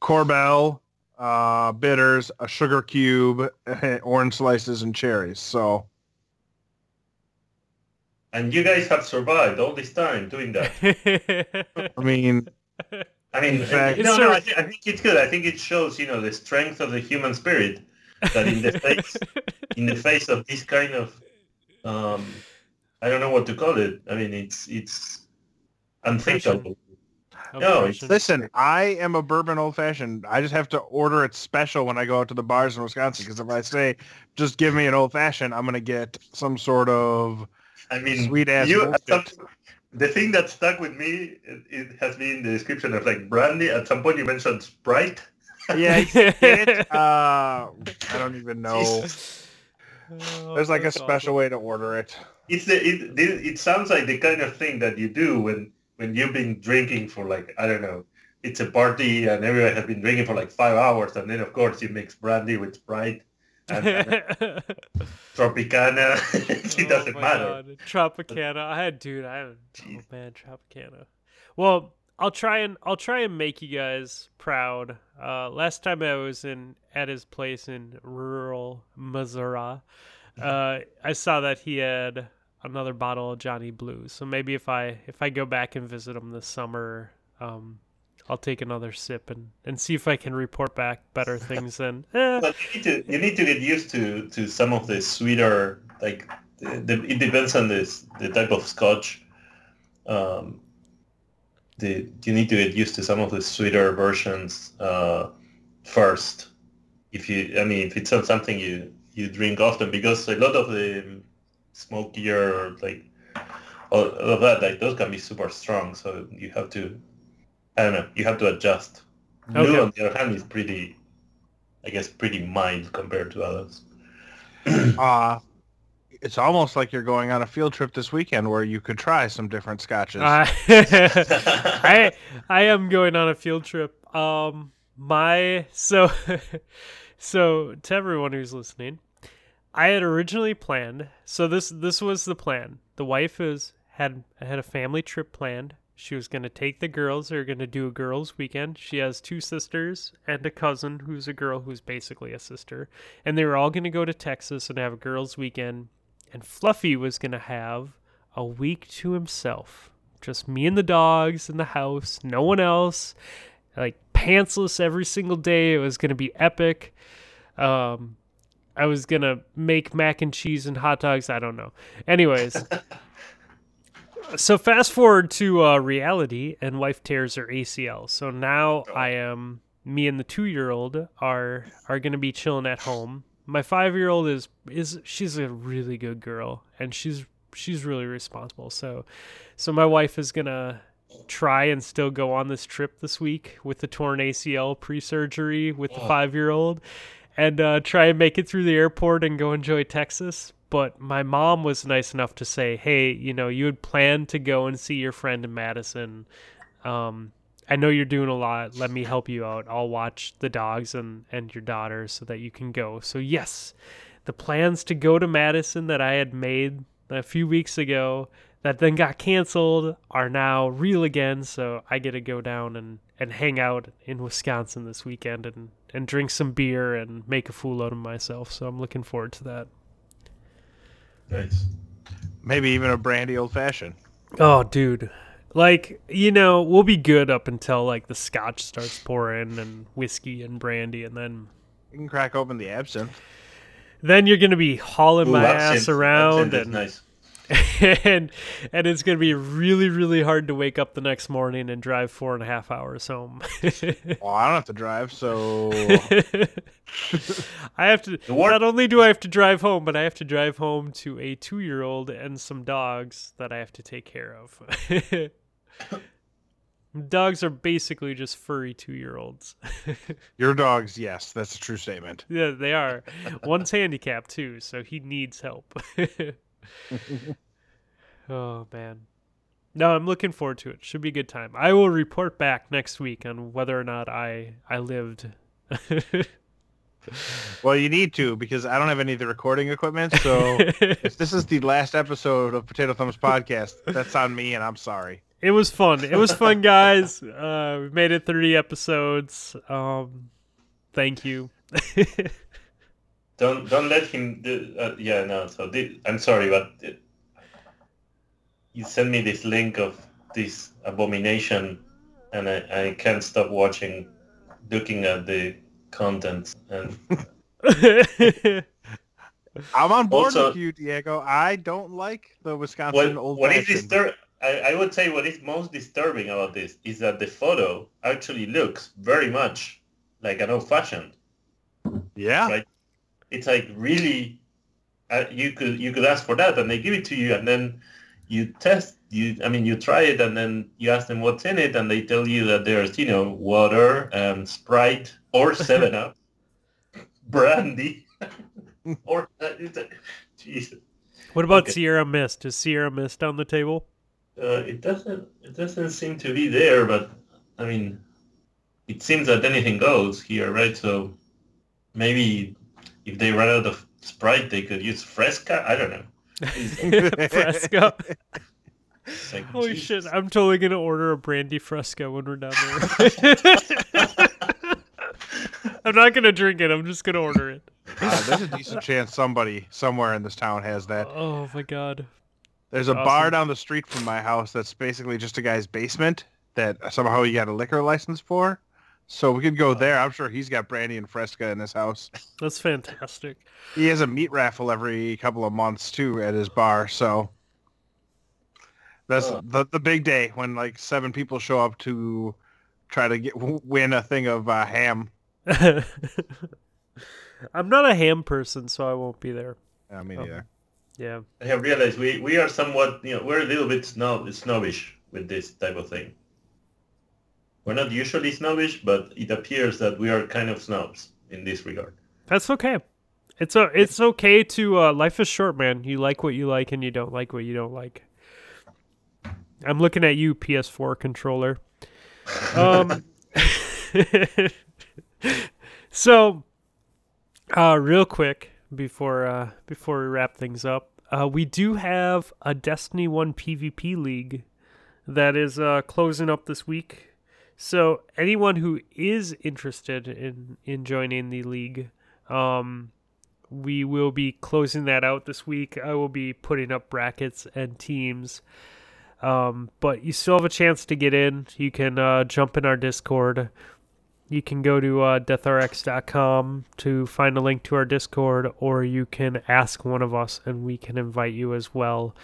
Korbel, uh, bitters, a sugar cube, orange slices, and cherries. So and you guys have survived all this time doing that. I mean, I mean, In fact- no, It's no, a- I, thi- I think it's good. I think it shows, you know, the strength of the human spirit that in the face, in the face of this kind of, um, I don't know what to call it. I mean, it's it's unthinkable. No, it's- listen, I am a bourbon old fashioned. I just have to order it special when I go out to the bars in Wisconsin because if I say just give me an old fashioned, I'm gonna get some sort of I mean, Sweet ass you, at some, bullshit. The thing that stuck with me, it, it has been the description of like brandy. At some point, you mentioned Sprite. yeah. it? Uh, I don't even know. Oh, There's like a that's special way to order it. It's the it, it it sounds like the kind of thing that you do when when you've been drinking for like I don't know. It's a party and everyone has been drinking for like five hours, and then of course you mix brandy with Sprite and, and awesome. Tropicana. it Oh doesn't matter. God. Tropicana. I had dude, I had oh man, Tropicana. Well, I'll try and I'll try and make you guys proud. Uh last time I was in at his place in rural Missouri, uh I saw that he had another bottle of Johnnie Blue. So maybe if I if I go back and visit him this summer, um I'll take another sip and, and see if I can report back better things than eh, But you need to you need to get used to to some of the sweeter like the, the, it depends on this the type of scotch. Um, the you need to get used to some of the sweeter versions uh, first. If you I mean if it's not something you you drink often because a lot of the smokier like all, all of that like those can be super strong so you have to I don't know you have to adjust. Blue on the other hand is pretty I guess pretty mild compared to others. Uh, it's almost like you're going on a field trip this weekend where you could try some different scotches. I, I I am going on a field trip. Um, my so so to everyone who's listening, I had originally planned. So this this was the plan. The wife is had had a family trip planned. She was gonna take the girls. They're gonna do a girls' weekend. She has two sisters and a cousin who's a girl who's basically a sister, and they were all gonna go to Texas and have a girls' weekend. And Fluffy was gonna have a week to himself. Just me and the dogs in the house, no one else. Like pantsless every single day. It was gonna be epic. Um, I was gonna make mac and cheese and hot dogs. I don't know. Anyways, so fast forward to uh, reality, and wife tears her ACL. So now I am me and the two year old are are gonna be chilling at home. My five year old is is she's a really good girl, and she's she's really responsible. So so my wife is gonna try and still go on this trip this week with the torn ACL pre-surgery with the Oh. five-year-old, and uh, try and make it through the airport and go enjoy Texas. But my mom was nice enough to say, "Hey, you know, you had planned to go and see your friend in Madison. Um, I know you're doing a lot. Let me help you out. I'll watch the dogs and and your daughter so that you can go." So yes, the plans to go to Madison that I had made a few weeks ago that then got canceled are now real again. So I get to go down and, and hang out in Wisconsin this weekend and, and drink some beer and make a fool out of myself. So I'm looking forward to that. Nice. Maybe even a brandy old fashioned. Oh, dude. Like, you know, we'll be good up until like the scotch starts pouring and whiskey and brandy and then You can crack open the absinthe. then you're gonna be hauling Ooh, my absinthe- ass around absinthe and nice. and and it's gonna be really really hard to wake up the next morning and drive four and a half hours home. Well, I don't have to drive, so I have to. War- Not only do I have to drive home, but I have to drive home to a two-year-old and some dogs that I have to take care of. dogs are basically just furry two-year-olds. your dogs, yes, that's a true statement. yeah, they are. One's handicapped too, so he needs help. oh man. No, I'm looking forward to it. Should be a good time. I will report back next week on whether or not I I lived. Well, you need to because I don't have any of the recording equipment. So if this is the last episode of Potato Thumbs podcast, that's on me, and I'm sorry. it was fun. It was fun, guys. Uh, we made it 30 episodes. Um, thank you. Don't don't let him. Do, uh, yeah, no. So thi- I'm sorry, but you sent me this link of this abomination, and I, I can't stop watching, looking at the content. And I'm on board Also- with you, Diego. I don't like the Wisconsin what old what is fashioned. distur- I, I would say what is most disturbing about this is that the photo actually looks very much like an old-fashioned. Yeah, Right. It's like really, uh, you could you could ask for that, and they give it to you, and then you test. You, I mean, you try it, and then you ask them what's in it, and they tell you that there's, you know, water and Sprite or Seven Up, brandy, or uh, Jesus. what about Okay. Sierra Mist? Is Sierra Mist on the table? Uh, it doesn't it doesn't seem to be there, but I mean, it seems that anything goes here, right? So maybe if they run out of Sprite, they could use Fresca. I don't know. Fresco. It's like, Holy Jesus. shit! I'm totally gonna order a brandy fresca when we're down there. I'm not gonna drink it. I'm just gonna order it. Uh, there's a decent chance somebody somewhere in this town has that. Oh my god. There's a Awesome. bar down the street from my house that's basically just a guy's basement that somehow he got a liquor license for. So we could go there. I'm sure he's got brandy and Fresca in his house. That's fantastic. He has a meat raffle every couple of months too at his bar. So that's Oh. the the big day when like seven people show up to try to get win a thing of uh, ham. I'm not a ham person, so I won't be there. I mean, Oh. yeah. Yeah. I have realized we, we are somewhat, you know, we're a little bit snob, snobbish with this type of thing. We're not usually snobbish, but it appears that we are kind of snobs in this regard. That's okay. It's a it's okay to uh, life is short, man. You like what you like and you don't like what you don't like. I'm looking at you, PS4 controller. Um So uh real quick before uh before we wrap things up, uh we do have a Destiny 1 PvP league that is uh closing up this week. So anyone who is interested in in joining the league, um, we will be closing that out this week. I will be putting up brackets and teams. Um, but you still have a chance to get in. You can uh, jump in our Discord. You can go to uh, deathrx.com to find a link to our Discord, or you can ask one of us and we can invite you as well.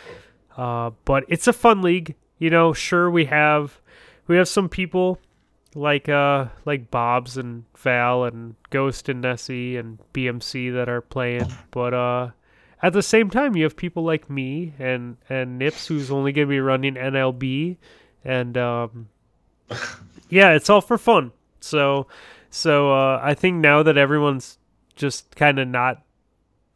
Uh, but it's a fun league. You know, sure we have we have some people like uh like Bob's and Val and Ghost and Nessie and BMC that are playing, but uh at the same time you have people like me and and Nips who's only going to be running NLB and um yeah, it's all for fun. So so uh I think now that everyone's just kind of not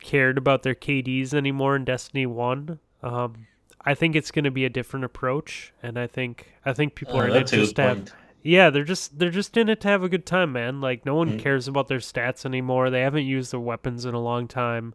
cared about their KDs anymore in Destiny 1, um I think it's going to be a different approach and I think I think people Oh, are in it just to have yeah, they're just they're just in it to have a good time, man. Like no one Mhm. cares about their stats anymore. They haven't used their weapons in a long time.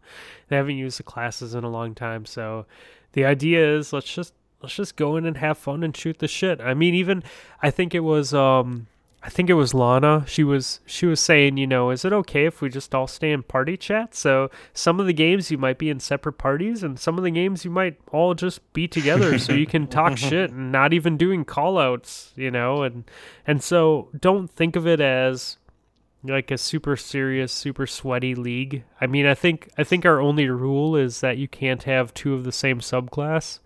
They haven't used the classes in a long time. So the idea is let's just let's just go in and have fun and shoot the shit. I mean, even I think it was um I think it was Lana. She was she was saying, you know, is it okay if we just all stay in party chat? So some of the games you might be in separate parties, and some of the games you might all just be together, so you can talk shit and not even doing callouts, you know. And and so don't think of it as like a super serious, super sweaty league. I mean, I think I think our only rule is that you can't have two of the same subclass.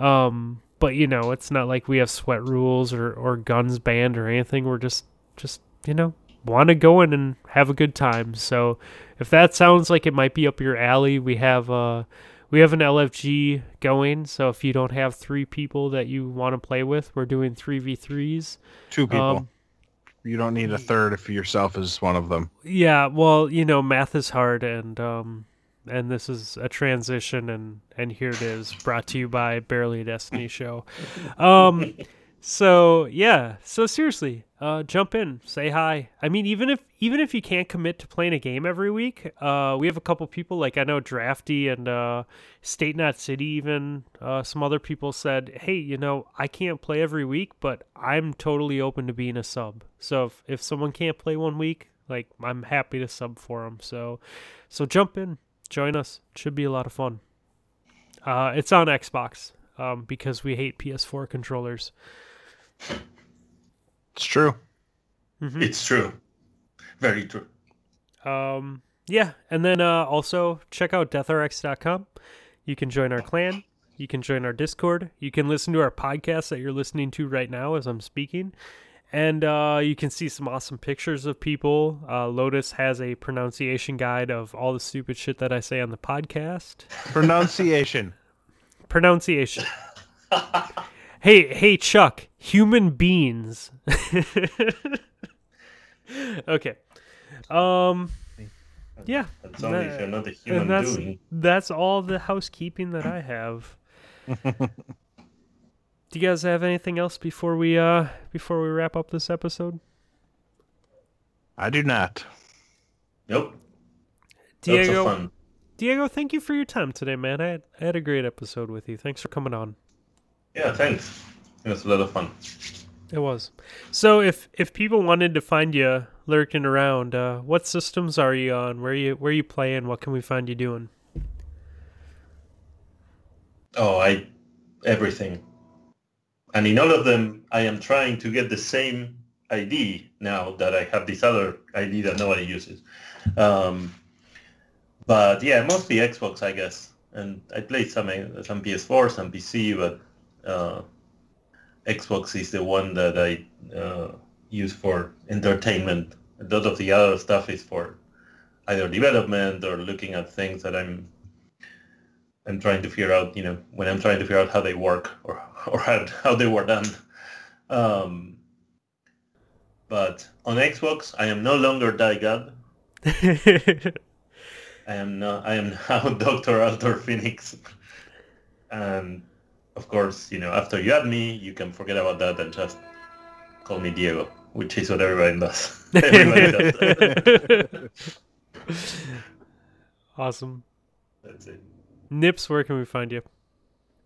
Um, but you know, it's not like we have sweat rules or, or guns banned or anything. We're just just you know want to go in and have a good time. So if that sounds like it might be up your alley, we have uh we have an LFG going. So if you don't have three people that you want to play with, we're doing three v threes. Two people. Um, you don't need a third if yourself is one of them. Yeah, well, you know, math is hard, and um, and this is a transition and and here it is brought to you by barely a destiny show. Um so yeah so seriously uh jump in say hi. I mean even if even if you can't commit to playing a game every week uh we have a couple people like i know drafty and uh state not city even uh some other people said hey you know i can't play every week but i'm totally open to being a sub. So if, if someone can't play one week like i'm happy to sub for them so so jump in join us. It should be a lot of fun. Uh, it's on Xbox um, because we hate PS4 controllers. It's true. Mm-hmm. It's true. Very true. Um, yeah, and then uh, also check out deathrx.com. You can join our clan. You can join our Discord. You can listen to our podcast that you're listening to right now as I'm speaking and uh, you can see some awesome pictures of people. Uh, Lotus has a pronunciation guide of all the stupid shit that I say on the podcast. Pronunciation. pronunciation. hey, hey, Chuck. Human beings. okay. Um. Yeah. That's only that, if you're not a human that's, doing. That's all the housekeeping that I have. Do you guys have anything else before we uh before we wrap up this episode? I do not. Nope. Diego, Diego, thank you for your time today, man. I had, I had a great episode with you. Thanks for coming on. Yeah, thanks. It was a lot of fun. It was. So if if people wanted to find you lurking around, uh, what systems are you on? Where you where you playing? What can we find you doing? Oh, I everything and in all of them, I am trying to get the same ID now that I have this other ID that nobody uses. Um, but yeah, mostly Xbox, I guess. And I played some some PS4, some PC, but uh, Xbox is the one that I uh, use for entertainment. A lot of the other stuff is for either development or looking at things that I'm I'm trying to figure out, you know, when I'm trying to figure out how they work or or how, how they were done. Um, but on Xbox, I am no longer Die God. I am. I am now Doctor Altor Phoenix, and of course, you know, after you add me, you can forget about that and just call me Diego, which is what everybody does. everybody does. awesome. That's it. Nips, where can we find you?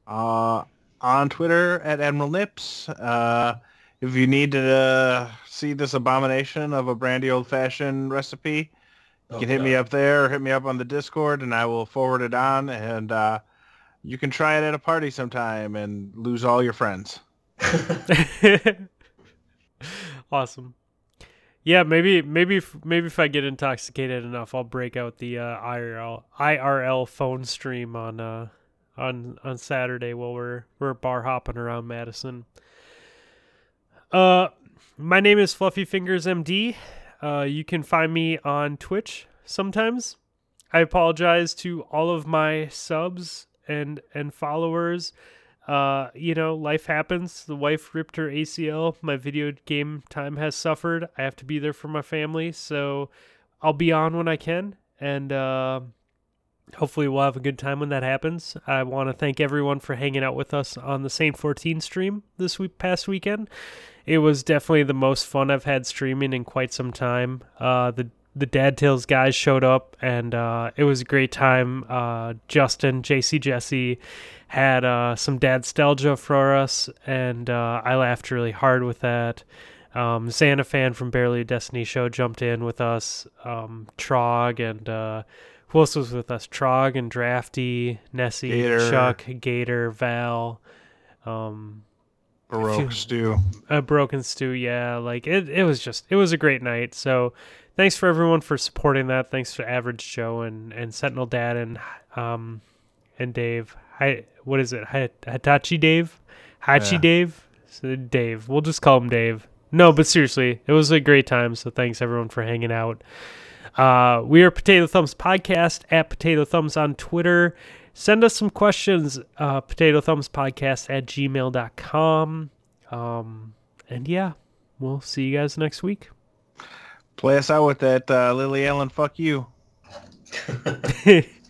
Uh, on Twitter at Admiral Nips. Uh, if you need to uh, see this abomination of a brandy old-fashioned recipe, you oh, can hit God. me up there or hit me up on the Discord, and I will forward it on. And uh, you can try it at a party sometime and lose all your friends. awesome. Yeah, maybe maybe maybe if I get intoxicated enough, I'll break out the uh, IRL IRL phone stream on uh, on on Saturday while we're we're bar hopping around Madison. Uh, my name is Fluffy Fingers MD. Uh, you can find me on Twitch sometimes. I apologize to all of my subs and and followers. Uh, you know, life happens. The wife ripped her ACL. My video game time has suffered. I have to be there for my family, so I'll be on when I can. And uh, hopefully we'll have a good time when that happens. I want to thank everyone for hanging out with us on the Saint 14 stream this week past weekend. It was definitely the most fun I've had streaming in quite some time. Uh, the the Dad Tales guys showed up and uh, it was a great time. Uh, Justin, JC Jesse had uh, some dad nostalgia for us, and uh, I laughed really hard with that. Um, Santa fan from Barely a Destiny show jumped in with us. Um, Trog and uh, who else was with us? Trog and Drafty, Nessie, Gator. Chuck, Gator, Val. Um, Baroque stew. a broken stew yeah like it, it was just it was a great night so thanks for everyone for supporting that thanks to average joe and and sentinel dad and um and dave hi what is it Hi- hitachi dave hachi Yeah. dave so dave we'll just call him dave no but seriously it was a great time so thanks everyone for hanging out uh, we are Potato Thumbs Podcast at Potato Thumbs on Twitter. Send us some questions, uh, Potato Thumbs Podcast at gmail.com. Um, and yeah, we'll see you guys next week. Play us out with that uh, Lily Allen. Fuck you.